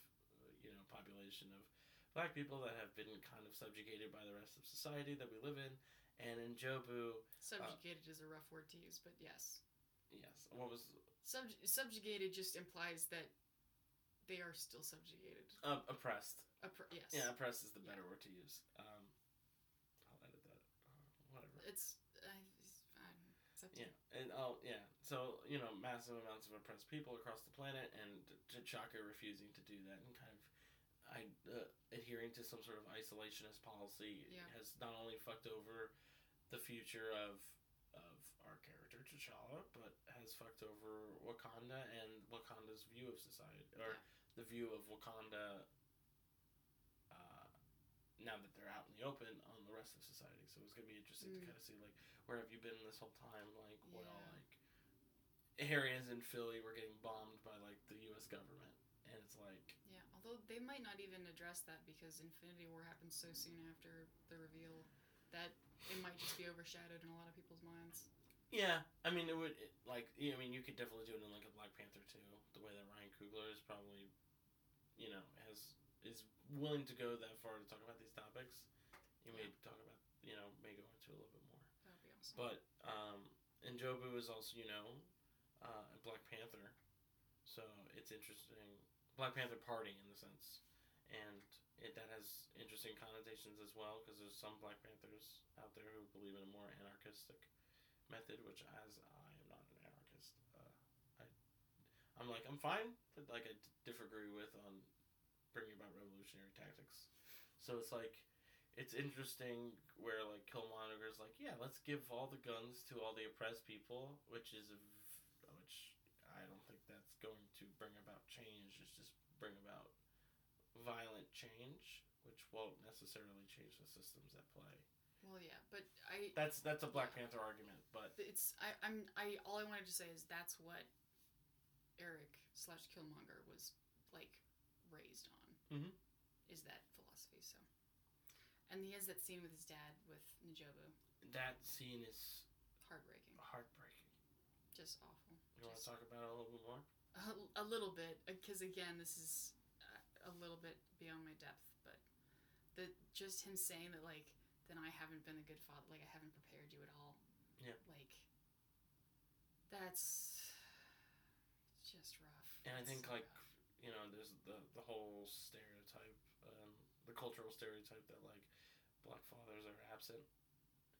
[SPEAKER 1] you know, population of black people that have been kind of subjugated by the rest of society that we live in. And N'Jobu,
[SPEAKER 2] subjugated is a rough word to use, but yes,
[SPEAKER 1] yes, what was
[SPEAKER 2] Sub- subjugated just implies that they are still subjugated.
[SPEAKER 1] uh, oppressed?
[SPEAKER 2] Oppre- yes,
[SPEAKER 1] Yeah, oppressed is the
[SPEAKER 2] Yeah.
[SPEAKER 1] better word to use. Um, I'll edit that. Uh, whatever.
[SPEAKER 2] it's I, it's, fine. it's up to
[SPEAKER 1] Yeah, and oh yeah, so you know, massive amounts of oppressed people across the planet, and T'Chaka refusing to do that, and kind of, I uh, adhering to some sort of isolationist policy
[SPEAKER 2] Yeah.
[SPEAKER 1] has not only fucked over the future of of our character T'Challa, but has fucked over Wakanda and Wakanda's view of society, or
[SPEAKER 2] Yeah.
[SPEAKER 1] the view of Wakanda. Uh, now that they're out in the open on the rest of society, so it's gonna be interesting to
[SPEAKER 2] Mm.
[SPEAKER 1] kind of see like where have you been this whole time? Like, well,
[SPEAKER 2] Yeah.
[SPEAKER 1] like areas in Philly were getting bombed by like the U.S. government, and it's like,
[SPEAKER 2] Yeah, although they might not even address that because Infinity War happens so soon after the reveal that it might just be overshadowed in a lot of people's minds.
[SPEAKER 1] yeah, I mean, it would it, like, yeah, I mean, you could definitely do it in like a Black Panther too. The way that Ryan Coogler is probably, you know, has is willing to go that far to talk about these topics. You may talk about, you know, may go into a little bit more.
[SPEAKER 2] That would be awesome.
[SPEAKER 1] But um, N'Jobu is also, you know, uh, a Black Panther, So it's interesting. Black Panther Party in the sense, and it that has interesting connotations as well because there's some Black Panthers out there who believe in a more anarchistic method, which as I am not an anarchist, uh, I I'm like I'm fine, but like I disagree with on bringing about revolutionary tactics. So it's like it's interesting where like Killmonger's like, yeah, let's give all the guns to all the oppressed people, which is which I don't think that's going to bring about change. It's just bring about violent change, which won't necessarily change the systems at play.
[SPEAKER 2] Well, yeah, but I
[SPEAKER 1] That's that's a Black Panther argument, but
[SPEAKER 2] it's I I'm I all I wanted to say is that's what Eric slash Killmonger was like raised on
[SPEAKER 1] Mhm.
[SPEAKER 2] is that philosophy. So, and he has that scene with his dad with N'Jobu,
[SPEAKER 1] that scene is
[SPEAKER 2] heartbreaking,
[SPEAKER 1] heartbreaking.
[SPEAKER 2] just awful.
[SPEAKER 1] You want to talk about it a little bit more?
[SPEAKER 2] A, a little bit, because again, this is uh, a little bit beyond my depth, but the just him saying that like, then I haven't been a good father, like I haven't prepared you at all.
[SPEAKER 1] Yeah.
[SPEAKER 2] Like, that's just rough.
[SPEAKER 1] And I think
[SPEAKER 2] so
[SPEAKER 1] like
[SPEAKER 2] rough.
[SPEAKER 1] you know, there's the the whole stereotype, um, the cultural stereotype that like black fathers are absent.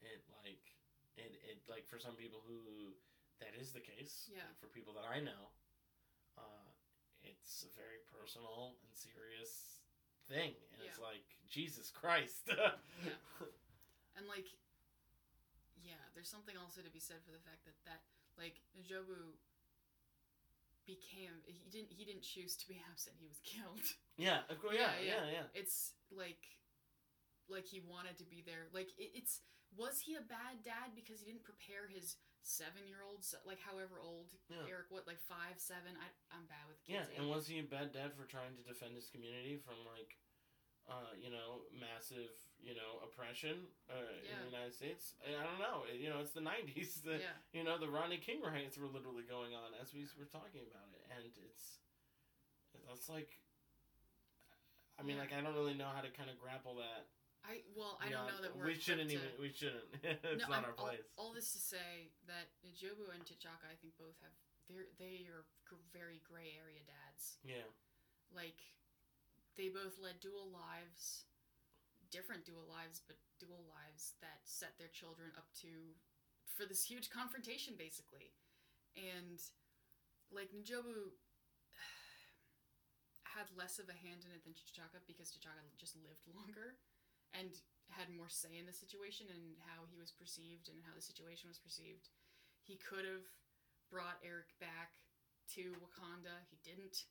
[SPEAKER 1] It like it it like for some people who that is the case.
[SPEAKER 2] Yeah.
[SPEAKER 1] like, for people that I know, uh, it's a very personal and serious thing, and it's like Jesus Christ.
[SPEAKER 2] Yeah. And like, yeah, there's something also to be said for the fact that that like N'Jobu became he didn't he didn't choose to be absent. He was killed.
[SPEAKER 1] yeah. Of course. Yeah.
[SPEAKER 2] Yeah,
[SPEAKER 1] Yeah. Yeah.
[SPEAKER 2] It's like like he wanted to be there. Like it, it's was he a bad dad because he didn't prepare his seven year olds like however old
[SPEAKER 1] Yeah.
[SPEAKER 2] Eric what like five seven I I'm bad with kids.
[SPEAKER 1] Yeah,
[SPEAKER 2] and
[SPEAKER 1] was he a bad dad for trying to defend his community from like, uh, you know, massive, you know, oppression uh, in the United States? I don't know. You know, it's the '90s. The,
[SPEAKER 2] yeah
[SPEAKER 1] You know, the Rodney King riots were literally going on as we were talking about it, and it's that's like. I mean,
[SPEAKER 2] Yeah.
[SPEAKER 1] like I don't really know how to kind of grapple that.
[SPEAKER 2] I well I don't know that we're
[SPEAKER 1] we shouldn't even.
[SPEAKER 2] to-
[SPEAKER 1] We shouldn't. it's
[SPEAKER 2] no,
[SPEAKER 1] not
[SPEAKER 2] I'm-
[SPEAKER 1] our place.
[SPEAKER 2] All, all this to say that N'Jobu and T'Chaka, I think, both have they they are very gray area dads.
[SPEAKER 1] yeah.
[SPEAKER 2] Like, they both led dual lives, different dual lives, but dual lives that set their children up to for this huge confrontation, basically. And like N'Jobu had less of a hand in it than T'Chaka because T'Chaka just lived longer and had more say in the situation and how he was perceived and how the situation was perceived. He could have brought Eric back to Wakanda. He didn't.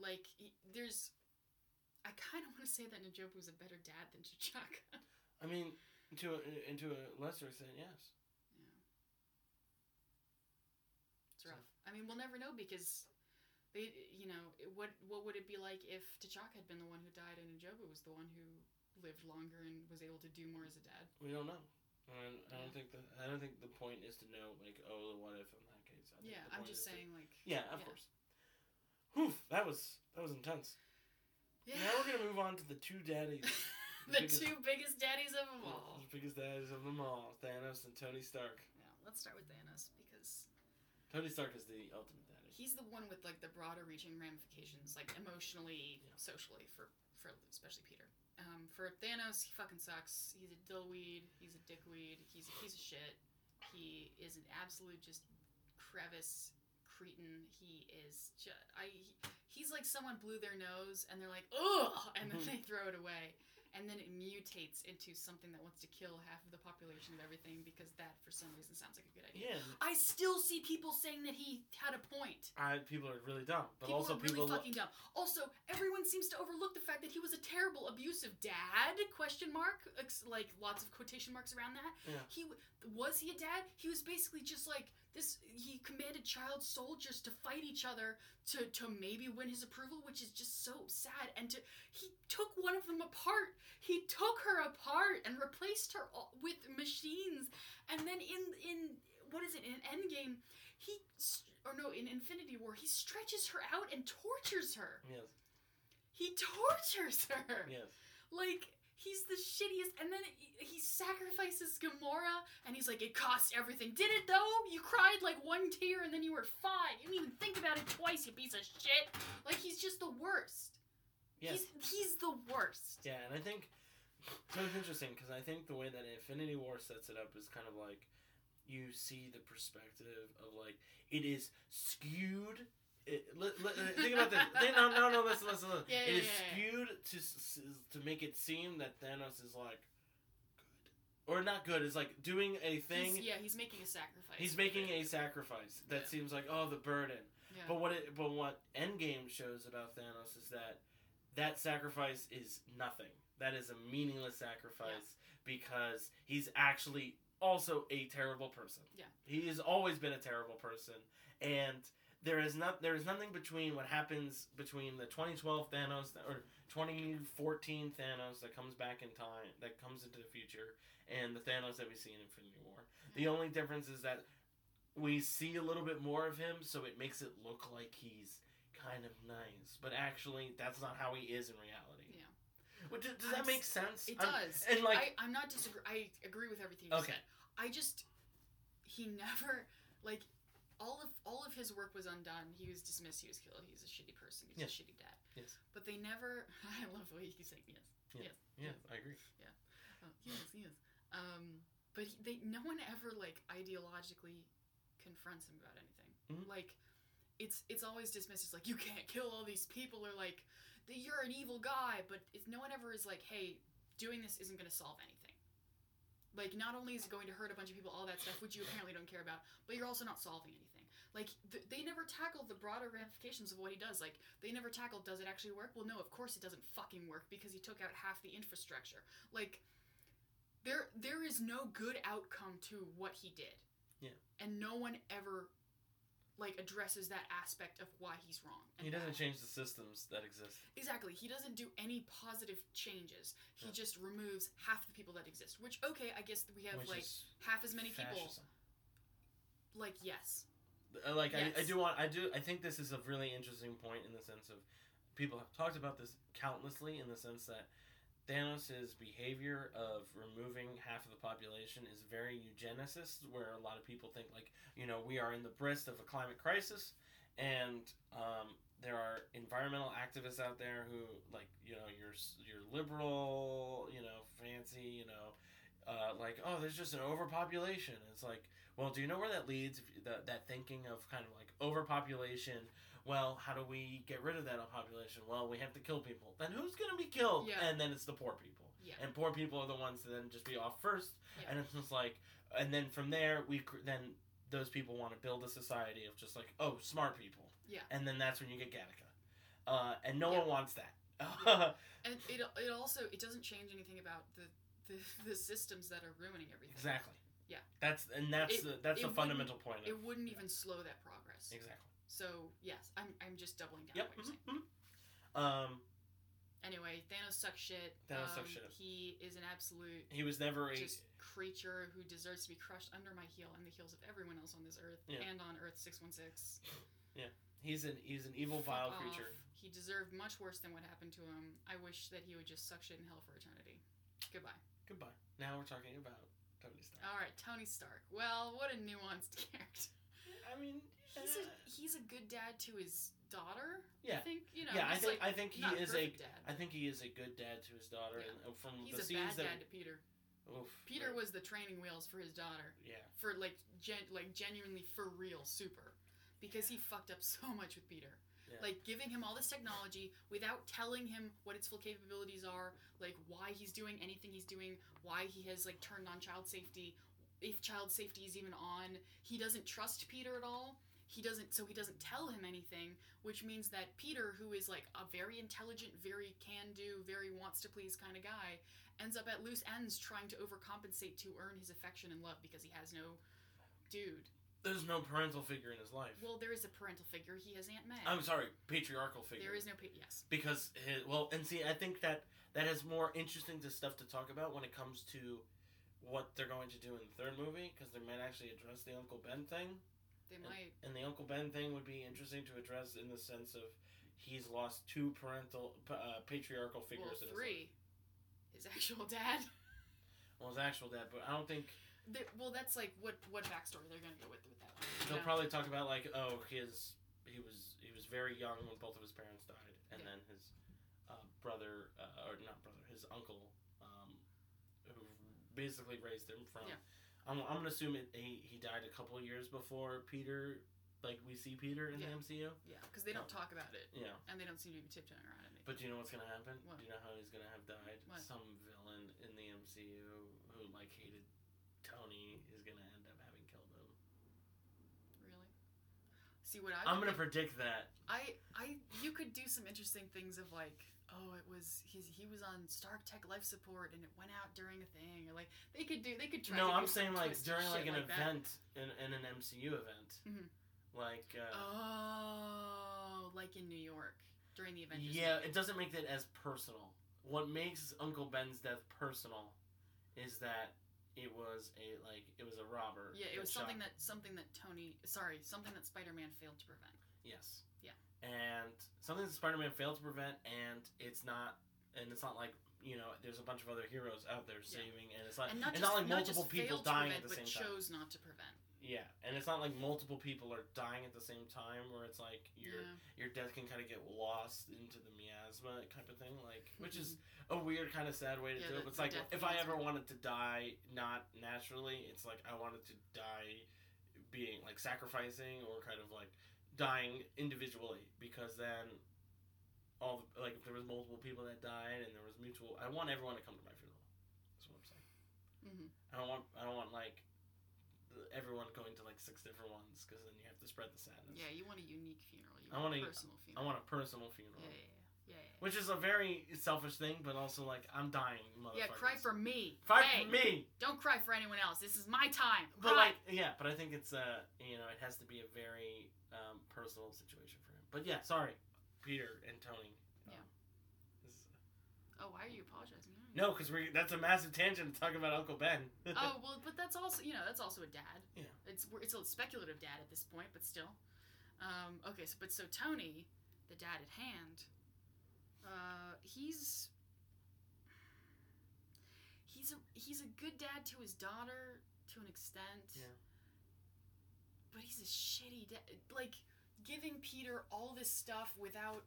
[SPEAKER 2] Like, he, there's. I kind of want to say that N'Jobu was a better dad than T'Chaka.
[SPEAKER 1] I mean, to a, into a lesser extent, yes.
[SPEAKER 2] yeah. It's rough. I mean, we'll never know because they, you know, what what would it be like if T'Chaka had been the one who died and N'Jobu was the one who lived longer and was able to do more as a dad?
[SPEAKER 1] We don't know. And I don't
[SPEAKER 2] Yeah.
[SPEAKER 1] think that I don't think the point is to know like oh the what if in that case. I
[SPEAKER 2] yeah, I'm just
[SPEAKER 1] is to-
[SPEAKER 2] saying, like.
[SPEAKER 1] yeah, of
[SPEAKER 2] yeah.
[SPEAKER 1] course. Whew, that was that was intense.
[SPEAKER 2] Yeah.
[SPEAKER 1] Now we're gonna move on to the two daddies,
[SPEAKER 2] the
[SPEAKER 1] biggest-
[SPEAKER 2] two biggest daddies of them all.
[SPEAKER 1] the biggest daddies of them all, Thanos and Tony Stark.
[SPEAKER 2] Yeah, let's start with Thanos because
[SPEAKER 1] Tony Stark is the ultimate daddy.
[SPEAKER 2] he's the one with like the broader reaching ramifications, like emotionally,
[SPEAKER 1] Yeah.
[SPEAKER 2] socially for for especially Peter. Um, for Thanos, he fucking sucks. He's a dillweed. He's a dickweed. He's a piece of shit. He is an absolute just crevice cretin. He is just I. He, he's like someone blew their nose and they're like ugh, and then
[SPEAKER 1] Mhm.
[SPEAKER 2] they throw it away. And then it mutates into something that wants to kill half of the population of everything because that, for some reason, sounds like a good idea.
[SPEAKER 1] Yeah,
[SPEAKER 2] I still see people saying that he had a point.
[SPEAKER 1] I, people are really dumb, but
[SPEAKER 2] people
[SPEAKER 1] also
[SPEAKER 2] are really
[SPEAKER 1] people. lo-
[SPEAKER 2] fucking dumb. Also, everyone seems to overlook the fact that he was a terrible, abusive dad? Question mark. Like lots of quotation marks around that.
[SPEAKER 1] Yeah.
[SPEAKER 2] He was he a dad? He was basically just like this. He commanded child soldiers to fight each other to to maybe win his approval, which is just so sad. And to he took one of them apart. He took her apart and replaced her all- with machines. And then in in what is it in Endgame? He or no in Infinity War he stretches her out and tortures her.
[SPEAKER 1] yes,
[SPEAKER 2] He tortures her.
[SPEAKER 1] yes.
[SPEAKER 2] Like He's the shittiest. And then he, sacrifices Gamora, and he's like, it cost everything. Did it though? You cried like one tear, and then you were fine. You didn't even think about it twice, you piece of shit. Like he's just the worst.
[SPEAKER 1] Yes.
[SPEAKER 2] He's he's the worst.
[SPEAKER 1] Yeah, and I think so it's interesting because I think the way that Infinity War sets it up is kind of like you see the perspective of like it is skewed. It, li- li- think about this. Think- no, no, no. Listen, listen. listen.
[SPEAKER 2] Yeah,
[SPEAKER 1] it
[SPEAKER 2] yeah,
[SPEAKER 1] is
[SPEAKER 2] yeah,
[SPEAKER 1] skewed to to make it seem that Thanos is like good or not good. Is like doing a thing.
[SPEAKER 2] He's, yeah, he's making a sacrifice.
[SPEAKER 1] He's making a sacrifice that seems like oh the burden. But what it but what Endgame shows about Thanos is that that sacrifice is nothing. That is a meaningless sacrifice because he's actually also a terrible person.
[SPEAKER 2] Yeah.
[SPEAKER 1] He has always been a terrible person and there is not there is nothing between what happens between the 2012 Thanos or 2014 Thanos that comes back in time that comes into the future and the Thanos that we see in Infinity War. The mm-hmm. only difference is that we see a little bit more of him, so it makes it look like he's kind of nice, but actually that's not how he is in reality.
[SPEAKER 2] Yeah.
[SPEAKER 1] Well, does, does that make sense?
[SPEAKER 2] It
[SPEAKER 1] I'm-
[SPEAKER 2] does.
[SPEAKER 1] and like,
[SPEAKER 2] I, I'm not disagree. I agree with everything you
[SPEAKER 1] Okay.
[SPEAKER 2] said. I just he never like all of all of his work was undone. He was dismissed. He was killed. He's a shitty person. He's
[SPEAKER 1] Yes.
[SPEAKER 2] a shitty dad.
[SPEAKER 1] Yes.
[SPEAKER 2] But they never. I love the way you keep saying yes.
[SPEAKER 1] Yeah.
[SPEAKER 2] Yes.
[SPEAKER 1] yeah, I agree. Yeah.
[SPEAKER 2] Oh, yes. Yes. Um. But he, they no one ever like ideologically confronts him about anything.
[SPEAKER 1] Mhm.
[SPEAKER 2] Like. It's, it's always dismissed as like you can't kill all these people or like you're an evil guy but it's, no one ever is like hey doing this isn't going to solve anything like not only is it going to hurt a bunch of people all that stuff which you apparently don't care about but you're also not solving anything like th- they never tackle the broader ramifications of what he does like they never tackle does it actually work well no of course it doesn't fucking work because he took out half the infrastructure like there there is no good outcome to what he did
[SPEAKER 1] Yeah.
[SPEAKER 2] and no one ever like addresses that aspect of why he's wrong and
[SPEAKER 1] He doesn't
[SPEAKER 2] bad.
[SPEAKER 1] change the systems that exist.
[SPEAKER 2] Exactly. He doesn't do any positive changes. He
[SPEAKER 1] Yeah.
[SPEAKER 2] just removes half the people that exist. Which okay, I guess we have
[SPEAKER 1] which
[SPEAKER 2] like half as many people. Like yes.
[SPEAKER 1] Uh, Like I, I do want I do I think this is a really interesting point in the sense of people have talked about this countlessly in the sense that Thanos' behavior of removing half of the population is very eugenicist, where a lot of people think like, you know, we are in the breast of a climate crisis, and um, there are environmental activists out there who like, you know, you're you're liberal, you know, fancy, you know, uh, like, oh, there's just an overpopulation. It's like, well, do you know where that leads? If- That that thinking of kind of like overpopulation. Well, how do we get rid of that population? Well, we have to kill people. Then who's going to be killed?
[SPEAKER 2] Yeah.
[SPEAKER 1] And then it's the poor people.
[SPEAKER 2] Yeah.
[SPEAKER 1] And poor people are the ones to then just be off first.
[SPEAKER 2] Yeah.
[SPEAKER 1] And it's just like, and then from there, we then those people want to build a society of just like, oh, smart people.
[SPEAKER 2] Yeah.
[SPEAKER 1] And then that's when you get Gattaca. Uh, and no
[SPEAKER 2] Yeah.
[SPEAKER 1] one wants that.
[SPEAKER 2] And it it also it doesn't change anything about the the, the systems that are ruining everything.
[SPEAKER 1] exactly.
[SPEAKER 2] Yeah.
[SPEAKER 1] That's and that's
[SPEAKER 2] It-
[SPEAKER 1] the that's the fundamental point. Of,
[SPEAKER 2] It wouldn't
[SPEAKER 1] yeah.
[SPEAKER 2] even slow that progress.
[SPEAKER 1] Exactly.
[SPEAKER 2] So yes, I'm I'm just doubling down
[SPEAKER 1] Yep.
[SPEAKER 2] on what you're
[SPEAKER 1] mhm,
[SPEAKER 2] saying.
[SPEAKER 1] mhm. Um,
[SPEAKER 2] Anyway, Thanos sucks shit.
[SPEAKER 1] Thanos
[SPEAKER 2] um,
[SPEAKER 1] sucks shit.
[SPEAKER 2] He is an absolute
[SPEAKER 1] he was never a.
[SPEAKER 2] just creature who deserves to be crushed under my heel and the heels of everyone else on this earth
[SPEAKER 1] Yeah.
[SPEAKER 2] and on Earth six one six. Yeah.
[SPEAKER 1] He's an he's an evil, vile
[SPEAKER 2] off.
[SPEAKER 1] creature.
[SPEAKER 2] He deserved much worse than what happened to him. I wish that he would just suck shit in hell for eternity. Goodbye.
[SPEAKER 1] Goodbye. Now we're talking about Tony Stark.
[SPEAKER 2] All right, Tony Stark. Well, what a nuanced character.
[SPEAKER 1] I mean,
[SPEAKER 2] He's a he's a good dad to his daughter.
[SPEAKER 1] Yeah.
[SPEAKER 2] I think you know.
[SPEAKER 1] yeah, I think
[SPEAKER 2] like,
[SPEAKER 1] I think he is a
[SPEAKER 2] dad.
[SPEAKER 1] I think he is a good dad to his daughter,
[SPEAKER 2] Yeah.
[SPEAKER 1] and from
[SPEAKER 2] He's
[SPEAKER 1] the
[SPEAKER 2] a
[SPEAKER 1] scenes
[SPEAKER 2] bad
[SPEAKER 1] that
[SPEAKER 2] dad to Peter.
[SPEAKER 1] oof,
[SPEAKER 2] Peter
[SPEAKER 1] right.
[SPEAKER 2] was the training wheels for his daughter.
[SPEAKER 1] yeah
[SPEAKER 2] For like gen like genuinely for real super, because he fucked up so much with Peter.
[SPEAKER 1] Yeah.
[SPEAKER 2] Like giving him all this technology without telling him what its full capabilities are, like why he's doing anything he's doing, why he has like turned on child safety, if child safety is even on. He doesn't trust Peter at all. He doesn't so he doesn't tell him anything, which means that Peter, who is like a very intelligent, very can do, very wants to please kind of guy, ends up at loose ends trying to overcompensate to earn his affection and love because he has no dude.
[SPEAKER 1] There's no parental figure in his life.
[SPEAKER 2] Well, there is a parental figure. He has Aunt May.
[SPEAKER 1] I'm sorry, patriarchal figure.
[SPEAKER 2] There is no pa- yes.
[SPEAKER 1] because his, well, and see, I think that that is more interesting to stuff to talk about when it comes to what they're going to do in the third movie because they might actually address the Uncle Ben thing.
[SPEAKER 2] They might.
[SPEAKER 1] And the Uncle Ben thing would be interesting to address in the sense of he's lost two parental, uh, patriarchal
[SPEAKER 2] Well,
[SPEAKER 1] figures in his life.
[SPEAKER 2] three. his actual dad.
[SPEAKER 1] Well, his actual dad, but I don't think
[SPEAKER 2] They- well, that's like what what backstory they're gonna go with with that one.
[SPEAKER 1] they'll
[SPEAKER 2] know?
[SPEAKER 1] probably talk about like, oh, his he was he was very young when both of his parents died, and
[SPEAKER 2] Yeah.
[SPEAKER 1] then his uh, brother uh, or not brother, his uncle, um, who basically raised him from.
[SPEAKER 2] Yeah.
[SPEAKER 1] I'm, I'm gonna assume it, he he died a couple years before Peter, like we see Peter in
[SPEAKER 2] Yeah.
[SPEAKER 1] the MCU.
[SPEAKER 2] Yeah, because they don't talk about it,
[SPEAKER 1] Yeah.
[SPEAKER 2] and they don't seem to be tiptoeing around it.
[SPEAKER 1] But do you know what's gonna happen?
[SPEAKER 2] What?
[SPEAKER 1] Do you know how he's gonna have died?
[SPEAKER 2] What?
[SPEAKER 1] Some villain in the MCU who like hated Tony is gonna end up having killed him.
[SPEAKER 2] Really? See what I?
[SPEAKER 1] I'm gonna
[SPEAKER 2] think-
[SPEAKER 1] predict that.
[SPEAKER 2] I I you could do some interesting things of like oh it was he's he was on Stark Tech life support and it went out during a thing or like they could do they could try.
[SPEAKER 1] No, I'm saying like during like an
[SPEAKER 2] like
[SPEAKER 1] event in, in an MCU event,
[SPEAKER 2] Mhm.
[SPEAKER 1] like uh,
[SPEAKER 2] Oh, like in New York during the Avengers.
[SPEAKER 1] yeah, it doesn't make that as personal. What makes Uncle Ben's death personal is that it was a like it was a robber.
[SPEAKER 2] Yeah, it was
[SPEAKER 1] shot-
[SPEAKER 2] something that something that Tony sorry something that Spider-Man failed to prevent.
[SPEAKER 1] Yes.
[SPEAKER 2] Yeah.
[SPEAKER 1] And something that Spider-Man failed to prevent, and it's not, and it's not like you know, there's a bunch of other heroes out there
[SPEAKER 2] Yeah.
[SPEAKER 1] saving, and it's not,
[SPEAKER 2] And not
[SPEAKER 1] it's
[SPEAKER 2] just
[SPEAKER 1] not like
[SPEAKER 2] not
[SPEAKER 1] multiple people dying
[SPEAKER 2] prevent,
[SPEAKER 1] at the
[SPEAKER 2] but
[SPEAKER 1] same time.
[SPEAKER 2] chose not to prevent.
[SPEAKER 1] Yeah, and it's not like multiple people are dying at the same time, where it's like your
[SPEAKER 2] Yeah.
[SPEAKER 1] your death can kind of get lost into the miasma type of thing, like which is a weird kind of sad way to
[SPEAKER 2] Yeah,
[SPEAKER 1] do it.
[SPEAKER 2] the-
[SPEAKER 1] But it's like if I ever wanted to die not naturally, it's like I wanted to die being like sacrificing or kind of like dying individually because then all the, like if there was multiple people that died and there was mutual, I want everyone to come to my funeral. That's what I'm saying.
[SPEAKER 2] Mhm.
[SPEAKER 1] I don't want I don't want like everyone going to like six different ones because then you have to spread the sadness.
[SPEAKER 2] Yeah, you want a unique funeral. You
[SPEAKER 1] I
[SPEAKER 2] want,
[SPEAKER 1] want
[SPEAKER 2] a personal funeral.
[SPEAKER 1] I want a personal funeral.
[SPEAKER 2] Yeah, yeah, yeah, yeah. yeah.
[SPEAKER 1] Which is a very selfish thing, but also like I'm dying, motherfucker.
[SPEAKER 2] Yeah, cry for me.
[SPEAKER 1] Cry
[SPEAKER 2] hey,
[SPEAKER 1] for me.
[SPEAKER 2] Don't cry for anyone else. This is my time.
[SPEAKER 1] But
[SPEAKER 2] Cry.
[SPEAKER 1] like, yeah, but I think it's uh, you know, it has to be a very um, personal situation for him. But yeah, sorry, Peter and Tony. Um,
[SPEAKER 2] Yeah.
[SPEAKER 1] is-
[SPEAKER 2] oh, why are you apologizing?
[SPEAKER 1] No, because we that's a massive tangent to talk about Uncle Ben.
[SPEAKER 2] oh well, but that's also you know that's also a dad.
[SPEAKER 1] Yeah.
[SPEAKER 2] It's it's a speculative dad at this point, but still. Um, okay, so but so Tony, the dad at hand, uh, he's he's a he's a good dad to his daughter to an extent.
[SPEAKER 1] Yeah.
[SPEAKER 2] But he's a shitty dad. Like giving Peter all this stuff without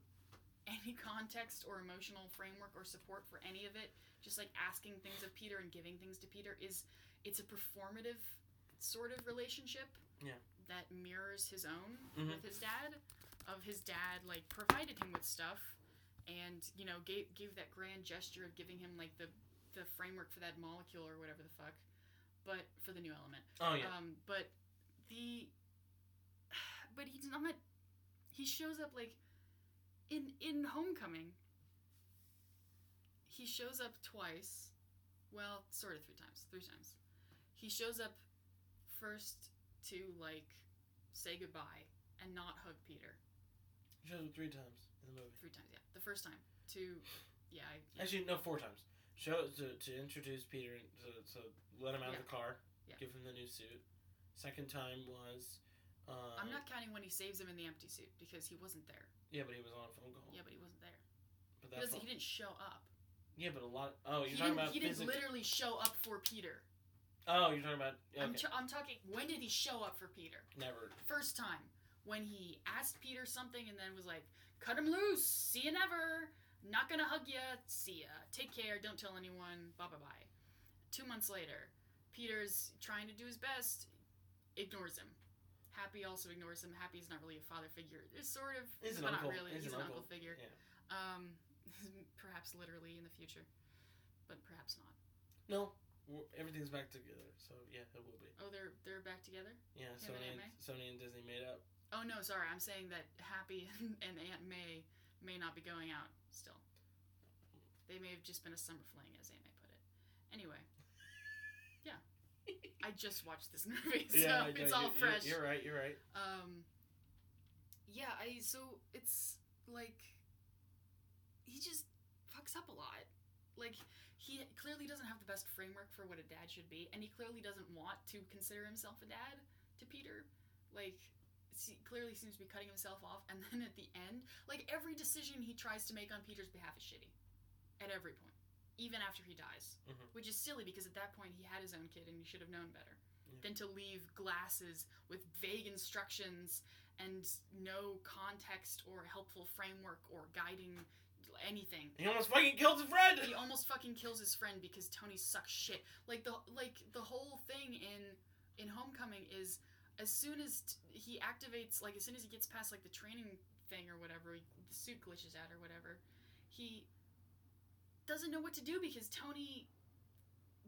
[SPEAKER 2] any context or emotional framework or support for any of it just like asking things of Peter and giving things to Peter is it's a performative sort of relationship.
[SPEAKER 1] Yeah.
[SPEAKER 2] That mirrors his own
[SPEAKER 1] Mhm.
[SPEAKER 2] with his dad. Of his dad like provided him with stuff and, you know, gave gave that grand gesture of giving him like the the framework for that molecule or whatever the fuck. But for the new element.
[SPEAKER 1] oh yeah,
[SPEAKER 2] Um, but the but he's not he shows up like in in homecoming he shows up twice well sort of three times three times he shows up first to like say goodbye and not hug peter
[SPEAKER 1] he shows up three times in the movie.
[SPEAKER 2] three times yeah the first time to yeah, I, yeah.
[SPEAKER 1] Actually, no, four times. Show to, to introduce Peter and to, to let him out
[SPEAKER 2] Yeah.
[SPEAKER 1] of the car,
[SPEAKER 2] Yeah.
[SPEAKER 1] give him the new suit. Second time was. Uh,
[SPEAKER 2] i'm not counting when he saves him in the empty suit because he wasn't there
[SPEAKER 1] Yeah, but he was on a phone call.
[SPEAKER 2] yeah but he wasn't there
[SPEAKER 1] but that's
[SPEAKER 2] doesn't, he didn't show up
[SPEAKER 1] yeah, but a lot. oh, you're
[SPEAKER 2] he
[SPEAKER 1] talking about
[SPEAKER 2] he didn't literally show up for peter
[SPEAKER 1] Oh, you're talking about.
[SPEAKER 2] I'm,
[SPEAKER 1] Okay,
[SPEAKER 2] tr- I'm talking when did he show up for peter
[SPEAKER 1] never.
[SPEAKER 2] first time when he asked Peter something and then was like, "Cut him loose. See you never. Not gonna hug ya. See ya. Take care. Don't tell anyone. Bye bye bye." Two months later, Peter's trying to do his best, ignores him. Happy also ignores him. Happy's not really a father figure. It's sort of,
[SPEAKER 1] He's
[SPEAKER 2] but not really.
[SPEAKER 1] He's an
[SPEAKER 2] uncle,
[SPEAKER 1] uncle.
[SPEAKER 2] figure.
[SPEAKER 1] Yeah.
[SPEAKER 2] Um, perhaps literally in the future, but perhaps not.
[SPEAKER 1] No, everything's back together. So yeah, it will be.
[SPEAKER 2] Oh, they're they're back together.
[SPEAKER 1] Yeah,
[SPEAKER 2] and
[SPEAKER 1] Sony
[SPEAKER 2] Aunt
[SPEAKER 1] and, Sony and Disney made up.
[SPEAKER 2] Oh no, sorry. I'm saying that Happy and Aunt May may not be going out still. They may have just been a summer fling, as Aunt May put it. Anyway. I just watched this movie, so
[SPEAKER 1] yeah,
[SPEAKER 2] it's
[SPEAKER 1] no,
[SPEAKER 2] all
[SPEAKER 1] you-
[SPEAKER 2] fresh.
[SPEAKER 1] You're, you're right. You're right.
[SPEAKER 2] Um, yeah, I so it's like he just fucks up a lot. Like he clearly doesn't have the best framework for what a dad should be, and he clearly doesn't want to consider himself a dad to Peter. Like he clearly seems to be cutting himself off, and then at the end, like every decision he tries to make on Peter's behalf is shitty. At every point, even after he dies,
[SPEAKER 1] Mhm.
[SPEAKER 2] which is silly because at that point he had his own kid and he should have known better
[SPEAKER 1] Yeah.
[SPEAKER 2] than to leave glasses with vague instructions and no context or helpful framework or guiding anything.
[SPEAKER 1] He almost fucking killed his friend.
[SPEAKER 2] He almost fucking kills his friend because Tony sucks shit. Like the like the whole thing in in Homecoming is as soon as t- he activates like as soon as he gets past like the training thing or whatever, he, the suit glitches out or whatever, he doesn't know what to do because Tony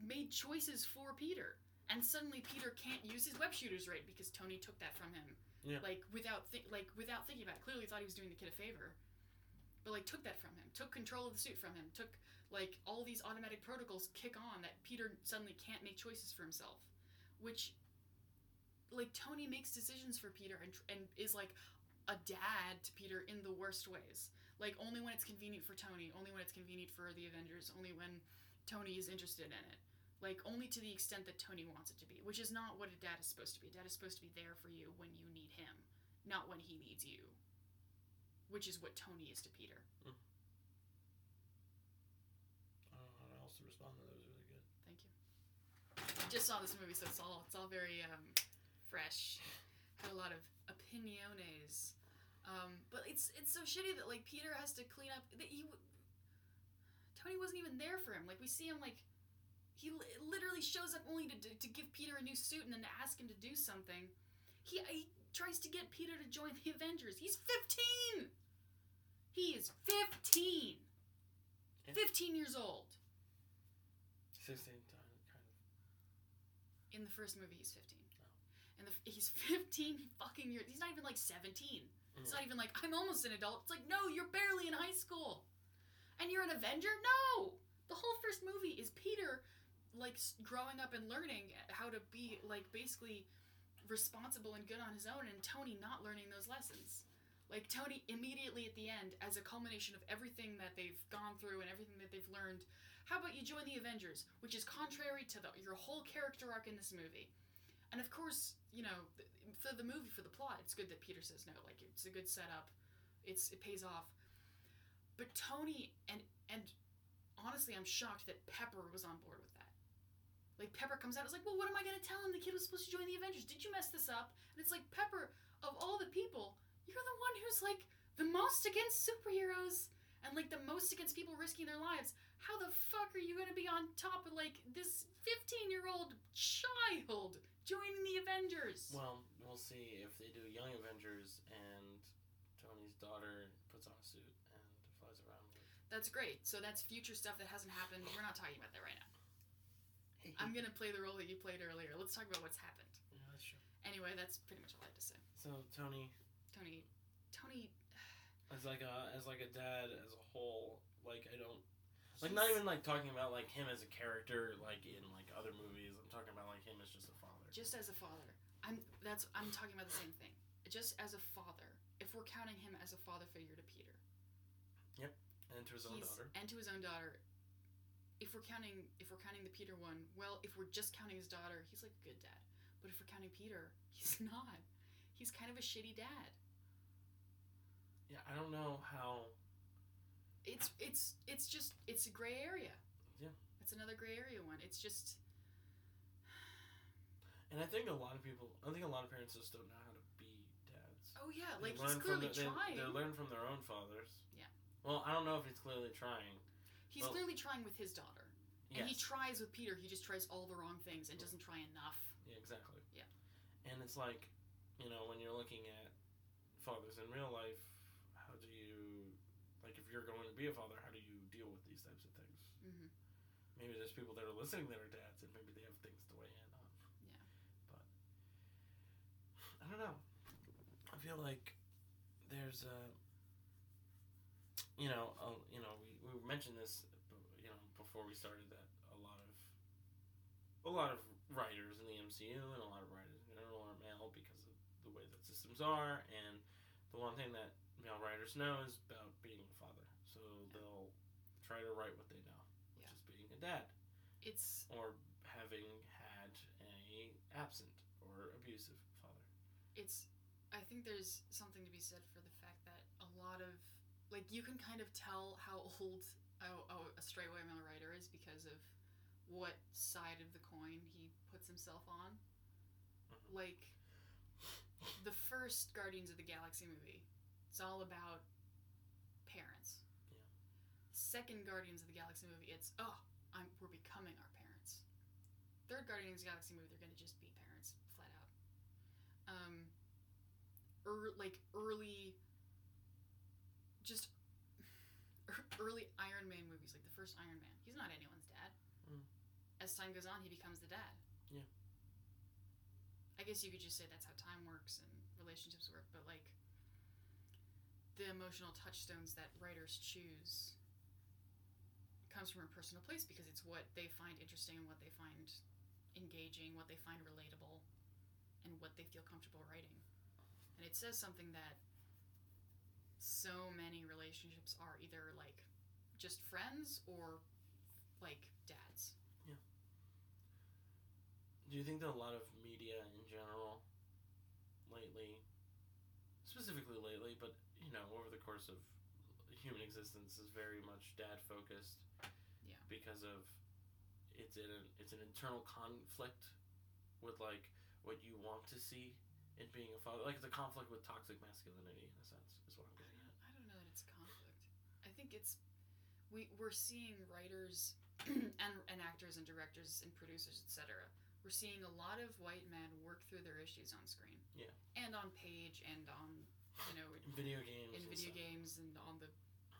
[SPEAKER 2] made choices for Peter. And suddenly Peter can't use his web shooters right because Tony took that from him.
[SPEAKER 1] Yeah.
[SPEAKER 2] Like without thi- like without thinking about it. Clearly thought he was doing the kid a favor. But like took that from him. Took control of the suit from him. Took like all these automatic protocols kick on that Peter suddenly can't make choices for himself. Which like Tony makes decisions for Peter and and is like a dad to Peter in the worst ways. Like only when it's convenient for Tony, only when it's convenient for the Avengers, only when Tony is interested in it. Like only to the extent that Tony wants it to be, which is not what a dad is supposed to be. A dad is supposed to be there for you when you need him, not when he needs you. Which is what Tony is to Peter.
[SPEAKER 1] I don't know how else to respond to that. Was really good.
[SPEAKER 2] Thank you. I just saw this movie, so it's all it's all very um, fresh. Had a lot of opiniones, um, but it's it's so shitty that like Peter has to clean up. That he w- Tony wasn't even there for him. Like we see him like he li- literally shows up only to to give Peter a new suit and then to ask him to do something. He he tries to get Peter to join the Avengers. He's fifteen. He is fifteen.
[SPEAKER 1] Yeah.
[SPEAKER 2] Fifteen years old.
[SPEAKER 1] Sixteen kind of.
[SPEAKER 2] In the first movie, he's 15.
[SPEAKER 1] Oh.
[SPEAKER 2] And the, he's 15 fucking years. He's not even like 17. It's mm. not even like, I'm almost an adult. It's like, no, you're barely in high school. And you're an Avenger? No! The whole first movie is Peter, like, growing up and learning how to be, like, basically responsible and good on his own, and Tony not learning those lessons. Like, Tony immediately at the end, as a culmination of everything that they've gone through and everything that they've learned, how about you join the Avengers, which is contrary to the, your whole character arc in this movie. And of course, you know, for the movie, for the plot, it's good that Peter says no. Like it's a good setup. It's it pays off. But Tony and and honestly, I'm shocked that Pepper was on board with that. Like Pepper comes out, it's like, well, what am I gonna tell him? The kid was supposed to join the Avengers. Did you mess this up? And it's like Pepper, of all the people, you're the one who's like the most against superheroes and like the most against people risking their lives. How the fuck are you gonna be on top of like this 15 year old child joining the Avengers?
[SPEAKER 1] Well, we'll see if they do Young Avengers and Tony's daughter puts on a suit and flies around with.
[SPEAKER 2] That's great. So that's future stuff that hasn't happened. We're not talking about that right now. I'm gonna play the role that you played earlier. Let's talk about what's happened.
[SPEAKER 1] Yeah, that's true.
[SPEAKER 2] Anyway, that's pretty much all I have to say.
[SPEAKER 1] So Tony,
[SPEAKER 2] Tony, Tony,
[SPEAKER 1] as like a as like a dad as a whole, like I don't like not even like talking about like him as a character like in like other movies. I'm talking about like him as just a.
[SPEAKER 2] just as a father. I'm that's I'm talking about the same thing. Just as a father, if we're counting him as a father figure to Peter, Yep,
[SPEAKER 1] and to his own daughter.
[SPEAKER 2] and to his own daughter. If we're counting, if we're counting the Peter one, well, if we're just counting his daughter, he's like a good dad. But if we're counting Peter, he's not. He's kind of a shitty dad.
[SPEAKER 1] Yeah, I don't know how.
[SPEAKER 2] It's it's it's just it's a gray area.
[SPEAKER 1] Yeah.
[SPEAKER 2] It's another gray area one. It's just
[SPEAKER 1] And I think a lot of people, I think a lot of parents just don't know how to be dads.
[SPEAKER 2] oh yeah,
[SPEAKER 1] They
[SPEAKER 2] like he's clearly
[SPEAKER 1] the-
[SPEAKER 2] trying.
[SPEAKER 1] They learn from their own fathers.
[SPEAKER 2] Yeah.
[SPEAKER 1] Well, I don't know if he's clearly trying.
[SPEAKER 2] he's clearly trying with his daughter. And he tries with Peter, he just tries all the wrong things and doesn't try enough.
[SPEAKER 1] Yeah, exactly.
[SPEAKER 2] Yeah.
[SPEAKER 1] And it's like, you know, when you're looking at fathers in real life, how do you, like, if you're going to be a father, how do you deal with these types of things?
[SPEAKER 2] hmm
[SPEAKER 1] Maybe there's people that are listening that are dads, and maybe they have things to weigh in on.
[SPEAKER 2] Yeah.
[SPEAKER 1] But I don't know. I feel like there's a, you know, a, you know, we, we mentioned this, you know, before we started that a lot of, a lot of writers in the MCU and a lot of writers in general are male because of the way that systems are, and the one thing that male writers know is about being a father, so they'll try to write what they know, which
[SPEAKER 2] Yeah.
[SPEAKER 1] is being a dad
[SPEAKER 2] It's
[SPEAKER 1] or having had a absent or abusive.
[SPEAKER 2] It's I think there's something to be said for the fact that a lot of like you can kind of tell how old oh, oh, a straightaway male writer is because of what side of the coin he puts himself on.
[SPEAKER 1] Mhm.
[SPEAKER 2] Like the first Guardians of the Galaxy movie, it's all about parents.
[SPEAKER 1] Yeah.
[SPEAKER 2] Second Guardians of the Galaxy movie, it's oh, I'm we're becoming our parents. Third Guardians of the Galaxy movie, they're gonna just be parents, flat out. Um, er, like early, just early Iron Man movies, like the first Iron Man. He's not anyone's dad.
[SPEAKER 1] Mm.
[SPEAKER 2] As time goes on, he becomes the dad.
[SPEAKER 1] Yeah.
[SPEAKER 2] I guess you could just say that's how time works and relationships work, but like the emotional touchstones that writers choose comes from a personal place because it's what they find interesting and what they find engaging, what they find relatable, and what they feel comfortable writing. And it says something that so many relationships are either like just friends or like dads. Yeah.
[SPEAKER 1] Do you think that a lot of media in general, lately, specifically lately, but you know, over the course of human existence, is very much dad focused?
[SPEAKER 2] Yeah.
[SPEAKER 1] Because of it's in a, it's an internal conflict with like what you want to see in being a father. Like it's a conflict with toxic masculinity in a sense. Is what I'm
[SPEAKER 2] I
[SPEAKER 1] getting
[SPEAKER 2] don't,
[SPEAKER 1] at.
[SPEAKER 2] I don't know that it's a conflict. I think it's we we're seeing writers and and actors and directors and producers etc. We're seeing a lot of white men work through their issues on screen.
[SPEAKER 1] Yeah.
[SPEAKER 2] And on page and on you know
[SPEAKER 1] In video games.
[SPEAKER 2] in video
[SPEAKER 1] stuff.
[SPEAKER 2] games and on the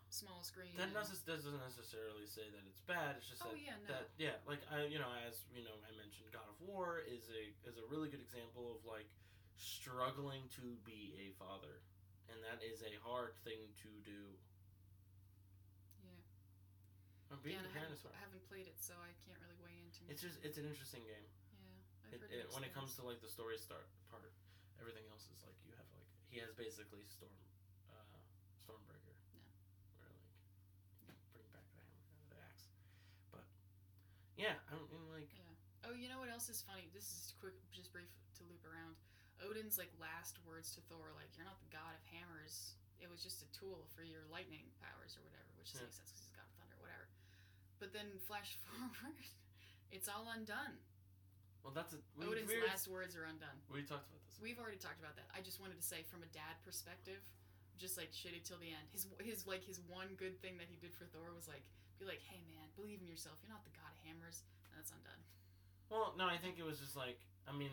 [SPEAKER 2] small screen.
[SPEAKER 1] That necess- doesn't necessarily say that it's bad. It's just
[SPEAKER 2] Oh,
[SPEAKER 1] that,
[SPEAKER 2] yeah, no.
[SPEAKER 1] that yeah, like I you know as you know I mentioned, God of War is a is a really good example of like struggling to be a father, and that is a hard thing to do.
[SPEAKER 2] Yeah.
[SPEAKER 1] Being
[SPEAKER 2] Again,
[SPEAKER 1] a
[SPEAKER 2] I
[SPEAKER 1] parent
[SPEAKER 2] haven't. I haven't played it, so I can't really weigh in too much.
[SPEAKER 1] It's just it's an interesting game.
[SPEAKER 2] yeah.
[SPEAKER 1] It,
[SPEAKER 2] heard
[SPEAKER 1] it, when it comes to like the story start part, everything else is like you have like he has basically Storm, uh, Stormbreaker.
[SPEAKER 2] Yeah.
[SPEAKER 1] Where like bring back the hammer, the axe, but yeah, I mean like
[SPEAKER 2] Oh, you know what else is funny? This is quick, just brief to loop around. Odin's like last words to Thor, like "You're not the god of hammers. It was just a tool for your lightning powers or whatever," which
[SPEAKER 1] Yeah.
[SPEAKER 2] makes sense because he's god of thunder, whatever. But then flash forward, it's all undone.
[SPEAKER 1] well that's a we,
[SPEAKER 2] Odin's last words are undone.
[SPEAKER 1] we talked about this.
[SPEAKER 2] We've already talked about that. I just wanted to say, from a dad perspective, just like shitty till the end. His his like his one good thing that he did for Thor was like be like, "Hey man, believe in yourself. You're not the god of hammers." And that's undone.
[SPEAKER 1] Well, no, I think it was just like I mean,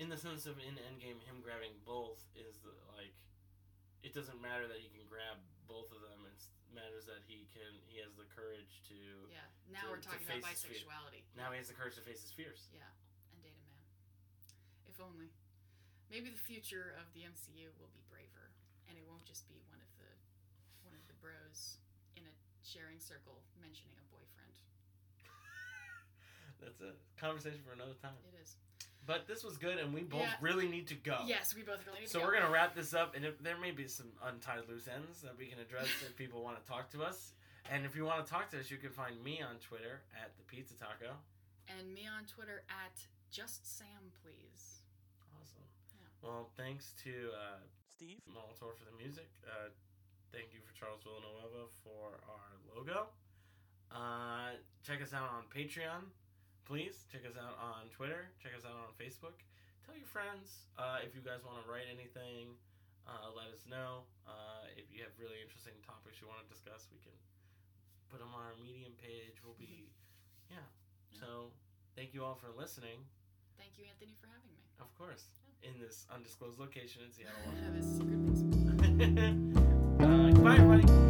[SPEAKER 1] in the sense of in Endgame, him grabbing both is the, like, it doesn't matter that he can grab both of them. It matters that he can he has the courage to.
[SPEAKER 2] Yeah. Now
[SPEAKER 1] To-
[SPEAKER 2] we're talking about
[SPEAKER 1] face his fear.
[SPEAKER 2] bisexuality.
[SPEAKER 1] Now he has the courage to face his fears.
[SPEAKER 2] Yeah, and date a man. If only. Maybe the future of the MCU will be braver, and it won't just be one of the one of the bros sharing circle mentioning a boyfriend.
[SPEAKER 1] That's a conversation for another time.
[SPEAKER 2] It is.
[SPEAKER 1] But this was good, and we both
[SPEAKER 2] Yeah.
[SPEAKER 1] really need to go.
[SPEAKER 2] Yes, we both really need
[SPEAKER 1] So
[SPEAKER 2] to go.
[SPEAKER 1] So we're gonna wrap this up, and if, there may be some untied loose ends that we can address if people want to talk to us. And if you want to talk to us, you can find me on Twitter at the Pizza Taco.
[SPEAKER 2] and me on Twitter at just Sam, please.
[SPEAKER 1] Awesome.
[SPEAKER 2] Yeah.
[SPEAKER 1] Well, thanks to uh, Steve Molitor for the music. Uh, thank you for Charles Villanueva for our logo. Uh, check us out on Patreon. Please check us out on Twitter. Check us out on Facebook. Tell your friends. Uh, if you guys want to write anything, uh, let us know. Uh, if you have really interesting topics you want to discuss, we can put them on our Medium page. We'll be, yeah. So, thank you all for listening.
[SPEAKER 2] Thank you, Anthony, for having me.
[SPEAKER 1] Of course, in this undisclosed location in Seattle. Goodbye, everybody.